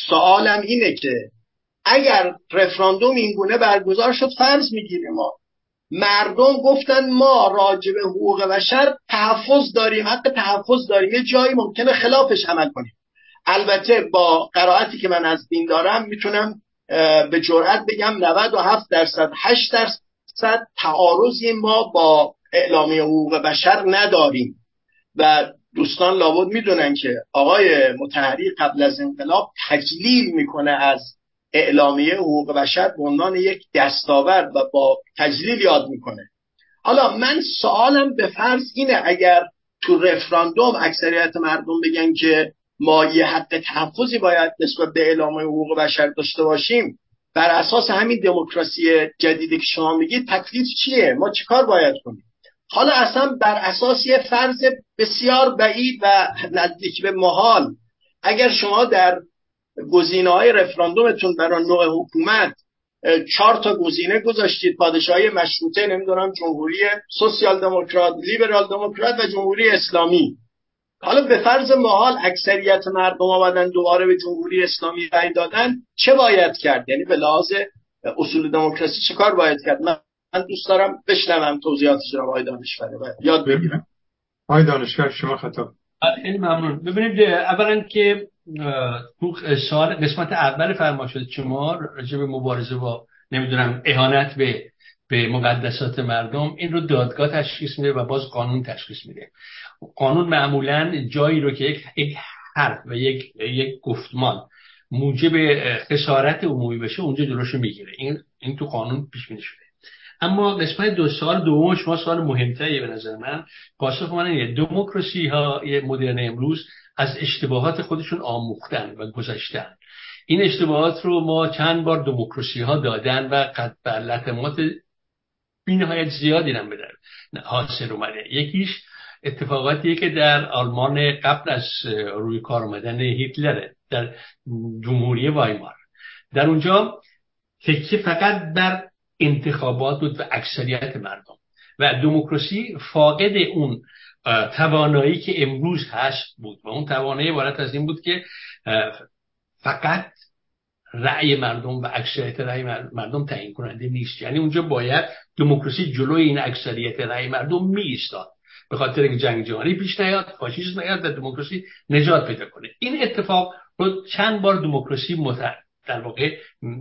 سوالم اینه که اگر رفراندوم این گونه برگزار شد فرض می‌گیریم ما. مردم گفتن ما راجع به حقوق بشر تحفظ داریم حق تحفظ داریم. یه جایی ممکنه خلافش عمل کنیم. البته با قرائتی که من از دین دارم می‌تونم به جرئت بگم 97 درصد 8 درصد تعارضی ما با اعلامیه حقوق بشر نداریم. و دوستان لابد می‌دونن که آقای متحری قبل از انقلاب تجلیل می‌کنه از اعلامیه حقوق بشر به عنوان یک دستاورد و با تجلیل یاد می‌کنه. حالا من سوالم به فرض اینه اگر تو رفراندوم اکثریت مردم بگن که ما یه حق تحفظی باید نسبت به اعلامیه حقوق بشر داشته باشیم. بر اساس همین دموکراسی جدیدی که شما میگید تکلیف چیه؟ ما چیکار باید کنیم؟ حالا اصلا بر اساس یه فرض بسیار بعید و نزدیک به محال اگر شما در گزینه های رفراندومتون برای نوع حکومت چهار تا گزینه گذاشتید. پادشاهی مشروطه نمی‌دونم جمهوری سوسیال دموکرات لیبرال دموکرات و جمهوری اسلامی. حالا به فرض محال اکثریت مردم آمدن دوباره به جمهوری اسلامی رأی دادن چه باید کرد؟ یعنی به لحاظ اصول دموکراسی چه کار باید کرد؟ من دوست دارم بشنوم توضیحات جناب آقای دانشوره و یاد بگیرم. آقای دانشور شما خطاب. خیلی ممنون. ببینید اولا که تو سال قسمت اول فرما شده شما راجع به مبارزه با نمی‌دونم اهانت به به مقدسات مردم این رو دادگاه تشخیص میده و باز قانون تشخیص میده. قانون معمولا جایی رو که یک, یک حرف و یک یک گفتمان موجب خسارت عمومی بشه اونجا جلوشو می‌گیره. این این تو قانون پیش بینی شده. اما قسمت دو سال دوم شما سوال مهمتری به نظر من. پاسخ من اینه دموکراسی ها مدرن امروز از اشتباهات خودشون آموختن و گذشتن. این اشتباهات رو ما چند بار دموکراسی ها دادن و قد لطمات بینهایت زیادی هم بدن حاصل اومده. یکیش اتفاقاتیه که در آلمان قبل از روی کار آمدن هیتلره در جمهوری وایمار. در اونجا تکیه فقط بر انتخابات بود و اکثریت مردم و دموکراسی فاقد اون توانایی که امروز هست بود و اون توانایی عبارت از این بود که فقط رأی مردم و اکثریت رأی مردم تعیین کننده نیست. یعنی اونجا باید دموکراسی جلوی این اکثریت رأی مردم می ایستاد به خاطر اینکه جنگ جهانی پیش نیاد فاشیسم نیاد و دموکراسی نجات پیدا کنه. این اتفاق رو چند بار دموکراسی در واقع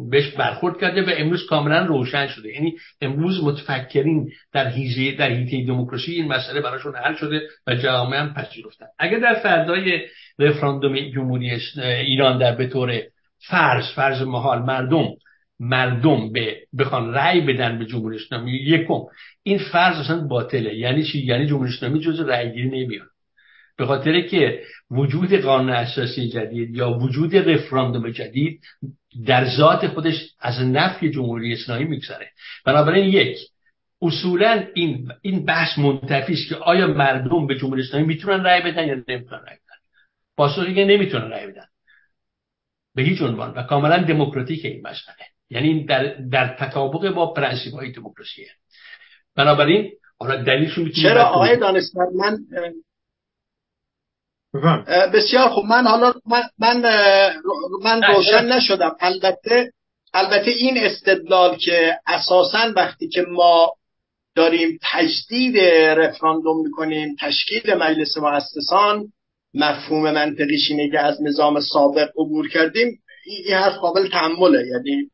بهش برخورد کرده و امروز کاملا روشن شده. یعنی امروز متفکرین در حیزه در حیطه دموکراسی این مسئله براشون حل شده و جامعه هم پذیرفتن. اگر در فردای رفراندوم جمهوری ایران در به طور فرض فرض محال مردم مردم به بخوان رأی بدن به جمهوری اسلامی. یکم. این فرض اصلا باطله. یعنی چی؟ یعنی جمهوری اسلامی جز رأی گیری نمیاد. به خاطر که وجود قانون اساسی جدید یا وجود رفراندوم جدید در ذات خودش از نفی جمهوری اسلامی میگذره. بنابراین یک اصولا این این بحث منتفی است که آیا مردم به جمهوری اسلامی می‌تونن رأی بدن یا نمی‌تونن رأی بدن. پاسخی که نمی‌تونن رأی بدن. به هیچ عنوان. و کاملا دموکراتیک این مسئله. یعنی در در تطابق با پرنسیپ های دموکراسیه. بنابراین حالا دلیلشو چرا؟ آقای دانشمند من بسیار خوب. من حالا من من, من روشن نشدم. البته البته این استدلال که اساسا وقتی که ما داریم تجدید رفراندوم می‌کنیم تشکیل مجلس مؤسسان مفهوم منطقیش اینه که از نظام سابق عبور کردیم این حرف قابل تحمله یعنی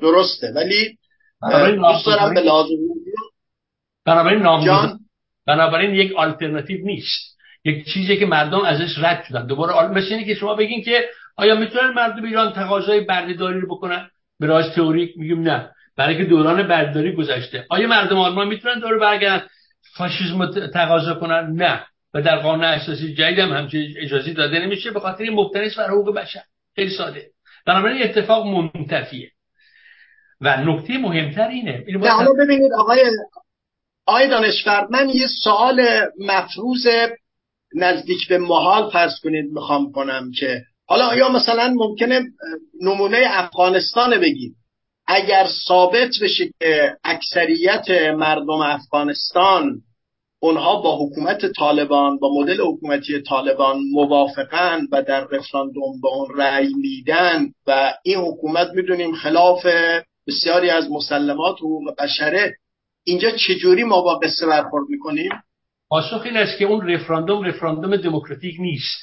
درسته ولی دوست دارم به لازم بنابراین بنابراین یک آلترناتیو نیست. یک چیزی که مردم ازش رد شدن. دوباره مثل اینه که شما بگین که آیا می‌تونن مردم ایران تقاضای بردهداری رو بکنن؟ به راز تئوریک میگیم نه. برای که دوران بردهداری گذشته. آیا مردم آلمان می‌تونن دور برگردن فاشیسم تقاضا کنن؟ نه. و در قانون اساسی جدید هم همچین اجازه داده نمیشه به خاطر مبتنی بر حقوق بشر. خیلی ساده. بنابراین اتفاق منتفیه. و نکته مهمتر اینه حالا ببینید آقای آقای دانشور من یه سوال مفروض نزدیک به محال فرض کنید می‌خوام کنم که حالا آیا مثلا ممکنه نمونه افغانستان بگید اگر ثابت بشه که اکثریت مردم افغانستان اونها با حکومت طالبان با مدل حکومتی طالبان موافقن و در رفراندوم به اون رأی میدن و این حکومت می‌دونیم خلاف بسیاری از مسلمات حقوق بشره. اینجا چجوری ما با قصه برخورد می‌کنیم؟ پاسخ این است که اون رفراندوم رفراندوم دموکراتیک نیست.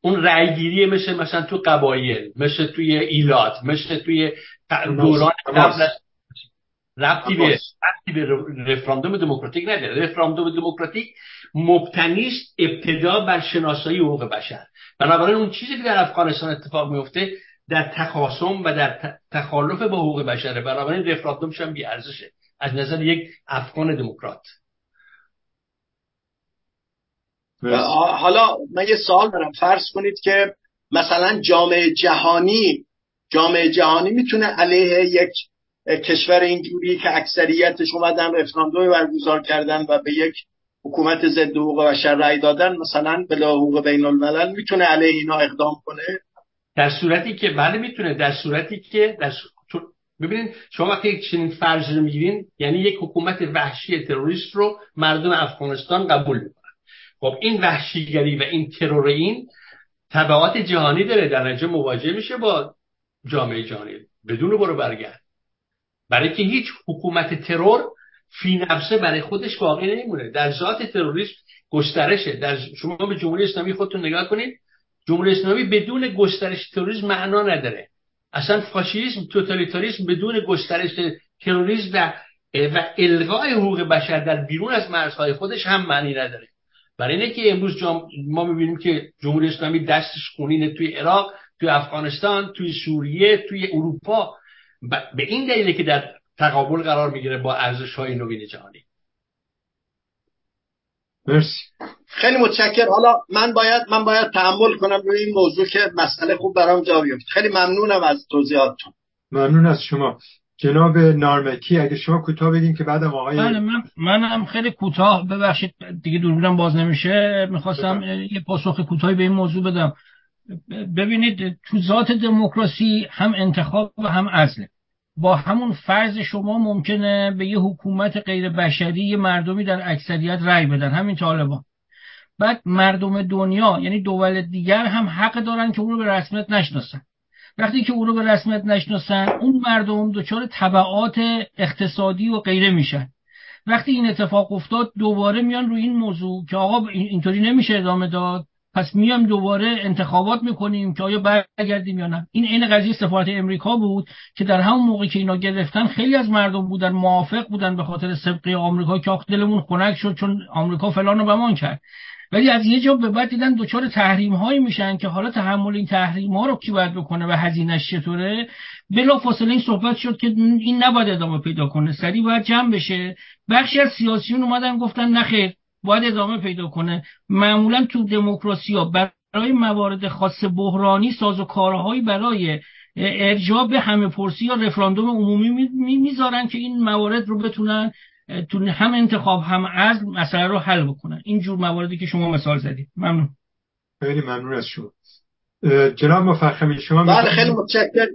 اون رأیگیری مثل مثلا تو قبایل مثل توی ایلات مثل توی دوران قبل ربطی به ربطی به رفراندوم دموکراتیک نداره. رفراندوم دموکراتیک مبتنی است ابتدا بر شناسایی حقوق بشر. بنابراین اون چیزی که در افغانستان اتفاق میفته در تخاصم و در تخالف با حقوق بشره. بنابراین رفراندومش هم ارزشه از نظر یک افغان دموکرات. حالا من یه سوال دارم. فرض کنید که مثلا جامعه جهانی جامعه جهانی می‌تونه علیه یک کشور اینجوری که اکثریتش اومدن رفراندوم برگزار کردن و به یک حکومت ضد حقوق بشر رأی دادن مثلا بلا حقوق بین الملل می‌تونه علیه اینا اقدام کنه. در صورتی که بله می‌تونه در صورتی که در ببینید شما وقتی یک چنین فرض رو می‌گیرین یعنی یک حکومت وحشی تروریست رو مردم افغانستان قبول می‌کنن. خب این وحشیگری و این ترور این تبعات جهانی داره. در نتیجه مواجه میشه با جامعه جهانی. بدون برو برگرد. برای که هیچ حکومت ترور فی نفسه برای خودش باقی نمیمونه. در ذات تروریسم گسترشه. در شما به جمهوری اسلامی خودتون نگاه کنید. جمهوری اسلامی بدون گسترش تروریسم معنا نداره. اصلا فاشیسم توتالیتاریسم بدون گسترش تروریسم و و الغای حقوق بشر در بیرون از مرزهای خودش هم معنی نداره. برای اینه که امروز ما می‌بینیم که جمهوری اسلامی دستش خونینه توی عراق توی افغانستان توی سوریه توی اروپا. به این دلیله که در تقابل قرار می‌گیره با ارزش های نوین جهانی. مرسی. خیلی متشکر حالا من باید من باید تحمل کنم روی این موضوع که مسئله خوب برام جا بیفته. خیلی ممنونم از توضیحاتتون. ممنون از شما. جناب نارمکی اگه شما کوتاه بگین که بعد آقای بله من منم خیلی کوتاه. ببخشید دیگه دوربینم باز نمیشه. می‌خواستم یه پاسخ کوتاهی به این موضوع بدم. ببینید تو ذات دموکراسی هم انتخاب و هم ازله با همون فرض شما ممکنه به یه حکومت غیر بشری یه مردمی در اکثریت رأی بدن. همین طالبان. بعد مردم دنیا یعنی دول دیگر هم حق دارن که او رو به رسمیت نشناسن. وقتی که او رو به رسمیت نشناسن اون مردم دچار طبعات اقتصادی و غیره میشن. وقتی این اتفاق افتاد دوباره میان روی این موضوع که آقا اینطوری نمیشه ادامه داد. پس میام دوباره انتخابات می‌کنیم که آیا برگردیم یا نه. این عین قضیه سفارت امریکا بود که در همون موقع که اینا گرفتن خیلی از مردم بودن موافق بودن به خاطر سبقی آمریکا که دلمون خنک شد چون آمریکا فلان رو بمان کرد. ولی از یه جا به بعد دیدن دچار تحریم هایی میشن که حالا تحمل این تحریم ها رو کی باید بکنه و هزینهش چطوره؟ بلا فاصله این صحبت شد که این نباید ادامه پیدا کنه. سریع باید جمع بشه. بخشی از سیاسیون اومدن گفتن نخیر باید ادامه پیدا کنه. معمولا تو دموکراسی ها برای موارد خاص بحرانی ساز و کارهایی برای ارجاع به همه پرسی یا رفراندوم عمومی می‌ذارن که این موارد رو بتونن تو هم انتخاب هم از مسئله رو حل بکنن. این جور مواردی که شما مثال زدید. ممنون. خیلی ممنون از شما. جناب مفخمی شما بله خیلی متشکرم.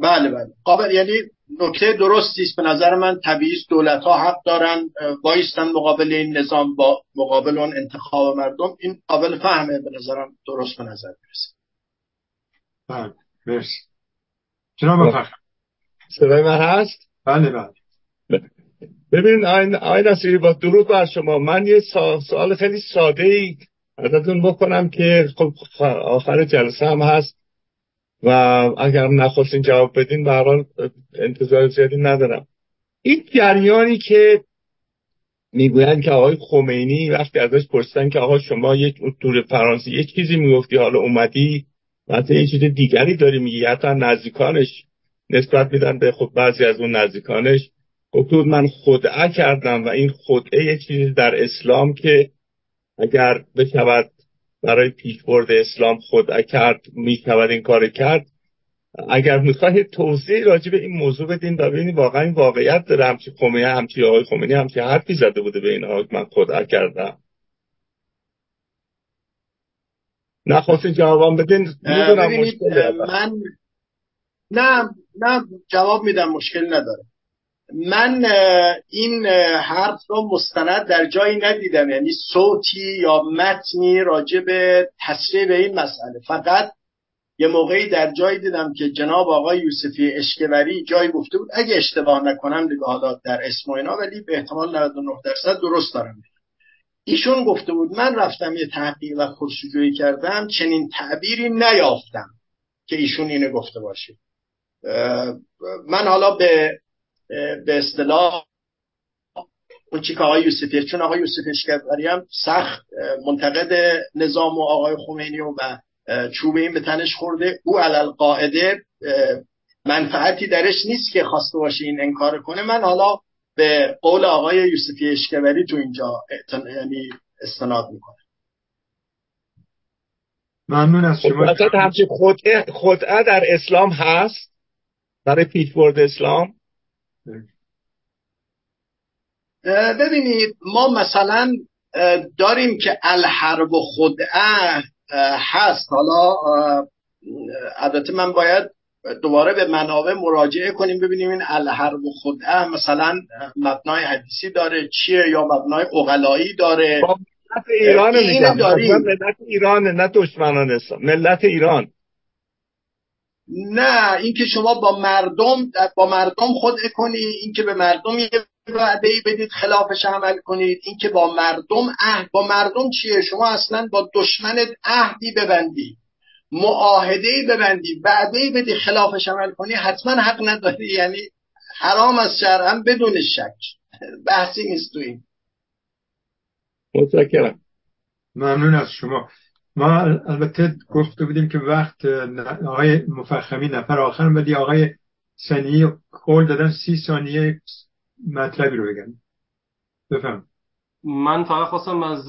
بله بله. قابل یعنی نکته درستی است. به نظر من طبیعی دولت ها حق دارن وایستن مقابل این نظام با مقابل اون انتخاب مردم. این قابل فهمه. به نظرم درست به نظر می‌رسه. بله. مرسی. جناب مفخر صدای من هست؟ بله بله. ببینید آین نصیری با درود بر شما. من یه سوال خیلی ساده ای ازتون بکنم که خب آخر جلسه هم هست. و اگر نخواستین جواب بدین به حال انتظار زیادی ندارم. این جریانی که می‌گویند که آقای خمینی وقتی ازش پرسیدن که آقا شما یک دور فرانسه یک چیزی می‌گفتی حالا اومدی؟ مثلا یه چیز دیگری داری میگی حتی نزدیکانش نسبت میدن به خب بعضی از اون نزدیکانش. گفت من خدعه کردم و این خدعه یه چیزی در اسلام که اگر بشود برای پیشبرد اسلام خدعه کرد می شود این کار کرد. اگر می‌خواهید توضیح راجع به این موضوع بدین و ببینید واقعا این واقعیت داره همچی خمینی همچی آقای خمینی همچی حرفی زده بوده به این من خدا کردم. نخواستین جوابم بدین. من نه نه جواب میدم مشکل نداره. من این حرف رو مستند در جایی ندیدم. یعنی صوتی یا متنی راجع به تصریح این مسئله. فقط یه موقعی در جایی دیدم که جناب آقای یوسفی اشکوری جایی گفته بود اگه اشتباه نکنم دیگه حالا در اسم و اینا ولی به احتمال 99 درصد درست دارم. ایشون گفته بود من رفتم یه تحقیق و خودشجویی کردم چنین تعبیری نیافتم که ایشون اینو گفته باشه. من حالا به به اصطلاح اون چی که آقای یوسفی چون آقای یوسفی اشکبری هم سخت منتقد نظام و آقای خمینی و چوب این به تنش خورده. او علل قاعده منفعتی درش نیست که خواسته باشه این انکار کنه. من حالا به قول آقای یوسفی اشکبری تو اینجا یعنی استناد می‌کنه ممنون از شما. خود خدعه در اسلام هست برای پیشبرد اسلام. ببینید ما مثلا داریم که الحرب و خدعه هست. حالا البته من باید دوباره به منابع مراجعه کنیم ببینیم این الحرب و خدعه مثلا مبنای حدیثی داره چیه یا مبنای اقلایی داره؟ ملت ایران ملت ایران نه دشمنان اسلام ملت ایران. نه اینکه شما با مردم با مردم خود کنی اینکه به مردم یه وعده ای بدید خلافش عمل کنید. اینکه با مردم عهد. با مردم چیه؟ شما اصلا با دشمنت عهدی ببندی. معاهده ای ببندی. وعده ای بدی خلافش عمل کنی. حتما حق نداری. یعنی حرام از شرعا بدون شک. بحثی نیست تو این. متشکرم. ممنون از شما. ما البته گفته بودیم که وقت آقای مفخمی نفر آخر ولی آقای سنی قول دادن سی ثانیه مطلبی رو بگن بفهم من فقط خواستم از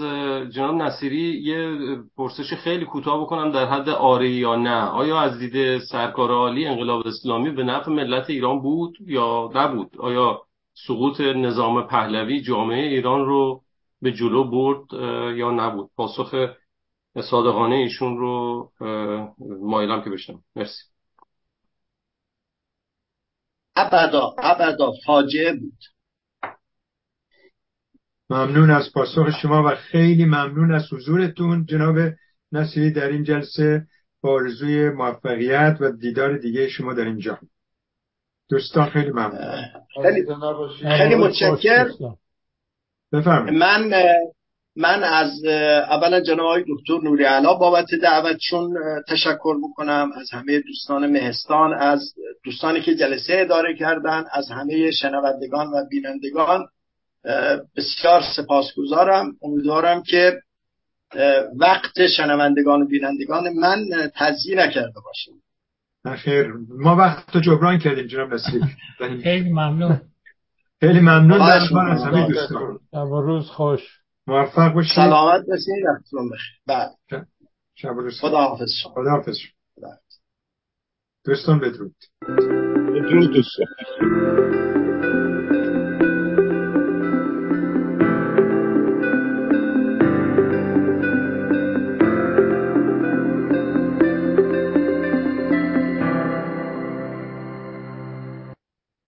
جناب نصیری یه پرسش خیلی کوتاه بکنم در حد آره یا نه. آیا از دید سرکار عالی انقلاب اسلامی به نفع ملت ایران بود یا نبود؟ آیا سقوط نظام پهلوی جامعه ایران رو به جلو برد یا نبود؟ پاسخ صادقانه ایشون رو مایلم که بشنم. مرسی. ابدا ابدا فاجعه بود. ممنون از پاسخ شما و خیلی ممنون از حضورتون. جناب نصیری در این جلسه با آرزوی موفقیت و دیدار دیگه شما در اینجا. دوستان خیلی ممنون. خیلی, خیلی متشکر بفرمایید. من من از اولا جناب آقای دکتر نوری علا بابت دعوتشون تشکر بکنم از همه دوستان مهستان از دوستانی که جلسه اداره کردن از همه شنوندگان و بینندگان بسیار سپاسگزارم. امیدوارم که وقت شنوندگان و بینندگان من تضییع نکرده باشیم. خیر ما وقت جبران کردیم جناب نصیب خیلی ممنون. خیلی ممنون. از همه دوستان. روز خوش. موفق باشید. سلامت باشید وقتتون بخیر. بعد شب روز خدا حافظ خدا حافظ دوستان بدرود. بدرود دوستان.